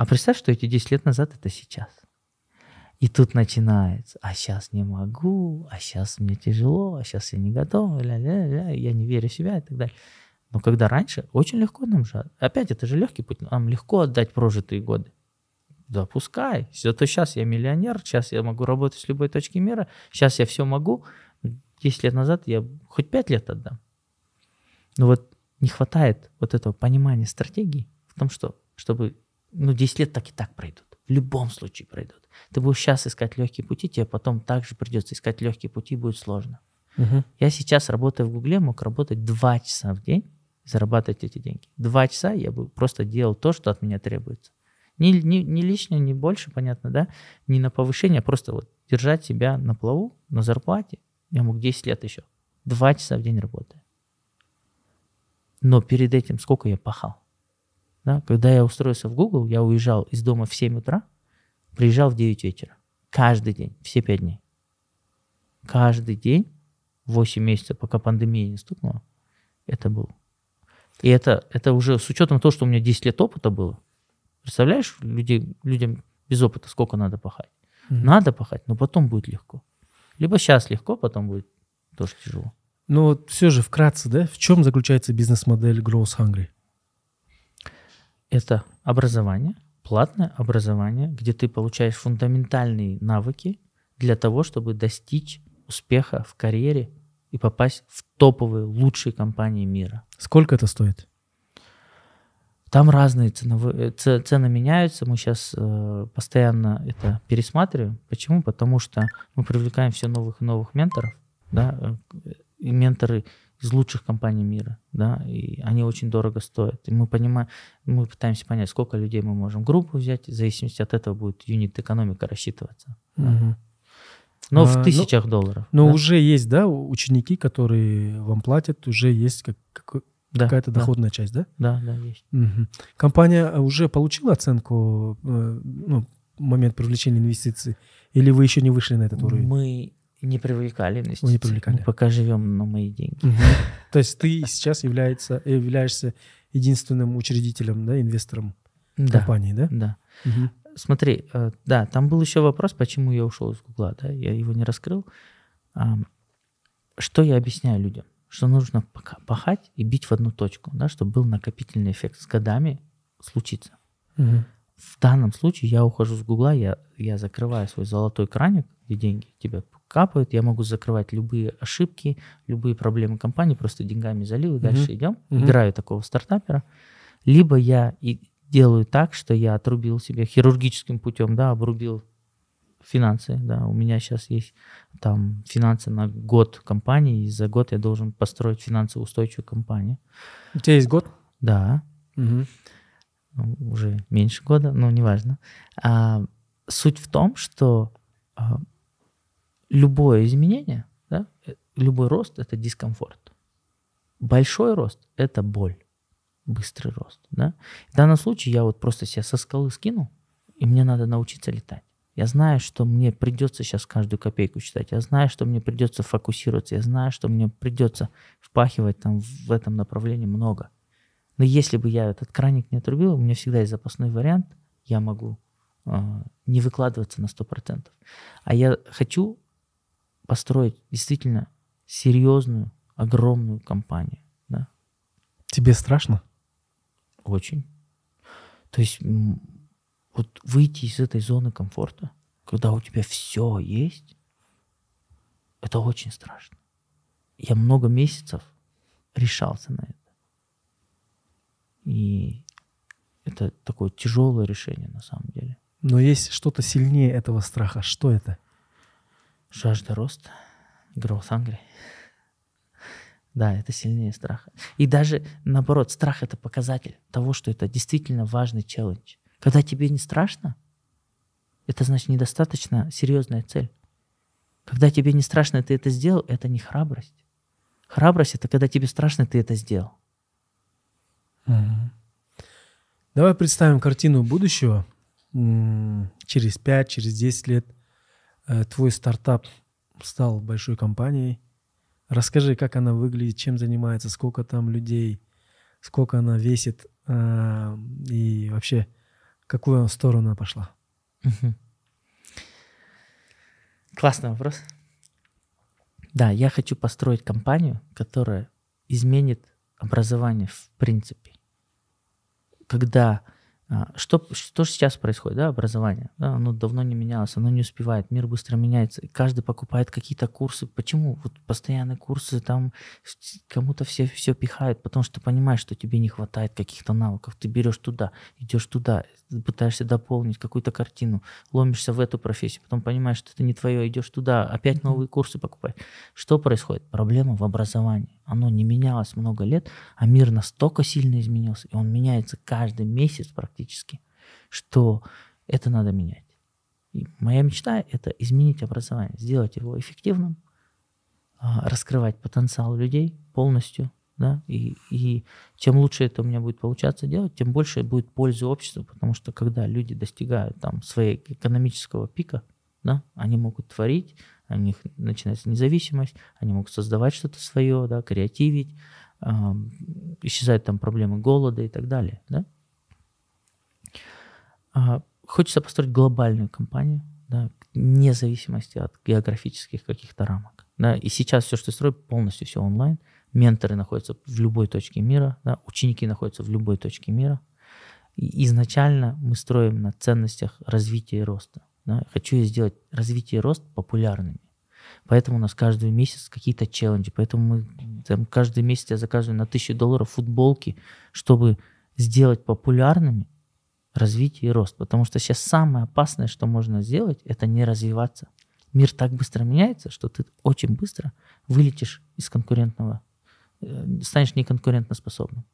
а представь, что эти 10 лет назад это сейчас. И тут начинается, а сейчас не могу, а сейчас мне тяжело, а сейчас я не готов, ля-ля-ля, я не верю в себя и так далее. Но когда раньше, очень легко нам же, опять это же легкий путь, нам легко отдать прожитые годы. Да, пускай. Зато сейчас я миллионер, сейчас я могу работать с любой точки мира, сейчас я все могу. 10 лет назад я хоть 5 лет отдам. Но вот не хватает вот этого понимания стратегии в том, что чтобы ну, 10 лет так и так пройдут. В любом случае пройдут. Ты будешь сейчас искать легкие пути, тебе потом также придется искать легкие пути, будет сложно. Мгм. Я сейчас, работая в Гугле, мог работать 2 часа в день, зарабатывать эти деньги. Два часа я бы просто делал то, что от меня требуется. Не, не, не лишнее, не больше, понятно, да? Не на повышение, а просто вот держать себя на плаву, на зарплате. Я мог 10 лет еще. Два часа в день работая. Но перед этим сколько я пахал? Да? Когда я устроился в Google, я уезжал из дома в 7 утра, приезжал в 9 вечера. Каждый день, все 5 дней. Каждый день, 8 месяцев, пока пандемия не стукнула, это было. И это, это уже с учетом того, что у меня 10 лет опыта было. Представляешь, люди, людям без опыта сколько надо пахать? Мгм. Надо пахать, но потом будет легко. Либо сейчас легко, потом будет тоже тяжело. Но вот все же вкратце, да, в чем заключается бизнес-модель Growth Hungry? Это образование, платное образование, где ты получаешь фундаментальные навыки для того, чтобы достичь успеха в карьере и попасть в топовые, лучшие компании мира. Сколько это стоит? Там разные ценовые, э, цены меняются. Мы сейчас э, постоянно это пересматриваем. Почему? Потому что мы привлекаем все новых и новых менторов, да, э, и менторы из лучших компаний мира, да, и они очень дорого стоят. И мы понимаем, мы пытаемся понять, сколько людей мы можем группу взять, в зависимости от этого будет юнит экономика рассчитываться. Мгм. Но А, в ну- тысячах долларов. Но да. уже есть, да, ученики, которые вам платят, уже есть как- как- Да, какая-то да, доходная часть, да? Да, да, есть. Мгм. Компания уже получила оценку, э, ну, момент привлечения инвестиций, или вы еще не вышли на этот уровень? Мы не привлекали инвестиции. привлекали. Мы пока живем на мои деньги. То есть ты сейчас является, являешься единственным учредителем, да, инвестором Да, компании, да? да. Смотри, э, да, там был еще вопрос, почему я ушел из Гугла, да, я его не раскрыл. Что я объясняю людям? Что нужно пахать и бить в одну точку, да, чтобы был накопительный эффект с годами случится. Мгм. В данном случае я ухожу с Гугла, я, я закрываю свой золотой краник, где деньги тебе капают, я могу закрывать любые ошибки, любые проблемы компании, просто деньгами залил и дальше идем, Мгм. играю такого стартапера. Либо я и делаю так, что я отрубил себе хирургическим путем, да, обрубил финансы, да, у меня сейчас есть там финансы на год компании, и за год я должен построить финансово устойчивую компанию. У тебя есть год? Да, Мгм. Уже меньше года, но неважно. А, суть в том, что а, любое изменение, да, э, любой рост – это дискомфорт. Большой рост – это боль, быстрый рост. Да? В данном случае я вот просто себя со скалы скинул, и мне надо научиться летать. Я знаю, что мне придется сейчас каждую копейку считать. Я знаю, что мне придется фокусироваться. Я знаю, что мне придется впахивать там в этом направлении много. Но если бы я этот краник не отрубил, у меня всегда есть запасной вариант. Я могу а, не выкладываться на 100%. А я хочу построить действительно серьезную, огромную компанию. Да? Тебе страшно? Очень. То есть вот выйти из этой зоны комфорта, когда у тебя все есть, это очень страшно. Я много месяцев решался на это. И это такое тяжелое решение на самом деле. Но есть что-то сильнее этого страха. Что это? Жажда роста, growth hungry. Да, это сильнее страха. И даже наоборот, страх это показатель того, что это действительно важный челлендж. Когда тебе не страшно, это значит недостаточно серьезная цель. Когда тебе не страшно, ты это сделал, это не храбрость. Храбрость это когда тебе страшно, ты это сделал. Давай представим картину будущего. Через 5, через 10 лет э, твой стартап стал большой компанией. Расскажи, как она выглядит, чем занимается, сколько там людей, сколько она весит а, и вообще какую сторону она пошла. Классный вопрос. Да, я хочу построить компанию, которая изменит образование в принципе. Когда а, что, что же сейчас происходит, да, образование? Да, оно давно не менялось, оно не успевает, мир быстро меняется, каждый покупает какие-то курсы. Почему? Вот постоянные курсы, там кому-то все все пихают, потому что ты понимаешь, что тебе не хватает каких-то навыков. Ты берешь туда, идешь туда, пытаешься дополнить какую-то картину, ломишься в эту профессию, потом понимаешь, что это не твое, идешь туда, опять новые курсы покупаешь. Что происходит? Проблема в образовании. Оно не менялось много лет, а мир настолько сильно изменился, и он меняется каждый месяц практически, что это надо менять. И моя мечта — это изменить образование, сделать его эффективным, а, раскрывать потенциал людей полностью, да, и, и чем лучше это у меня будет получаться делать, тем больше будет пользы обществу, потому что когда люди достигают там своего экономического пика, да, они могут творить, у них начинается независимость, они могут создавать что-то свое, да, креативить, ам, исчезают там проблемы голода и так далее, да. А, Хочется построить глобальную компанию, да, вне зависимости от географических каких-то рамок, Да, и сейчас все, что строю, полностью все онлайн. Менторы находятся в любой точке мира, да, ученики находятся в любой точке мира. И изначально мы строим на ценностях развития и роста. Да. Хочу сделать развитие и рост популярными. Поэтому у нас каждый месяц какие-то челленджи. Поэтому мы там, каждый месяц я заказываю на тысячу долларов футболки, чтобы сделать популярными развитие и рост. Потому что сейчас самое опасное, что можно сделать, это не развиваться. Мир так быстро меняется, что ты очень быстро вылетишь из конкурентного, э, станешь неконкурентоспособным.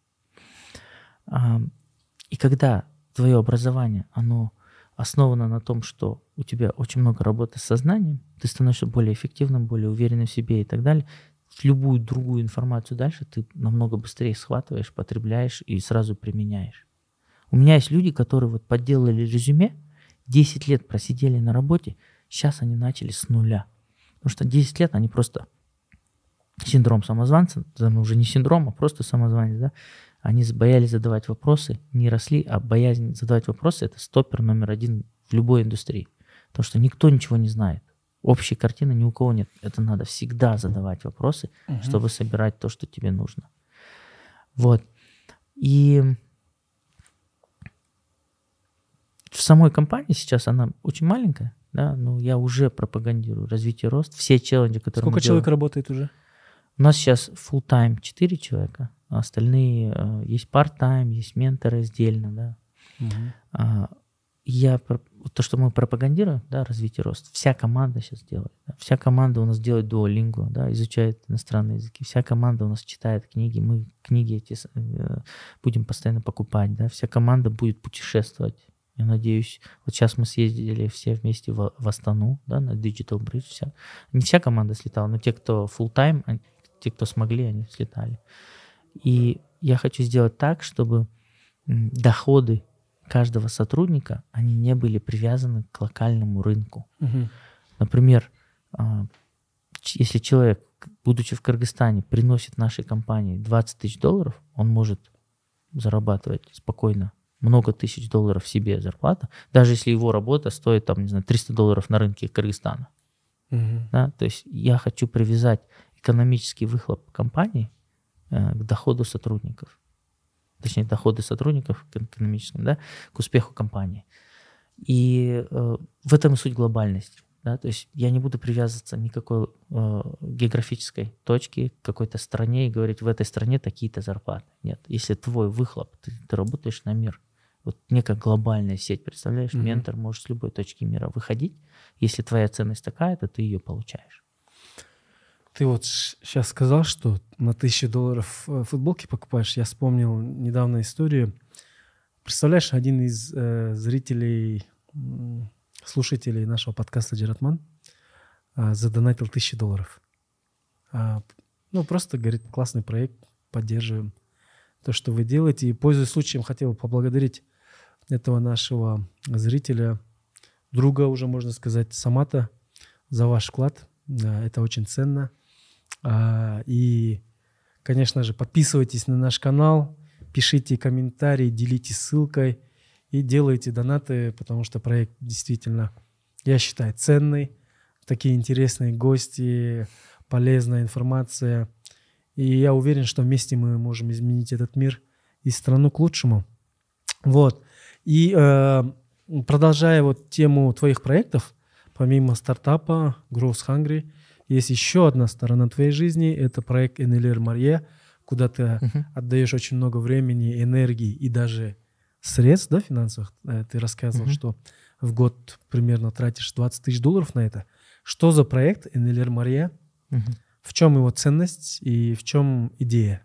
И когда твое образование, оно основано на том, что у тебя очень много работы с сознанием, ты становишься более эффективным, более уверенным в себе и так далее, любую другую информацию дальше ты намного быстрее схватываешь, потребляешь и сразу применяешь. У меня есть люди, которые вот подделали резюме, 10 лет просидели на работе, сейчас они начали с нуля. Потому что 10 лет они просто синдром самозванца, уже не синдром, а просто самозванец, да, они боялись задавать вопросы, не росли, а боязнь задавать вопросы – это стопер номер один в любой индустрии. Потому что никто ничего не знает. Общей картины ни у кого нет. Это надо всегда задавать вопросы, угу. чтобы собирать то, что тебе нужно. Вот. И в самой компании сейчас она очень маленькая, да, но я уже пропагандирую развитие рост. Все челленджи, которые Сколько человек делаем, работает уже? У нас сейчас full time 4 человека, а остальные э, есть part-time, есть менторы отдельно, да. Угу. я то, что мы пропагандируем, да, развитие рост, вся команда сейчас делает. Да, вся команда у нас делает дуолингу, да, изучает иностранные языки. Вся команда у нас читает книги, мы книги эти э, будем постоянно покупать, да. Вся команда будет путешествовать я надеюсь, вот сейчас мы съездили все вместе в, в Астану, да, на Digital Bridge. Вся. Не вся команда слетала, но те, кто full time, те, кто смогли, они слетали. И я хочу сделать так, чтобы доходы каждого сотрудника, они не были привязаны к локальному рынку. Угу. Например, а, если человек, будучи в Кыргызстане, приносит нашей компании 20 тысяч долларов, он может зарабатывать спокойно много тысяч долларов себе зарплата, даже если его работа стоит, там, не знаю, 300 долларов на рынке Кыргызстана. Угу. Да? То есть я хочу привязать экономический выхлоп компании э, к доходу сотрудников. Точнее, доходы сотрудников к экономическому, да, к успеху компании. И э, в этом и суть глобальности. Да? То есть я не буду привязываться никакой э, географической точке, к какой-то стране и говорить, в этой стране такие-то зарплаты. Нет. Если твой выхлоп, ты, ты работаешь на мир, вот некая глобальная сеть, представляешь, mm-hmm. ментор может с любой точки мира выходить. Если твоя ценность такая, то ты ее получаешь. Ты вот сейчас сказал, что на тысячу долларов э, футболки покупаешь. Я вспомнил недавно историю. Представляешь, один из э, зрителей, слушателей нашего подкаста Джератман э, задонатил тысячу долларов. А, ну, просто говорит, классный проект, поддерживаем то, что вы делаете. И, пользуясь случаем, хотел поблагодарить этого нашего зрителя, друга уже, можно сказать, Самата, за ваш вклад. Это очень ценно. А, и, конечно же, подписывайтесь на наш канал, пишите комментарии, делитесь ссылкой и делайте донаты, потому что проект действительно, я считаю, ценный. Такие интересные гости, полезная информация. И я уверен, что вместе мы можем изменить этот мир и страну к лучшему. Вот. И э, продолжая вот тему твоих проектов, помимо стартапа Growth Hungry, есть еще одна сторона твоей жизни, это проект NLR Марье, куда ты uh-huh. отдаешь очень много времени, энергии и даже средств да, финансовых. Э, ты рассказывал, uh-huh. что в год примерно тратишь 20 тысяч долларов на это. Что за проект NLR Марье? Uh-huh. В чем его ценность и в чем идея?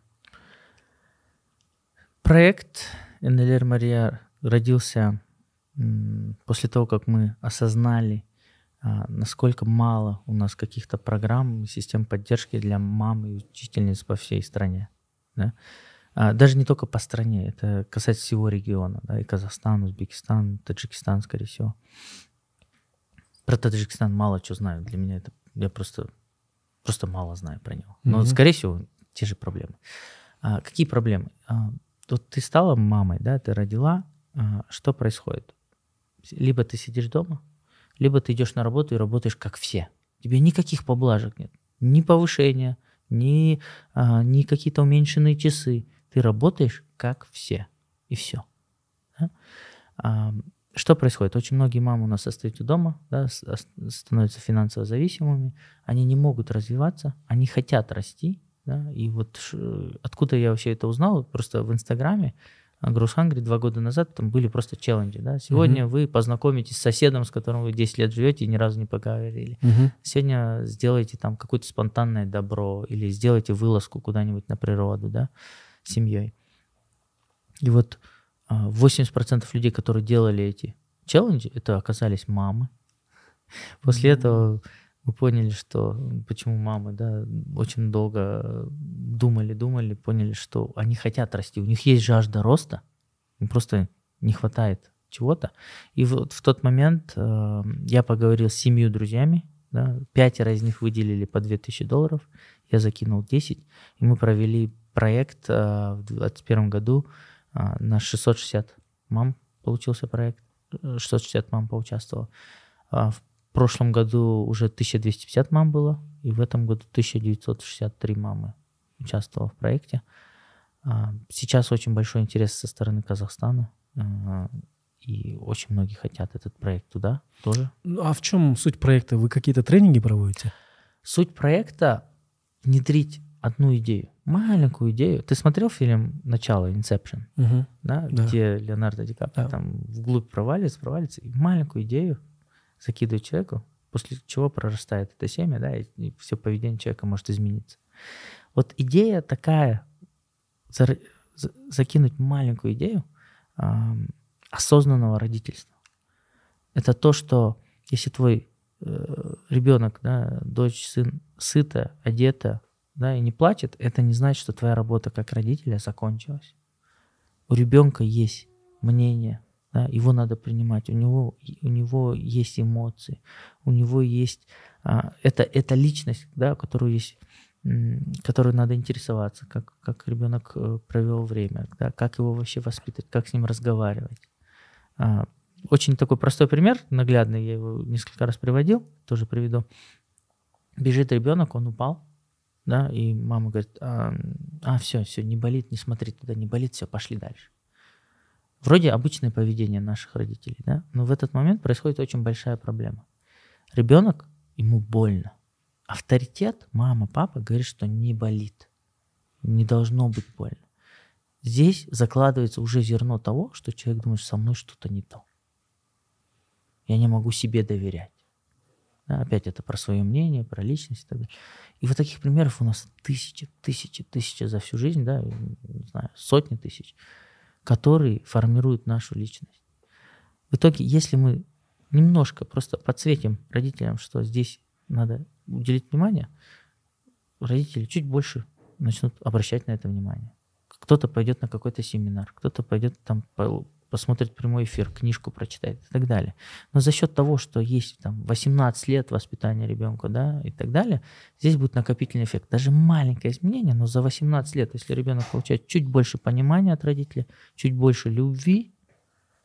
Проект NLR Мария родился после того, как мы осознали, насколько мало у нас каких-то программ и систем поддержки для мам и учительниц по всей стране. Да? А, даже не только по стране, это касается всего региона, да, и Казахстан, Узбекистан, Таджикистан, скорее всего. Про Таджикистан мало что знаю. Для меня это я просто просто мало знаю про него. Но, mm-hmm. скорее всего, те же проблемы. А, какие проблемы? А, вот ты стала мамой, да, ты родила, а, что происходит? Либо ты сидишь дома, либо ты идешь на работу и работаешь как все. Тебе никаких поблажек нет. Ни повышения, ни, а, ни какие-то уменьшенные часы. Ты работаешь как все. И все. Да? А, что происходит? Очень многие мамы у нас остаются дома, да, ос- становятся финансово зависимыми, они не могут развиваться, они хотят расти, да, и вот откуда я вообще это узнал, просто в Инстаграме, Груз Hungry два года назад там были просто челленджи, да, сегодня вы познакомитесь с соседом, с которым вы 10 лет живете и ни разу не поговорили, Мгм. сегодня сделайте там какое-то спонтанное добро или сделайте вылазку куда-нибудь на природу, да, с семьей. И вот а, 80% людей, которые делали эти челленджи, это оказались мамы. После этого мы поняли, что почему мамы, да, очень долго думали, думали, поняли, что они хотят расти, у них есть жажда роста, им просто не хватает чего-то. И вот в тот момент э, я поговорил с семью друзьями, да, пятеро из них выделили по 2000 долларов, я закинул 10, и мы провели проект э, в 2021 году а, на 660 мам получился проект, э, 660 мам поучаствовало. А прошлом году уже 1250 мам было, и в этом году 1963 мамы участвовало в проекте. А, Сейчас очень большой интерес со стороны Казахстана, а, и очень многие хотят этот проект туда тоже. Ну, а в чем суть проекта? Вы какие-то тренинги проводите? Суть проекта — внедрить одну идею, маленькую идею. Ты смотрел фильм «Начало», «Inception»? Мгм. да, Да. где Леонардо Ди Каприо Да. там вглубь проваливается, проваливается, и маленькую идею закидывает человеку, после чего прорастает это семя, да, и, все поведение человека может измениться. Вот идея такая, зар- за- закинуть маленькую идею ам, осознанного родительства. Это то, что если твой э, ребенок, да, дочь, сын сыта, одета, да, и не плачет, это не значит, что твоя работа как родителя закончилась у ребенка есть мнение, да, его надо принимать, у него, у него есть эмоции, у него есть а, это, это личность, да, которую есть, м, которой надо интересоваться, как, как ребенок э, провел время, да, как его вообще воспитывать, как с ним разговаривать. А, очень такой простой пример, наглядный, я его несколько раз приводил, тоже приведу. Бежит ребенок, он упал, да, и мама говорит, а, все, все, не болит, не смотри туда, не болит, все, пошли дальше. Вроде обычное поведение наших родителей, да, но в этот момент происходит очень большая проблема. Ребенок, ему больно. Авторитет, мама, папа говорит, что не болит, не должно быть больно. Здесь закладывается уже зерно того, что человек думает, со мной что-то не то. Я не могу себе доверять. Да, опять это про свое мнение, про личность и так далее. И вот таких примеров у нас тысячи, тысячи, тысячи за всю жизнь, да, не знаю, сотни тысяч, которые формируют нашу личность. В итоге, если мы немножко просто подсветим родителям, что здесь надо уделить внимание, родители чуть больше начнут обращать на это внимание. Кто-то пойдет на какой-то семинар, кто-то пойдет там посмотрит прямой эфир, книжку прочитает и так далее. Но за счет того, что есть там 18 лет воспитания ребенка, да, и так далее, здесь будет накопительный эффект. Даже маленькое изменение, но за 18 лет, если ребенок получает чуть больше понимания от родителя, чуть больше любви,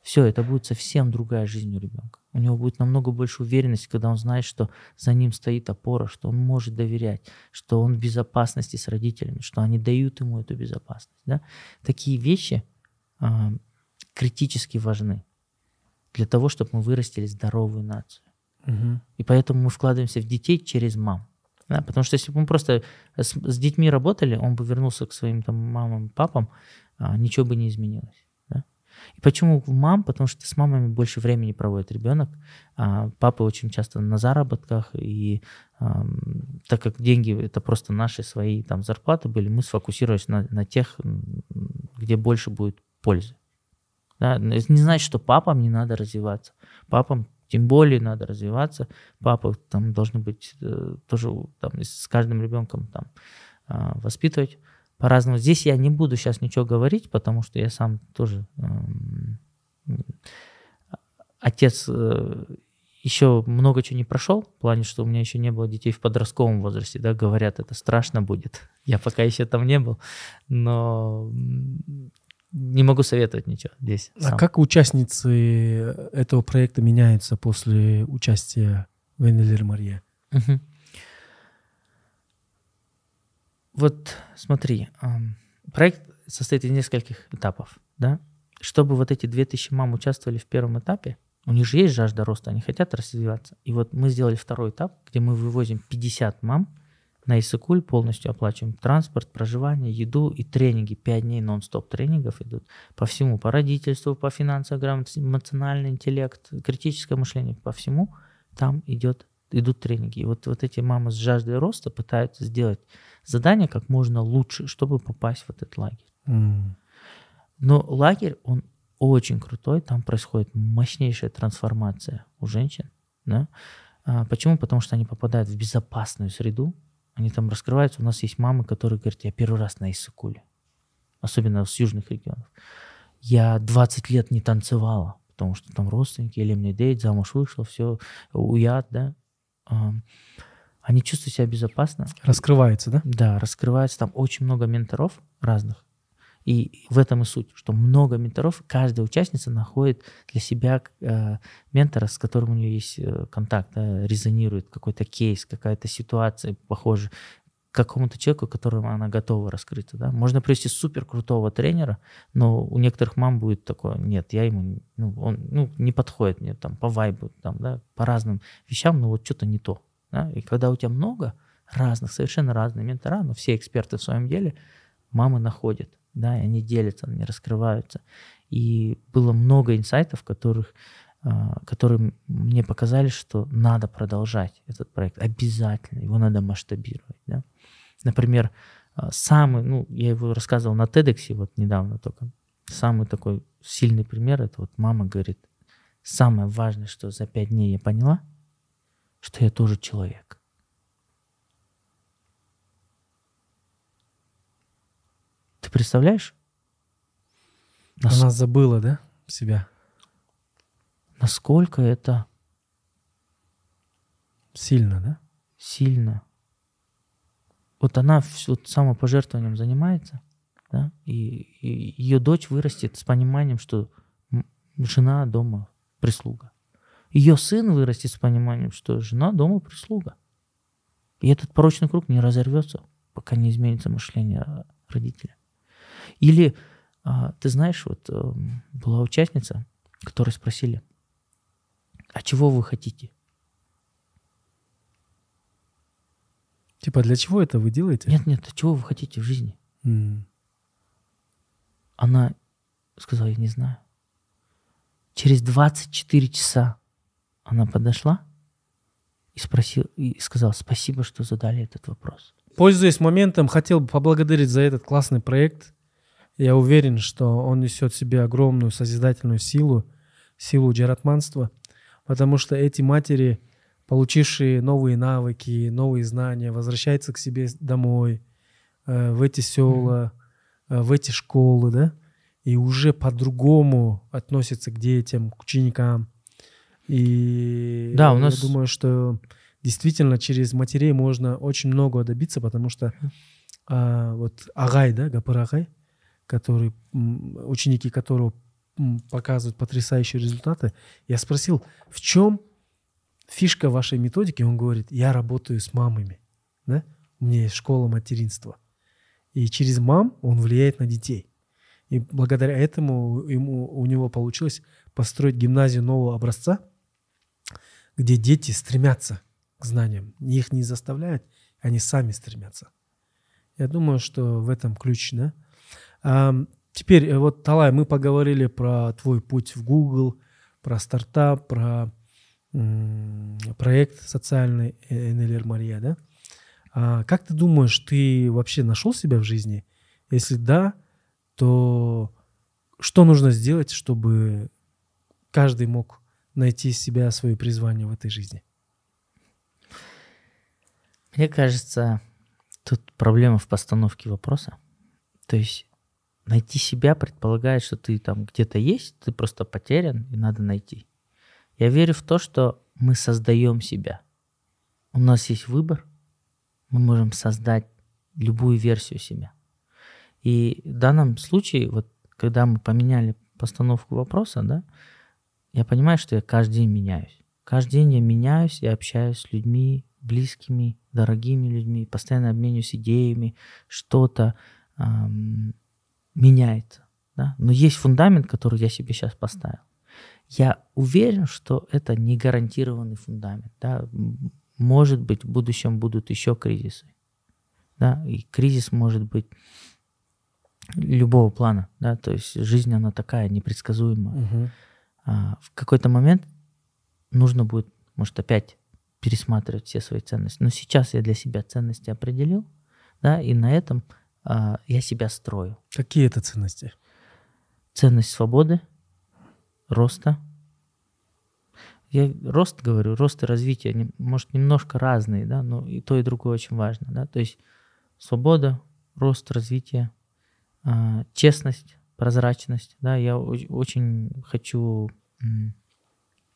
все, это будет совсем другая жизнь у ребенка. У него будет намного больше уверенности, когда он знает, что за ним стоит опора, что он может доверять, что он в безопасности с родителями, что они дают ему эту безопасность. Да? Такие вещи а, критически важны для того, чтобы мы вырастили здоровую нацию. Мгм. И поэтому мы вкладываемся в детей через мам. Да, потому что если бы мы просто с, с детьми работали, он бы вернулся к своим там мамам, папам, а, ничего бы не изменилось. да. И почему в мам? Потому что с мамами больше времени проводит ребенок. А папы очень часто на заработках, и ам, так как деньги это просто наши свои там зарплаты были, мы сфокусировались на, на тех, где больше будет пользы. Да? Это не значит, что папам не надо развиваться. Папам тем более надо развиваться. Папа там должны быть э, тоже там, с каждым ребенком там а, воспитывать по-разному. Здесь я не буду сейчас ничего говорить, потому что я сам тоже эм, отец э, еще много чего не прошел, в плане, что у меня еще не было детей в подростковом возрасте, да, говорят, это страшно будет. Я пока еще там не был, но не могу советовать ничего здесь. А сам. как участницы этого проекта меняются после участия в НЛР Мария? Мгм. Вот смотри, проект состоит из нескольких этапов, да? Чтобы вот эти 2000 мам участвовали в первом этапе, у них же есть жажда роста, они хотят развиваться. И вот мы сделали второй этап, где мы вывозим 50 мам на Исыкуль, полностью оплачиваем транспорт, проживание, еду и тренинги. 5 дней нон-стоп тренингов идут по всему, по родительству, по финансовой грамотности, эмоциональный интеллект, критическое мышление, по всему там идет, идут тренинги. И вот, вот эти мамы с жаждой роста пытаются сделать задание как можно лучше, чтобы попасть в этот лагерь. М. Но лагерь, он очень крутой, там происходит мощнейшая трансформация у женщин. Да? А, почему? Потому что они попадают в безопасную среду, они там раскрываются. У нас есть мамы, которые говорят, я первый раз на Иссыкуле, особенно с южных регионов. Я 20 лет не танцевала, потому что там родственники, или мне дейт, замуж вышла, все, уят, да. Они чувствуют себя безопасно, Раскрывается, да? да, раскрывается там очень много менторов разных. И в этом и суть, что много менторов, каждая участница находит для себя э, ментора, с которым у нее есть э, контакт, да, резонирует какой-то кейс, какая-то ситуация похожа к какому-то человеку, которому она готова раскрыться. Да? Можно привести супер крутого тренера, но у некоторых мам будет такое, нет, я ему, ну, он ну, не подходит мне там по вайбу, там, да, по разным вещам, но вот что-то не то. Да? И когда у тебя много разных, совершенно разных ментора, но все эксперты в своем деле, мамы находят, да, и они делятся, они раскрываются. И было много инсайтов, которых, а, которые мне показали, что надо продолжать этот проект, обязательно, его надо масштабировать. Да. Например, а, самый, ну, я его рассказывал на TEDx вот недавно только, самый такой сильный пример, это вот мама говорит, самое важное, что за пять дней я поняла, что я тоже человек. Ты представляешь? Нас- Она забыла, да, себя? насколько это Сильно, да? сильно. Вот она вот самопожертвованием занимается, да, и, ее дочь вырастет с пониманием, что жена дома прислуга. Ее сын вырастет с пониманием, что жена дома прислуга. И этот порочный круг не разорвется, пока не изменится мышление родителя. Или, а, ты знаешь, вот эм, была участница, которой спросили, а чего вы хотите? Типа, для чего это вы делаете? Нет, нет, а чего вы хотите в жизни? М. Она сказала, я не знаю. Через 24 часа она подошла и спросила, и сказала, спасибо, что задали этот вопрос. Пользуясь моментом, хотел бы поблагодарить за этот классный проект. Я уверен, что он несет в себе огромную созидательную силу, силу джаратманства, потому что эти матери, получившие новые навыки, новые знания, возвращаются к себе домой, э, в эти села, э, в эти школы, да, и уже по-другому относятся к детям, к ученикам. И Да, у я нас- думаю, что действительно через матерей можно очень много добиться, потому что а, вот Агай, да, Гапар Агай, который, ученики которого показывают потрясающие результаты, я спросил, в чем фишка вашей методики? Он говорит, я работаю с мамами, да, у меня есть школа материнства. И через мам он влияет на детей. И благодаря этому ему, у него получилось построить гимназию нового образца, где дети стремятся к знаниям. Их не заставляют, они сами стремятся. Я думаю, что в этом ключ, да. Теперь, э, вот, Талай, мы поговорили про твой путь в Google, про стартап, про проект социальный НЛР Мария, да. А как ты думаешь, ты вообще нашел себя в жизни? Если да, то что нужно сделать, чтобы каждый мог найти себя, свое призвание в этой жизни? Мне кажется, тут проблема в постановке вопроса. То есть найти себя предполагает, что ты там где-то есть, ты просто потерян, и надо найти. Я верю в то, что мы создаем себя. У нас есть выбор, мы можем создать любую версию себя. И в данном случае, вот когда мы поменяли постановку вопроса, да, я понимаю, что я каждый день меняюсь. Каждый день я меняюсь, я общаюсь с людьми, близкими, дорогими людьми, постоянно обмениваюсь идеями, что-то ам, меняется. Да? Но есть фундамент, который я себе сейчас поставил. Я уверен, что это не гарантированный фундамент. Да? Может быть, в будущем будут еще кризисы. Да? И кризис может быть любого плана. Да? То есть жизнь, она такая непредсказуемая. Мгм. А, в какой-то момент нужно будет, может, опять пересматривать все свои ценности. Но сейчас я для себя ценности определил, да, и на этом я себя строю. Какие это ценности? Ценность свободы, роста. Я рост говорю, рост и развитие, может, немножко разные, да, но и то, и другое очень важно, да. То есть свобода, рост, развитие, а, честность, прозрачность, да. Я очень хочу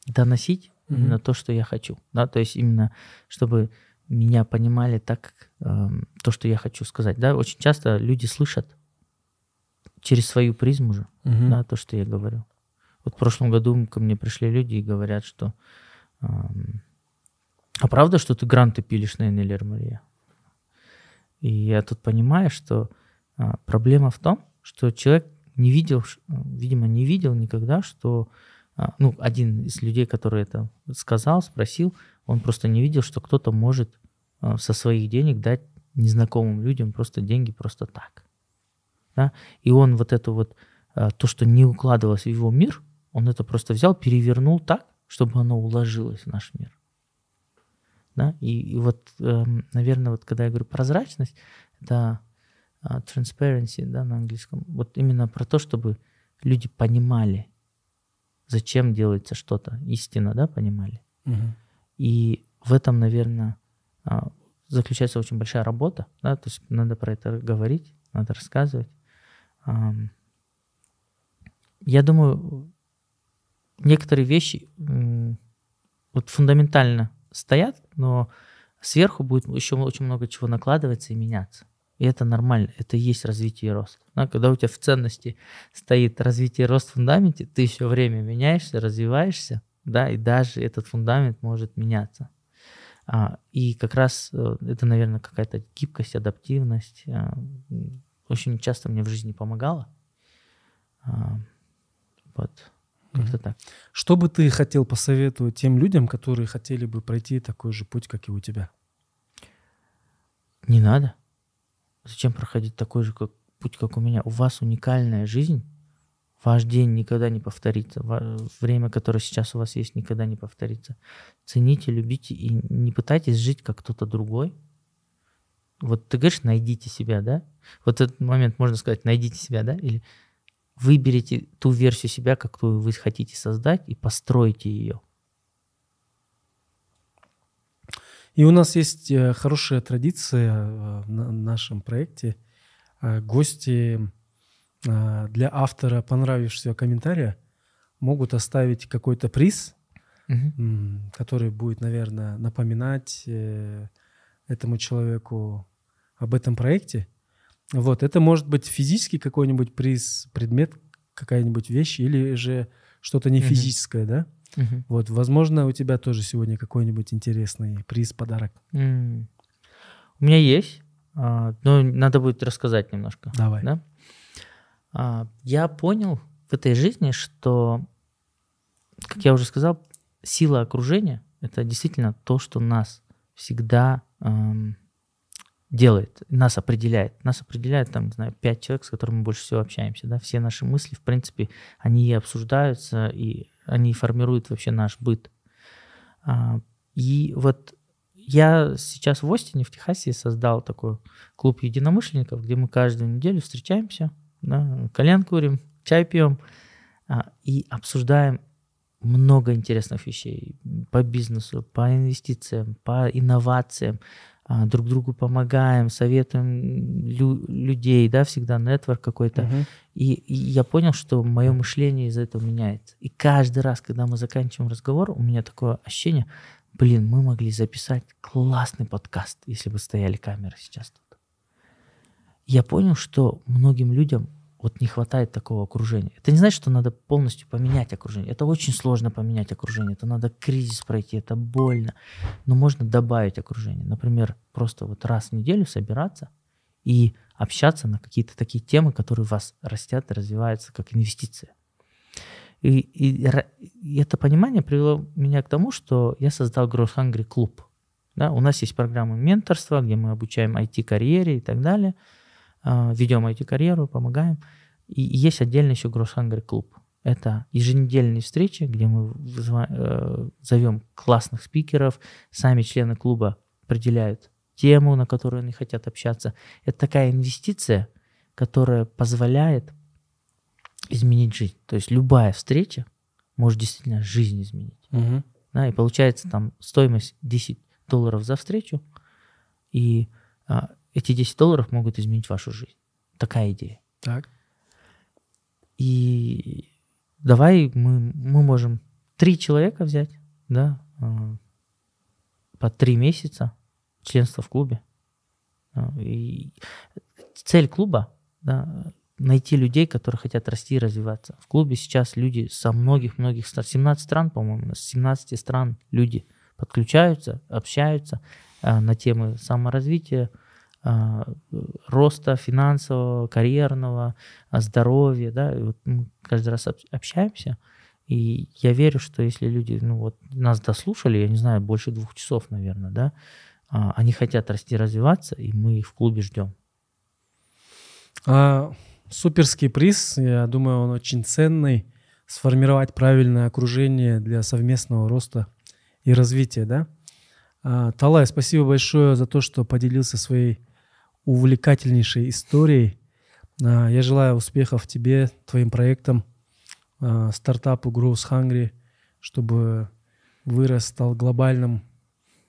доносить именно то, что я хочу, да, то есть именно чтобы меня понимали так, эм, то, что я хочу сказать, да. Очень часто люди слышат через свою призму же, Мгм. да, то, что я говорю. Вот в прошлом году ко мне пришли люди и говорят, что эм, а правда, что ты гранты пилишь на НЛР, Мария? И я тут понимаю, что а, проблема в том, что человек не видел, ш- видимо, не видел никогда, что ну, один из людей, который это сказал, спросил, он просто не видел, что кто-то может а, со своих денег дать незнакомым людям просто деньги просто так. Да? И он вот это вот, а, то, что не укладывалось в его мир, он это просто взял, перевернул так, чтобы оно уложилось в наш мир. Да? И, и вот, эм, наверное, вот когда я говорю прозрачность, это а, transparency да, на английском, вот именно про то, чтобы люди понимали, зачем делается что-то, истинно, да, понимали. Мгм. И в этом, наверное, а, заключается очень большая работа, да, то есть надо про это говорить, надо рассказывать. Я думаю, некоторые вещи вот фундаментально стоят, но сверху будет еще очень много чего накладываться и меняться. И это нормально, это и есть развитие и рост. Да, когда у тебя в ценности стоит развитие и рост в фундаменте, ты все время меняешься, развиваешься, да, и даже этот фундамент может меняться. А, и как раз э, это, наверное, какая-то гибкость, адаптивность. а, очень часто мне в жизни помогало. А, вот, как-то так. Что бы ты хотел посоветовать тем людям, которые хотели бы пройти такой же путь, как и у тебя? Не надо. Зачем проходить такой же как, путь, как у меня? У вас уникальная жизнь. Ваш день никогда не повторится. Время, которое сейчас у вас есть, никогда не повторится. Цените, любите и не пытайтесь жить как кто-то другой. Вот ты говоришь, найдите себя, да? Вот этот момент можно сказать, найдите себя, да? Или выберите ту версию себя, какую вы хотите создать, и постройте ее. И у нас есть э, хорошая традиция э, в на- нашем проекте. Э, Гости для автора понравившегося комментария могут оставить какой-то приз, м, который будет, наверное, напоминать этому человеку об этом проекте. Вот, это может быть физический какой-нибудь приз, предмет, какая-нибудь вещь, или же что-то не физическое, да? Мгм. Вот, возможно, у тебя тоже сегодня какой-нибудь интересный приз, подарок. М. У меня есть, а, но надо будет рассказать немножко. Давай. Да? А, Я понял в этой жизни, что, как я уже сказал, сила окружения — это действительно то, что нас всегда эм, делает, нас определяет. Нас определяет, там, не знаю, пять человек, с которыми мы больше всего общаемся. Да? Все наши мысли, в принципе, они и обсуждаются, и они формируют вообще наш быт. А, И вот я сейчас в Остине, в Техасе, создал такой клуб единомышленников, где мы каждую неделю встречаемся, да, кальян курим, чай пьем а, и обсуждаем много интересных вещей по бизнесу, по инвестициям, по инновациям, друг другу помогаем, советуем лю- людей, да, всегда нетворк какой-то. Мгм. И, и я понял, что мое мышление из-за этого меняется. И каждый раз, когда мы заканчиваем разговор, у меня такое ощущение, блин, мы могли записать классный подкаст, если бы стояли камеры сейчас тут. Я понял, что многим людям вот не хватает такого окружения. Это не значит, что надо полностью поменять окружение. Это очень сложно поменять окружение. Это надо кризис пройти, это больно. Но можно добавить окружение. Например, просто вот раз в неделю собираться и общаться на какие-то такие темы, которые вас растят и развиваются как инвестиция. И, и, и это понимание привело меня к тому, что я создал Growth Hungry клуб. Да, у нас есть программа менторства, где мы обучаем IT-карьере и так далее. А, ведем IT-карьеру, помогаем. И есть отдельно еще Growth Hungry клуб. Это еженедельные встречи, где мы э, зовем классных спикеров, сами члены клуба определяют тему, на которую они хотят общаться. Это такая инвестиция, которая позволяет изменить жизнь. То есть любая встреча может действительно жизнь изменить. Мгм. Да, и получается там стоимость 10 долларов за встречу, и а, эти 10 долларов могут изменить вашу жизнь. Такая идея. Так. И давай мы, мы можем три человека взять, да, а, по три месяца членства в клубе. А, И цель клуба, да, найти людей, которые хотят расти и развиваться. В клубе сейчас люди со многих-многих стран, 17 стран, по-моему, с 17 стран люди подключаются, общаются а, на темы саморазвития, э, роста финансового, карьерного, а, здоровья, да, и вот мы каждый раз об- общаемся, и я верю, что если люди, ну вот, нас дослушали, я не знаю, больше двух часов, наверное, да, а, они хотят расти, развиваться, и мы их в клубе ждем. А, суперский приз, я думаю, он очень ценный. Сформировать правильное окружение для совместного роста и развития, да? А, Талай, спасибо большое за то, что поделился своей увлекательнейшей историей. А, Я желаю успехов тебе, твоим проектам, а, стартапу Growth Hungry, чтобы вырос, стал глобальным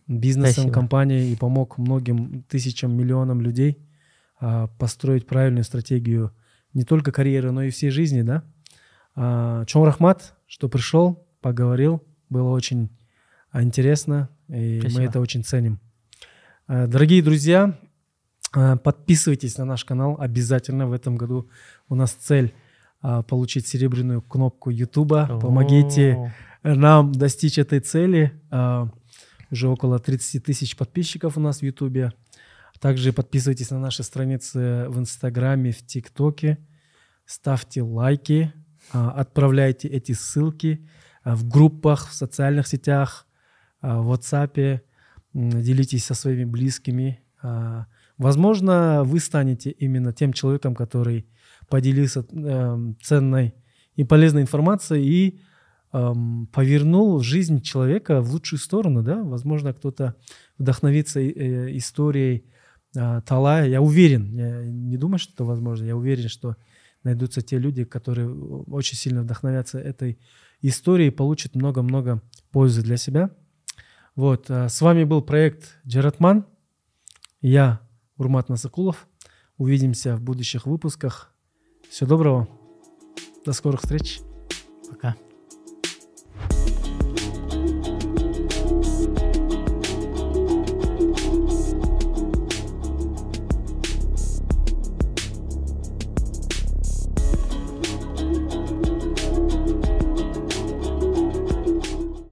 бизнесом, Спасибо. компанией и помог многим тысячам, миллионам людей а, построить правильную стратегию не только карьеры, но и всей жизни, да? Чом Рахмат, что пришел, поговорил, было очень интересно, и мы Спасибо. это очень ценим. Дорогие друзья, подписывайтесь на наш канал обязательно в этом году. У нас цель а, получить серебряную кнопку Ютуба. Помогите О, нам достичь этой цели. Уже около 30 тысяч подписчиков у нас в Ютубе. Также подписывайтесь на наши страницы в Инстаграме, в ТикТоке. Ставьте лайки, отправляйте эти ссылки в группах, в социальных сетях, в WhatsApp. Делитесь со своими близкими. Возможно, вы станете именно тем человеком, который поделился эм, ценной и полезной информацией и эм, повернул жизнь человека в лучшую сторону, да? Возможно, кто-то вдохновится э, историей э, Талая. Я уверен, я не думаю, что это возможно. Я уверен, что найдутся те люди, которые очень сильно вдохновятся этой историей и получат много-много пользы для себя. Вот, э, с вами был проект Джаратман. Я Урмат Насакулов. Увидимся в будущих выпусках. Всего доброго. До скорых встреч. Пока.